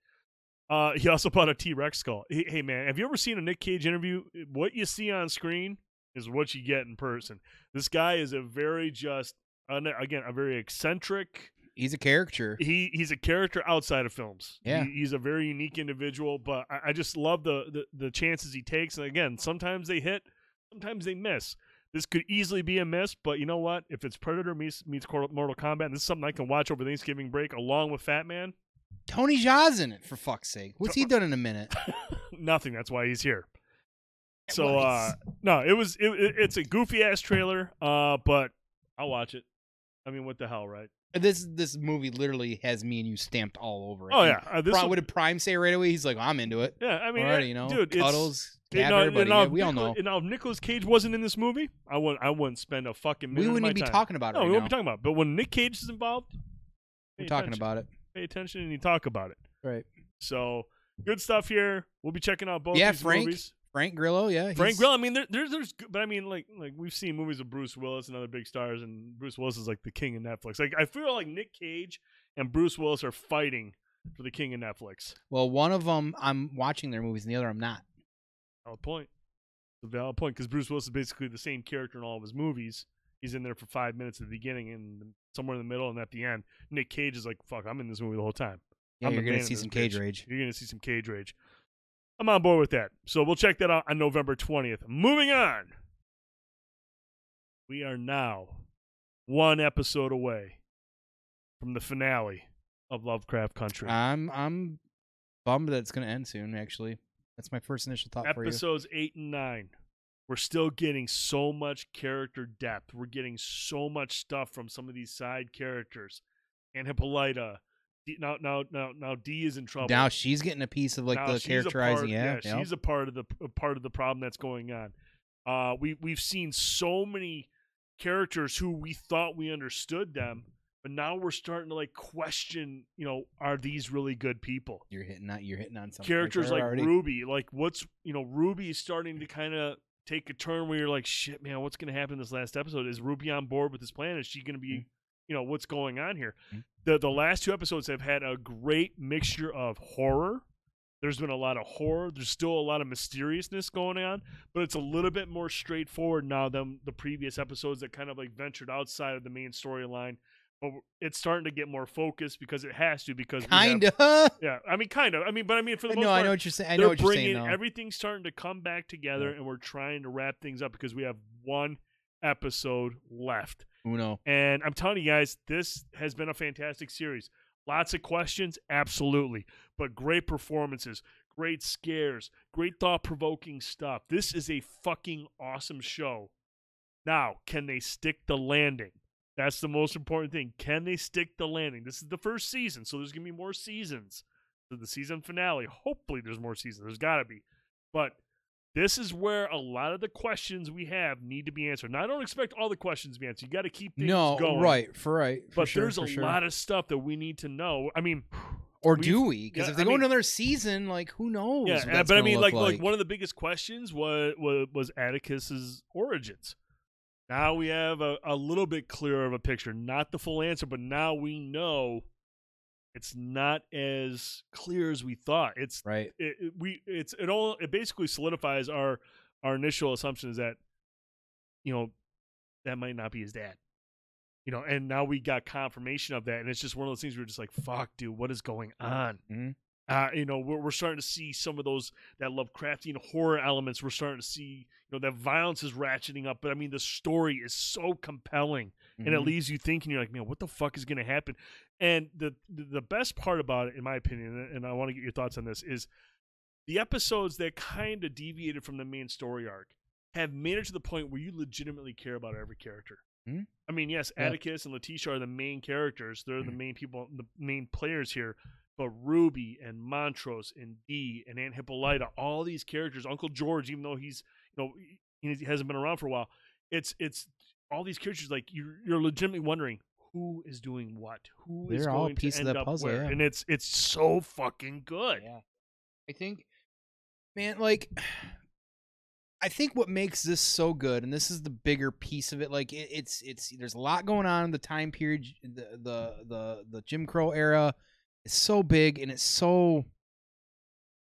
[SPEAKER 1] Uh, he also bought a T Rex skull. Hey, hey, man, have you ever seen a Nick Cage interview? What you see on screen is what you get in person. This guy is a very just, again, a very eccentric.
[SPEAKER 2] He's a character.
[SPEAKER 1] He he's a character outside of films.
[SPEAKER 2] Yeah.
[SPEAKER 1] He- he's a very unique individual. But I, I just love the, the the chances he takes. And again, sometimes they hit, sometimes they miss. This could easily be a miss, but you know what? If it's Predator meets meets Mortal Kombat, and this is something I can watch over Thanksgiving break along with Fat Man.
[SPEAKER 2] Tony Jaa's in it for fuck's sake. What's he done in a minute?
[SPEAKER 1] Nothing. That's why he's here. So uh no, it was it, it- it's a goofy ass trailer, uh, but I'll watch it. I mean, what the hell, right?
[SPEAKER 2] This this movie literally has me and you stamped all over it.
[SPEAKER 1] Oh, yeah. Uh, this
[SPEAKER 2] Prime,
[SPEAKER 1] will-
[SPEAKER 2] what did Prime say right away? He's like, I'm into it.
[SPEAKER 1] Yeah, I mean,
[SPEAKER 2] already, you know,
[SPEAKER 1] dude,
[SPEAKER 2] cuddles,
[SPEAKER 1] You
[SPEAKER 2] Cap,
[SPEAKER 1] know,
[SPEAKER 2] everybody.
[SPEAKER 1] now
[SPEAKER 2] Yeah, we all know.
[SPEAKER 1] Now, if Nicolas Cage wasn't in this movie, I wouldn't. I wouldn't spend a fucking minute.
[SPEAKER 2] We wouldn't be
[SPEAKER 1] time.
[SPEAKER 2] talking about it
[SPEAKER 1] No,
[SPEAKER 2] right
[SPEAKER 1] we wouldn't be talking about. it. But when Nick Cage is involved,
[SPEAKER 2] We're talking
[SPEAKER 1] attention.
[SPEAKER 2] about it.
[SPEAKER 1] Pay attention and you talk about it.
[SPEAKER 2] Right.
[SPEAKER 1] So good stuff here. We'll be checking out both
[SPEAKER 2] yeah,
[SPEAKER 1] these
[SPEAKER 2] Frank.
[SPEAKER 1] movies.
[SPEAKER 2] Frank Grillo. Yeah.
[SPEAKER 1] Frank Grillo. I mean, there, there's there's, good- but I mean, like like we've seen movies of Bruce Willis and other big stars, and Bruce Willis is like the king of Netflix. Like I feel like Nick Cage and Bruce Willis are fighting for the king of Netflix.
[SPEAKER 2] Well, one of them I'm watching their movies, and the other I'm not.
[SPEAKER 1] Valid point. A valid point because Bruce Willis is basically the same character in all of his movies. He's in there for five minutes at the beginning and somewhere in the middle and at the end. Nick Cage is like, "Fuck, I'm in this movie the whole time."
[SPEAKER 2] Yeah,
[SPEAKER 1] I'm
[SPEAKER 2] you're gonna see some cage
[SPEAKER 1] bitch."
[SPEAKER 2] rage.
[SPEAKER 1] You're gonna see some cage rage. I'm on board with that. So we'll check that out on November 20th. Moving on. We are now one episode away from the finale of Lovecraft Country.
[SPEAKER 2] I'm I'm bummed that it's gonna end soon. Actually, that's my first initial thought for you.
[SPEAKER 1] episodes eight and nine we're still getting so much character depth we're getting so much stuff from some of these side characters and hippolyta Dee, now now now now d is in trouble
[SPEAKER 2] Now she's getting a piece of like
[SPEAKER 1] Now
[SPEAKER 2] the characterizing.
[SPEAKER 1] part-
[SPEAKER 2] yeah, yep.
[SPEAKER 1] she's a part of the a part of the problem that's going on uh we we've seen so many characters who we thought we understood them but now we're starting to like question you know are these really good people
[SPEAKER 2] you're hitting on you're hitting on something.
[SPEAKER 1] characters like
[SPEAKER 2] already.
[SPEAKER 1] Ruby, like what's you know Ruby is starting to kind of take a turn where you're like, shit, man, what's going to happen in this last episode? Is Ruby on board with this plan? Is she going to be,
[SPEAKER 2] Mm-hmm.
[SPEAKER 1] you know, what's going on here? The the last two episodes have had a great mixture of horror. There's been a lot of horror. There's still a lot of mysteriousness going on, but it's a little bit more straightforward now than the previous episodes that kind of like ventured outside of the main storyline. But it's starting to get more focused because it has to because have-
[SPEAKER 2] Kinda.
[SPEAKER 1] yeah, I mean, kind of. I mean, but I mean, for the most
[SPEAKER 2] know- I know what you're saying- I know what you're saying, though.
[SPEAKER 1] everything's starting to come back together, and we're trying to wrap things up because we have one episode left.
[SPEAKER 2] Uno.
[SPEAKER 1] And I'm telling you guys, this has been a fantastic series. Lots of questions, absolutely, but great performances, great scares, great thought-provoking stuff. This is a fucking awesome show. Now, can they stick the landing? That's the most important thing. Can they stick the landing? This is the first season, so there's going to be more seasons. So the season finale, hopefully there's more seasons. There's got to be. But this is where a lot of the questions we have need to be answered. Now, I don't expect all the questions to be answered. You got to keep things
[SPEAKER 2] No,
[SPEAKER 1] going.
[SPEAKER 2] right, for right. for
[SPEAKER 1] But
[SPEAKER 2] sure,
[SPEAKER 1] there's a
[SPEAKER 2] sure.
[SPEAKER 1] lot of stuff that we need to know. I mean,
[SPEAKER 2] Or do we? Because
[SPEAKER 1] yeah,
[SPEAKER 2] if they
[SPEAKER 1] I
[SPEAKER 2] go
[SPEAKER 1] mean-
[SPEAKER 2] another season, like who knows?
[SPEAKER 1] yeah, but I mean,
[SPEAKER 2] look
[SPEAKER 1] like, like one of the biggest questions was was, was Atticus's origins. Now we have a, a little bit clearer of a picture, not the full answer, but now we know it's not as clear as we thought. It's
[SPEAKER 2] right.
[SPEAKER 1] It, it- we it's it all it basically solidifies our our initial assumption is that you know that might not be his dad. You know, and now we got confirmation of that, and it's just one of those things where we're just like, "Fuck, dude, what is going on?"
[SPEAKER 2] Mhm.
[SPEAKER 1] Uh, you know, we're, we're starting to see some of those that Lovecraftian horror elements. We're starting to see, you know, that violence is ratcheting up. But I mean, the story is so compelling, and it
[SPEAKER 2] Mhm.
[SPEAKER 1] leaves you thinking. You're like, man, what the fuck is going to happen? And the the the best part about it, in my opinion, and I want to get your thoughts on this, is the episodes that kind of deviated from the main story arc have made it to the point where you legitimately care about every character.
[SPEAKER 2] Hmm?
[SPEAKER 1] I mean, yes,
[SPEAKER 2] Yeah.
[SPEAKER 1] Atticus and Letitia are the main characters. They're the main people, the main players here. But Ruby and Montrose and Dee and Aunt Hippolyta, all these characters, Uncle George, even though he's you know he he hasn't been around for a while, it's it's all these characters like you're you're legitimately wondering who is doing what, who is
[SPEAKER 2] They're all a
[SPEAKER 1] going
[SPEAKER 2] piece
[SPEAKER 1] to
[SPEAKER 2] of
[SPEAKER 1] end
[SPEAKER 2] that
[SPEAKER 1] up
[SPEAKER 2] puzzle,
[SPEAKER 1] where,
[SPEAKER 2] yeah.
[SPEAKER 1] and it's it's so fucking good.
[SPEAKER 2] Yeah, I think, man, like, I think what makes this so good, and this is the bigger piece of it, like it, it's it's there's a lot going on in the time period, the the the the Jim Crow era. It's so big and it's so.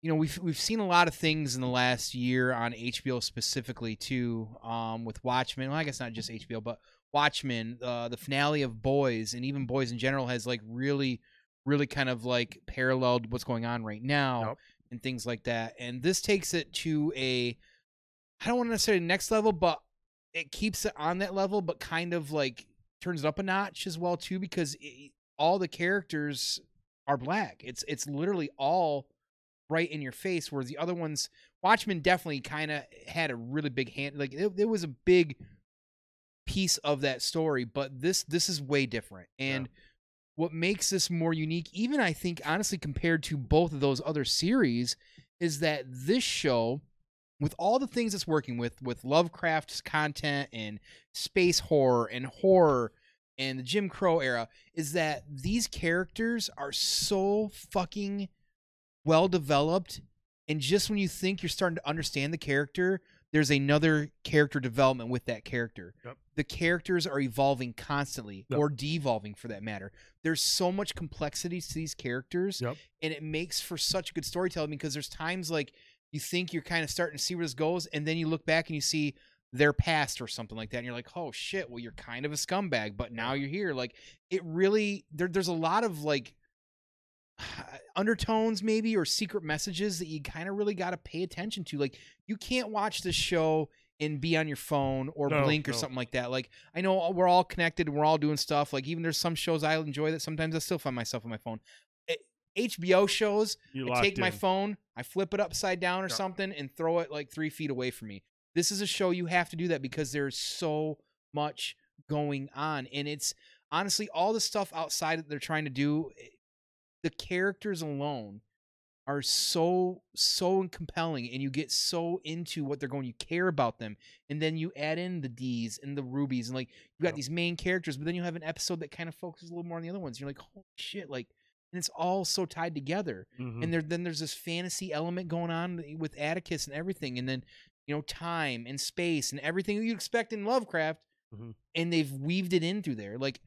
[SPEAKER 2] You know, we've we've seen a lot of things in the last year on HBO specifically too, um, with Watchmen. Well, I guess not just HBO, but Watchmen, uh, the finale of Boys, and even Boys in general has like really, really kind of like paralleled what's going on right now and things like that. And this takes it to a, I don't want to necessarily next level, but it keeps it on that level, but kind of like turns it up a notch as well too, because it, all the characters are black. It's it's literally all right in your face, whereas the other ones, Watchmen definitely kind of had a really big hand. Like it, it was a big piece of that story, but this this is way different. And what makes this more unique, even I think honestly compared to both of those other series, is that this show, with all the things it's working with, with Lovecraft's content and space horror and horror and the Jim Crow era, is that these characters are so fucking well developed. And just when you think you're starting to understand the character, there's another character development with that character.
[SPEAKER 1] Yep.
[SPEAKER 2] The characters are evolving constantly
[SPEAKER 1] Yep.
[SPEAKER 2] or devolving for that matter. There's so much complexity to these characters
[SPEAKER 1] Yep.
[SPEAKER 2] and it makes for such good storytelling because there's times like you think you're kind of starting to see where this goes and then you look back and you see their past or something like that and you're like oh shit well you're kind of a scumbag but now you're here like it really there, there's a lot of like undertones maybe or secret messages that you kind of really got to pay attention to like you can't watch this show and be on your phone or
[SPEAKER 1] No,
[SPEAKER 2] blink or
[SPEAKER 1] no.
[SPEAKER 2] something like that like i know we're all connected and we're all doing stuff like even there's some shows i enjoy that sometimes i still find myself on my phone Eh, hbo shows
[SPEAKER 1] You
[SPEAKER 2] I take my phone, I flip it upside down or
[SPEAKER 1] Yeah.
[SPEAKER 2] something, and throw it like three feet away from me. This is a show you have to do that because there's so much going on, and it's honestly all the stuff outside that they're trying to do. eh, The characters alone are so so compelling, and you get so into what they're going. You care about them, and then you add in the Dee's and the Rubies, and like you got
[SPEAKER 1] Yep.
[SPEAKER 2] these main characters, but then you have an episode that kind of focuses a little more on the other ones. You're like, holy shit, like. And it's all so tied together
[SPEAKER 1] Mhm.
[SPEAKER 2] and there then there's this fantasy element going on with Atticus and everything, and then you know time and space and everything you'd expect in Lovecraft,
[SPEAKER 1] Mhm.
[SPEAKER 2] and they've weaved it in through there. Like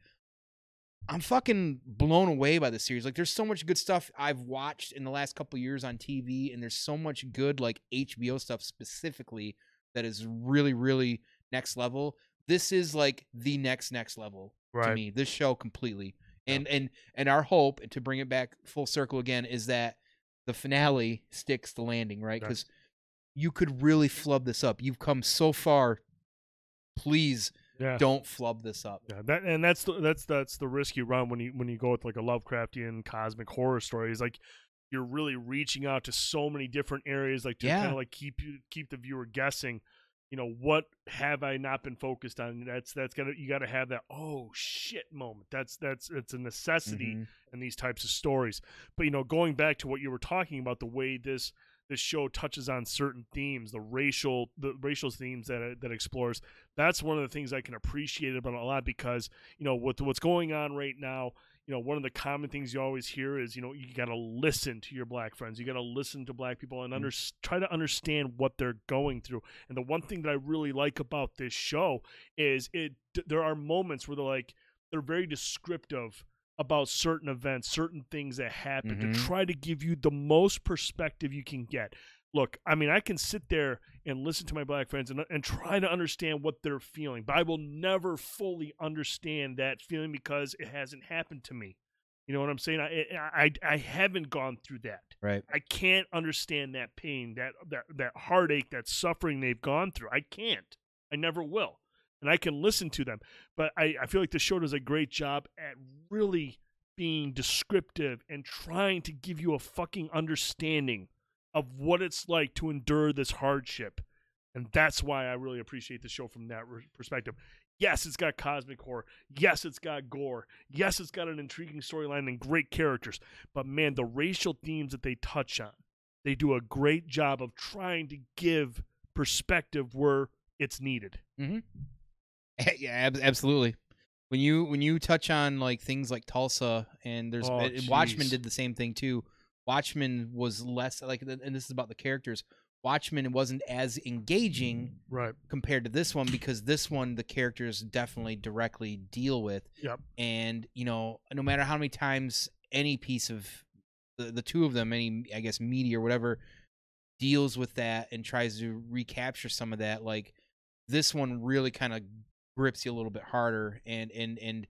[SPEAKER 2] I'm fucking blown away by the series. Like there's so much good stuff I've watched in the last couple years on TV, and there's so much good like HBO stuff specifically that is really really next level. This is like the next next level to me. This show completely. And and and our hope to bring it back full circle again is that the finale sticks the landing, right?
[SPEAKER 1] Right.
[SPEAKER 2] You could really flub this up. You've come so far. Please
[SPEAKER 1] Yeah.
[SPEAKER 2] don't flub this up.
[SPEAKER 1] Yeah, that and that's the that's that's the risk you run when you when you go with like a Lovecraftian cosmic horror story. Is like you're really reaching out to so many different areas, like to kind of like keep you keep the viewer guessing. You know what have I not been focused on? That's that's gonna you got to have that oh shit moment. That's that's it's a necessity
[SPEAKER 2] Mhm.
[SPEAKER 1] in these types of stories. But you know, going back to what you were talking about, the way this this show touches on certain themes, the racial the racial themes that it, that explores. That's one of the things I can appreciate about a lot because you know with what's going on right now. You know, one of the common things you always hear is, you know, you got to listen to your black friends. You got to listen to black people and mm. under, try to understand what they're going through. And the one thing that I really like about this show is it. There are moments where they're like, they're very descriptive about certain events, certain things that happen
[SPEAKER 2] Mhm.
[SPEAKER 1] to try to give you the most perspective you can get. Look, I mean, I can sit there and listen to my black friends and, and try to understand what they're feeling, but I will never fully understand that feeling because it hasn't happened to me. You know what I'm saying? I I, I haven't gone through that.
[SPEAKER 2] Right.
[SPEAKER 1] I can't understand that pain, that that that heartache, that suffering they've gone through. I can't. I never will. And I can listen to them. But I, I feel like the show does a great job at really being descriptive and trying to give you a fucking understanding of what it's like to endure this hardship. And that's why I really appreciate the show from that re- perspective. Yes, it's got cosmic horror. Yes, it's got gore. Yes, it's got an intriguing storyline and great characters. But man, the racial themes that they touch on, they do a great job of trying to give perspective where it's needed.
[SPEAKER 2] Mm-hmm. yeah, ab- absolutely. When you when you touch on like things like Tulsa and there's
[SPEAKER 1] Oh,
[SPEAKER 2] Watchmen
[SPEAKER 1] jeez.
[SPEAKER 2] did the same thing too. Watchmen was less like and this is about the characters. Watchmen wasn't as engaging mm,
[SPEAKER 1] right
[SPEAKER 2] compared to this one because this one the characters definitely directly deal with.
[SPEAKER 1] Yep.
[SPEAKER 2] And you know, no matter how many times any piece of the, the two of them, any I guess media or whatever, deals with that and tries to recapture some of that, like this one really kind of grips you a little bit harder and and and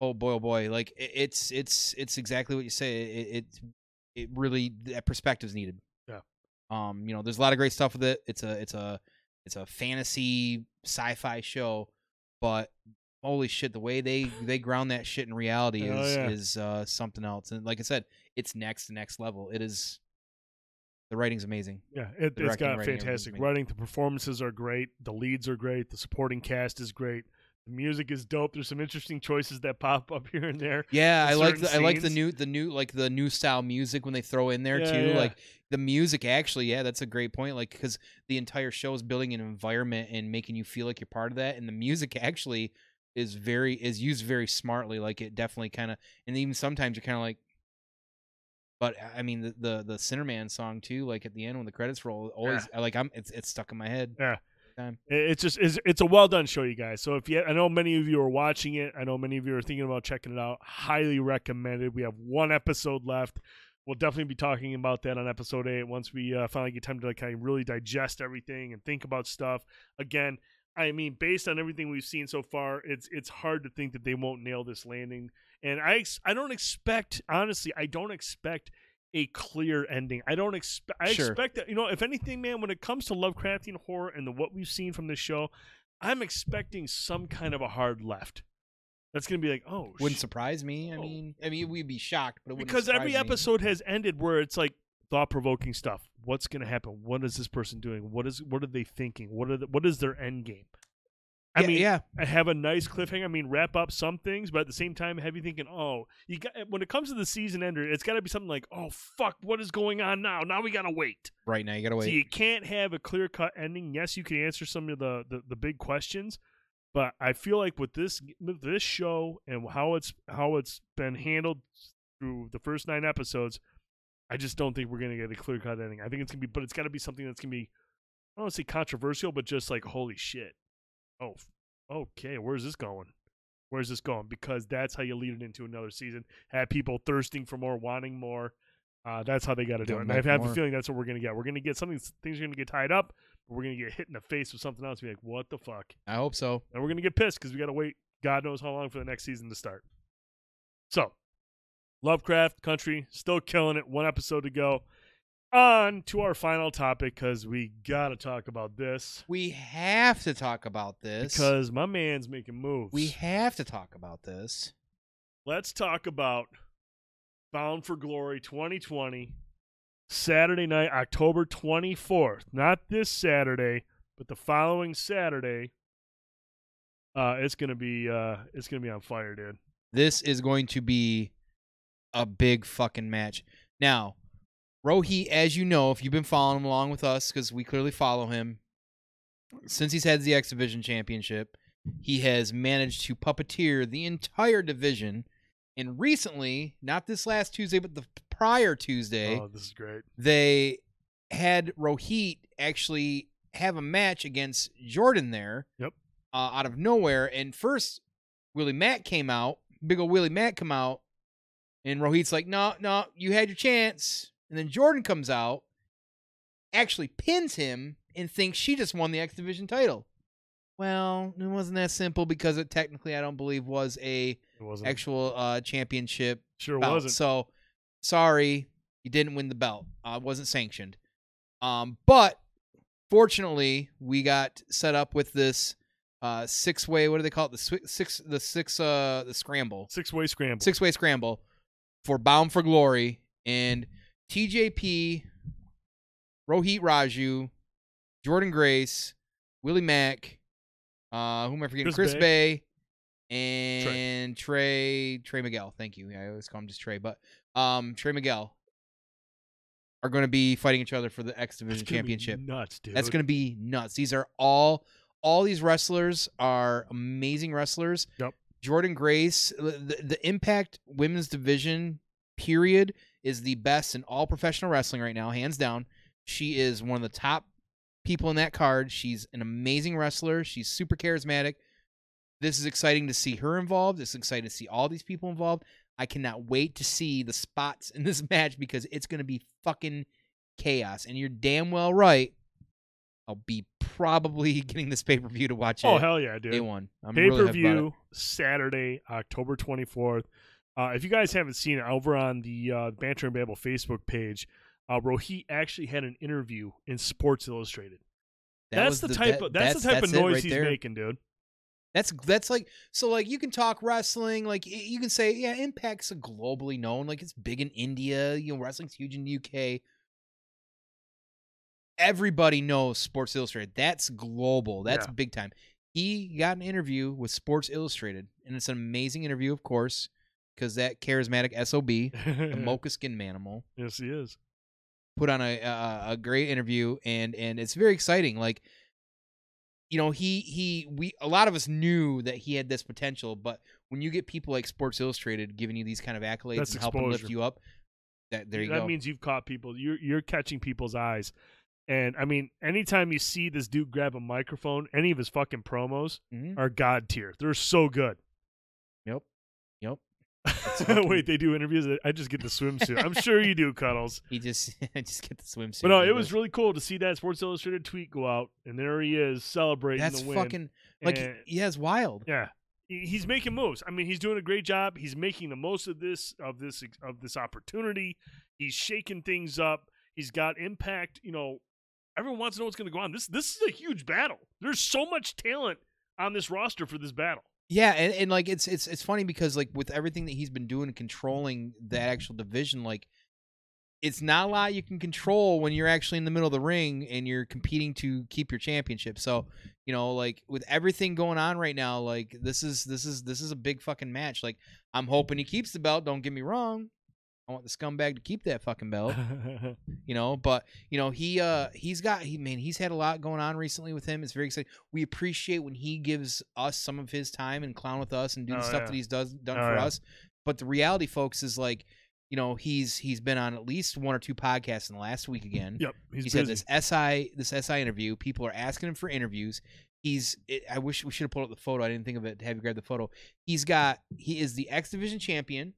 [SPEAKER 2] oh boy oh boy like it's it's it's exactly what you say it it, it really that perspective's needed
[SPEAKER 1] Yeah.
[SPEAKER 2] um you know there's a lot of great stuff with it it's a it's a it's a fantasy sci-fi show but holy shit the way they they ground that shit in reality
[SPEAKER 1] Oh,
[SPEAKER 2] is
[SPEAKER 1] yeah.
[SPEAKER 2] is uh something else and like i said it's next next level it is the writing's amazing
[SPEAKER 1] Yeah, it, it's got
[SPEAKER 2] writing,
[SPEAKER 1] fantastic writing. The performances are great. The leads are great. The supporting cast is great. The music is dope. There's some interesting choices that pop up here and there.
[SPEAKER 2] Yeah, I like the I like the new the new like the new style music when they throw in there
[SPEAKER 1] Yeah,
[SPEAKER 2] too.
[SPEAKER 1] yeah.
[SPEAKER 2] Like the music actually, yeah, that's a great point. Like because the entire show is building an environment and making you feel like you're part of that, and the music actually is very is used very smartly. Like it definitely kind of, and even sometimes you're kind of like, But I mean, the the, the Sinnerman song too, like at the end when the credits roll, always I like I'm it's it's stuck in my head.
[SPEAKER 1] Yeah.
[SPEAKER 2] Time.
[SPEAKER 1] It's just it's, it's a well done show, you guys. So if you, I know many of you are watching it. I know many of you are thinking about checking it out. Highly recommended. We have one episode left. We'll definitely be talking about that on episode eight once we uh, finally get time to like kind of really digest everything and think about stuff. Again, I mean, based on everything we've seen so far, it's it's hard to think that they won't nail this landing. And I ex- I don't expect honestly, I don't expect a clear ending. I don't expect. I
[SPEAKER 2] Sure.
[SPEAKER 1] expect that you know, if anything, man, when it comes to Lovecraftian horror and the, what we've seen from this show, I'm expecting some kind of a hard left. That's gonna be like, oh,
[SPEAKER 2] Wouldn't
[SPEAKER 1] sh-
[SPEAKER 2] surprise me. I oh. mean, I mean, we'd be shocked, but it wouldn't
[SPEAKER 1] because every
[SPEAKER 2] surprise me.
[SPEAKER 1] episode has ended where it's like thought provoking stuff. What's gonna happen? What is this person doing? What is what are they thinking? What are the, what is their end game? I
[SPEAKER 2] Yeah,
[SPEAKER 1] mean,
[SPEAKER 2] yeah.
[SPEAKER 1] I have a nice cliffhanger. I mean, wrap up some things, but at the same time, have you thinking, oh, you got when it comes to the season ender, it's got to be something like, oh fuck, what is going on now? Now we gotta wait.
[SPEAKER 2] right now you gotta wait.
[SPEAKER 1] So you can't have a clear cut ending. Yes, you can answer some of the, the the big questions, but I feel like with this with this show and how it's how it's been handled through the first nine episodes, I just don't think we're gonna get a clear cut ending. I think it's gonna be, but it's got to be something that's gonna be, I don't want to say controversial, but just like holy shit, oh, okay, where's this going? Where's this going? Because that's how you lead it into another season. Have people thirsting for more, wanting more. Uh, that's how they got to do it.
[SPEAKER 2] Going
[SPEAKER 1] And I have a feeling that's what we're gonna get. We're gonna get something. Things are gonna get tied up. But we're gonna get hit in the face with something else. Be like, what the fuck?
[SPEAKER 2] I hope so.
[SPEAKER 1] And we're gonna get pissed because we gotta wait. God knows how long for the next season to start. So, Lovecraft Country still killing it. One episode to go. On to our final topic because we gotta talk about this
[SPEAKER 2] We have to talk about this
[SPEAKER 1] because my man's making moves.
[SPEAKER 2] we have to talk about this.
[SPEAKER 1] let's talk about Bound for Glory 2020, Saturday night, October 24th. Not this Saturday, but the following Saturday. Uh, it's gonna be uh, it's gonna be on fire, dude.
[SPEAKER 2] This is going to be a big fucking match. Now, Rohit, as you know, if you've been following him along with us, because we clearly follow him, since he's had the X Division Championship, he has managed to puppeteer the entire division. And recently, not this last Tuesday, but the prior Tuesday,
[SPEAKER 1] Oh, this is great.
[SPEAKER 2] they had Rohit actually have a match against Jordynne there.
[SPEAKER 1] Yep.
[SPEAKER 2] Uh, out of nowhere, and first Willie Mack came out. Big old Willie Mack come out, and Rohit's like, "No, no, you had your chance." And then Jordynne comes out, actually pins him, and thinks she just won the X Division title. Well, it wasn't that simple because it technically, I don't believe, was a actual uh, championship
[SPEAKER 1] Sure
[SPEAKER 2] belt.
[SPEAKER 1] wasn't.
[SPEAKER 2] So sorry, you didn't win the belt. Uh, wasn't sanctioned. Um, but fortunately, we got set up with this uh, six way. What do they call it? The swi- six, the six, uh, the scramble,
[SPEAKER 1] Six way scramble.
[SPEAKER 2] six way scramble for Bound for Glory and TJP, Rohit Raju, Jordynne Grace, Willie Mack, uh, who am I forgetting?
[SPEAKER 1] Chris
[SPEAKER 2] Chris,
[SPEAKER 1] Bey.
[SPEAKER 2] Bey. and Trey Trey Miguel. Thank you. I always call him just Trey, but um Trey Miguel are going to be fighting each other for the X Division
[SPEAKER 1] It's gonna be
[SPEAKER 2] Championship.
[SPEAKER 1] nuts, dude.
[SPEAKER 2] That's going to be nuts. These are all all these wrestlers are amazing wrestlers.
[SPEAKER 1] Yep.
[SPEAKER 2] Jordynne Grace, the, the Impact Women's Division period is the best in all professional wrestling right now, hands down. She is one of the top people in that card. She's an amazing wrestler. She's super charismatic. This is exciting to see her involved. It's exciting to see all these people involved. I cannot wait to see the spots in this match because it's going to be fucking chaos. And you're damn well right. I'll be probably getting this pay per view to watch oh, it.
[SPEAKER 1] Oh hell yeah, dude!
[SPEAKER 2] Day one. I'm
[SPEAKER 1] Pay per
[SPEAKER 2] it.
[SPEAKER 1] view Saturday, October twenty fourth. Uh, if you guys haven't seen it, over on the uh, Banter and Babble Facebook page, uh, Rohit actually had an interview in Sports Illustrated.
[SPEAKER 2] That
[SPEAKER 1] that's the,
[SPEAKER 2] the-
[SPEAKER 1] type
[SPEAKER 2] that-
[SPEAKER 1] of that's, the type
[SPEAKER 2] that's
[SPEAKER 1] of noise
[SPEAKER 2] right
[SPEAKER 1] he's
[SPEAKER 2] there.
[SPEAKER 1] making, dude.
[SPEAKER 2] That's that's like so like you can talk wrestling like you can say yeah Impact's globally known like it's big in India you know wrestling's huge in the UK. Everybody knows Sports Illustrated. That's global. That's
[SPEAKER 1] Yeah.
[SPEAKER 2] big time. He got an interview with Sports Illustrated, and it's an amazing interview, of course, because that charismatic sob, the mocha skin manimal,
[SPEAKER 1] yes, he is.
[SPEAKER 2] put on a, a a great interview and and it's very exciting like you know he he we a lot of us knew that he had this potential but when you get people like sports illustrated giving you these kind of accolades
[SPEAKER 1] That's
[SPEAKER 2] and helping lift you up That there you go.
[SPEAKER 1] that
[SPEAKER 2] go.
[SPEAKER 1] means you've caught people. You're you're catching people's eyes. And I mean, anytime you see this dude grab a microphone, any of his fucking promos
[SPEAKER 2] Mhm.
[SPEAKER 1] are god tier. They're so good.
[SPEAKER 2] Yep. Yep.
[SPEAKER 1] Wait, they do interviews. I just get the swimsuit. I'm sure you do, Cuddles.
[SPEAKER 2] He just I just get the swimsuit.
[SPEAKER 1] But no, it was really cool to see that Sports Illustrated tweet go out, and there he is celebrating
[SPEAKER 2] That's
[SPEAKER 1] the win.
[SPEAKER 2] fucking like
[SPEAKER 1] And-
[SPEAKER 2] yeah, it's wild.
[SPEAKER 1] yeah, he's making moves. I mean, he's doing a great job. He's making the most of this of this of this opportunity. He's shaking things up. He's got impact. You know, everyone wants to know what's going to go on. This this is a huge battle. There's so much talent on this roster for this battle.
[SPEAKER 2] Yeah, and, and like it's it's it's funny because like with everything that he's been doing controlling that mm-hmm. actual division, like it's not a lot you can control when you're actually in the middle of the ring and you're competing to keep your championship. So, you know, like with everything going on right now, like this is this is this is a big fucking match. Like I'm hoping he keeps the belt, don't get me wrong. I want the scumbag to keep that fucking belt. you know but you know he uh he's got he man he's had a lot going on recently with him. It's very exciting. We appreciate when he gives us some of his time and clown with us and do the
[SPEAKER 1] Oh,
[SPEAKER 2] stuff
[SPEAKER 1] yeah.
[SPEAKER 2] that he's does done
[SPEAKER 1] Oh,
[SPEAKER 2] for
[SPEAKER 1] yeah.
[SPEAKER 2] us. But the reality folks is like you know he's he's been on at least one or two podcasts in the last week again.
[SPEAKER 1] Yep, he's
[SPEAKER 2] he's had this si this si interview. People are asking him for interviews. He's it, i wish we should have pulled up the photo. I didn't think of it. To have you grab the photo? He's got he is the x division champion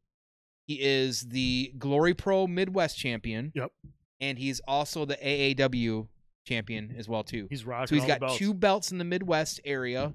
[SPEAKER 2] he is the glory pro midwest champion
[SPEAKER 1] Yep.
[SPEAKER 2] and he's also the AAW champion as well too.
[SPEAKER 1] He's rocking
[SPEAKER 2] So he's got
[SPEAKER 1] belts.
[SPEAKER 2] two belts in the Midwest area.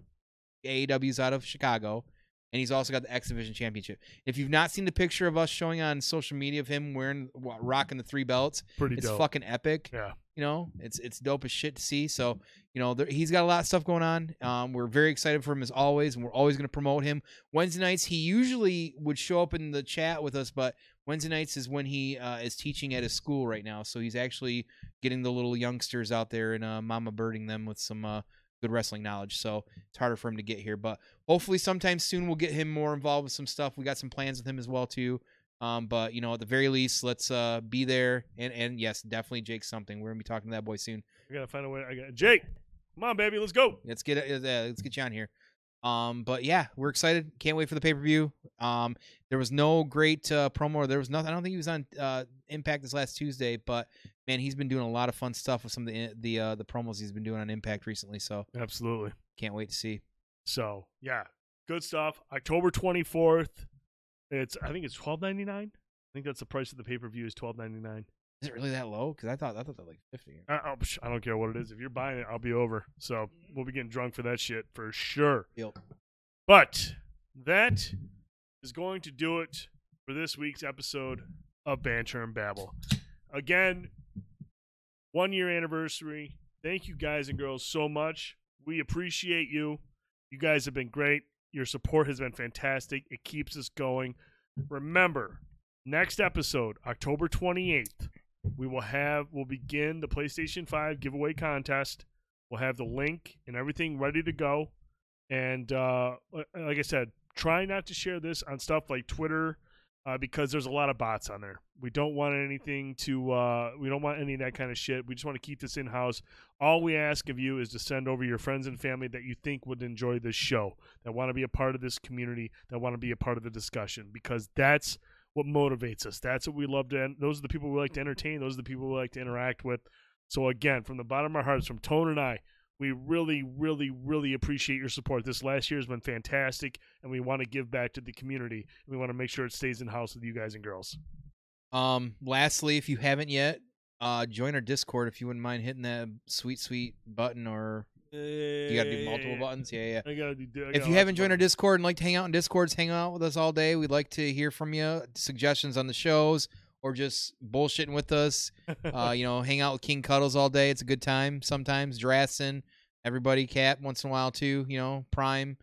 [SPEAKER 2] AAW's out of Chicago, and he's also got the X Division championship. If you've not seen the picture of us showing on social media of him wearing rocking the three belts,
[SPEAKER 1] Pretty
[SPEAKER 2] it's
[SPEAKER 1] dope.
[SPEAKER 2] fucking epic.
[SPEAKER 1] Yeah.
[SPEAKER 2] You know, it's it's dope as shit to see. So, you know, there, he's got a lot of stuff going on. Um, we're very excited for him as always, and we're always going to promote him. Wednesday nights, he usually would show up in the chat with us, but Wednesday nights is when he uh, is teaching at his school right now. So he's actually getting the little youngsters out there and uh, mama birding them with some uh, good wrestling knowledge. So it's harder for him to get here, but hopefully sometime soon we'll get him more involved with some stuff. We got some plans with him as well too. Um, but you know, at the very least, let's uh, be there and and yes, definitely Jake something. We're gonna be talking to that boy soon.
[SPEAKER 1] I gotta find a way. I got Jake. Come on, baby, let's go.
[SPEAKER 2] Let's get it. Uh, let's get you on here. Um, but yeah, we're excited. Can't wait for the pay per view. Um, there was no great uh, promo. There was nothing. I don't think he was on uh, Impact this last Tuesday, but man, he's been doing a lot of fun stuff with some of the the uh, the promos he's been doing on Impact recently. So
[SPEAKER 1] Absolutely.
[SPEAKER 2] can't wait to see.
[SPEAKER 1] So yeah, good stuff. October twenty fourth. It's I think it's twelve ninety nine. I think that's the price of the pay per view is twelve ninety nine.
[SPEAKER 2] Is it really that low? Because I thought I thought that like fifty.
[SPEAKER 1] I, oh, psh, I don't care what it is. If you're buying it, I'll be over. So we'll be getting drunk for that shit for sure.
[SPEAKER 2] Yep.
[SPEAKER 1] But that is going to do it for this week's episode of Banter and Babble. Again, one year anniversary. Thank you guys and girls so much. We appreciate you. You guys have been great. Your support has been fantastic. It keeps us going. Remember, next episode, October 28th, we will have we'll begin the PlayStation 5 giveaway contest. We'll have the link and everything ready to go. And uh, like I said, try not to share this on stuff like Twitter uh, because there's a lot of bots on there. We don't want anything to. Uh, we don't want any of that kind of shit. We just want to keep this in house. All we ask of you is to send over your friends and family that you think would enjoy this show, that want to be a part of this community, that want to be a part of the discussion, because that's what motivates us. That's what we love to. en- Those are the people we like to entertain. Those are the people we like to interact with. So again, from the bottom of our hearts, from Tone and I, we really, really, really appreciate your support. This last year has been fantastic, and we want to give back to the community. We want to make sure it stays in house with you guys and girls.
[SPEAKER 2] Um, lastly, if you haven't yet, uh, join our Discord if you wouldn't mind hitting that sweet, sweet button or you got to do multiple buttons. Yeah, yeah.
[SPEAKER 1] Gotta do.
[SPEAKER 2] If
[SPEAKER 1] gotta
[SPEAKER 2] you haven't joined
[SPEAKER 1] my-
[SPEAKER 2] our Discord and like to hang out in Discords, hang out with us all day. We'd like to hear from you, suggestions on the shows, or just bullshitting with us. uh, you know, hang out with King Cuddles all day. It's a good time. Sometimes Drassen, everybody, Cap, once in a while too. You know, Prime.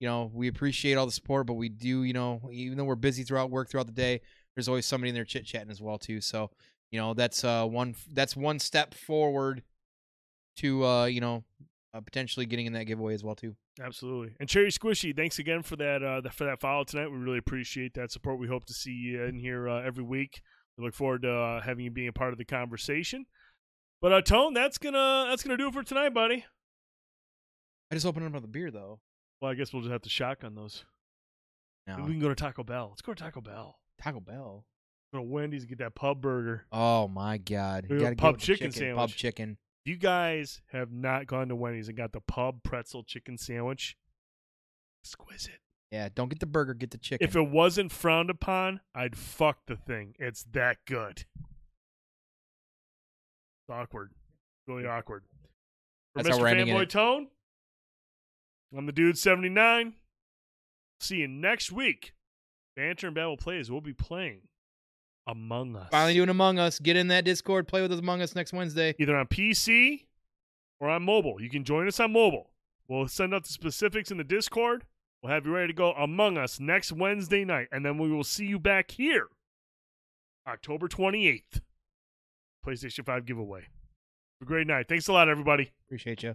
[SPEAKER 2] You know, we appreciate all the support, but we do, you know, even though we're busy throughout work throughout the day, there's always somebody in there chit chatting as well too. So, you know, that's uh one that's one step forward to uh, you know, uh, potentially getting in that giveaway as well too.
[SPEAKER 1] Absolutely. And Cherry Squishy, thanks again for that uh, for that follow tonight. We really appreciate that support. We hope to see you in here uh, every week. We look forward to uh, having you being a part of the conversation. But uh, Tone, that's gonna that's gonna do it for tonight, buddy.
[SPEAKER 2] I just opened up another beer though.
[SPEAKER 1] Well, I guess we'll just have to shotgun those.
[SPEAKER 2] No.
[SPEAKER 1] We can go to Taco Bell. Let's go to Taco Bell.
[SPEAKER 2] Taco Bell.
[SPEAKER 1] Go to Wendy's and get that pub burger.
[SPEAKER 2] Oh my god. You gotta
[SPEAKER 1] pub
[SPEAKER 2] the
[SPEAKER 1] chicken
[SPEAKER 2] Pub chicken.
[SPEAKER 1] If you guys have not gone to Wendy's and got the pub pretzel chicken sandwich, exquisite.
[SPEAKER 2] Yeah, don't get the burger, get the chicken.
[SPEAKER 1] If it wasn't frowned upon, I'd fuck the thing. It's that good. It's awkward. Really awkward. For
[SPEAKER 2] That's how
[SPEAKER 1] Mr.
[SPEAKER 2] we're
[SPEAKER 1] Fanboy
[SPEAKER 2] it.
[SPEAKER 1] Tone, I'm the dude 79. See you next week. Banter and Babble Plays will be playing Among Us.
[SPEAKER 2] Finally doing Among Us. Get in that Discord, play with us Among Us next Wednesday.
[SPEAKER 1] Either on PC or on mobile. You can join us on mobile. We'll send out the specifics in the Discord. We'll have you ready to go Among Us next Wednesday night. And then we will see you back here October 28th. PlayStation 5 giveaway. Have a great night. Thanks a lot, everybody.
[SPEAKER 2] Appreciate
[SPEAKER 9] you.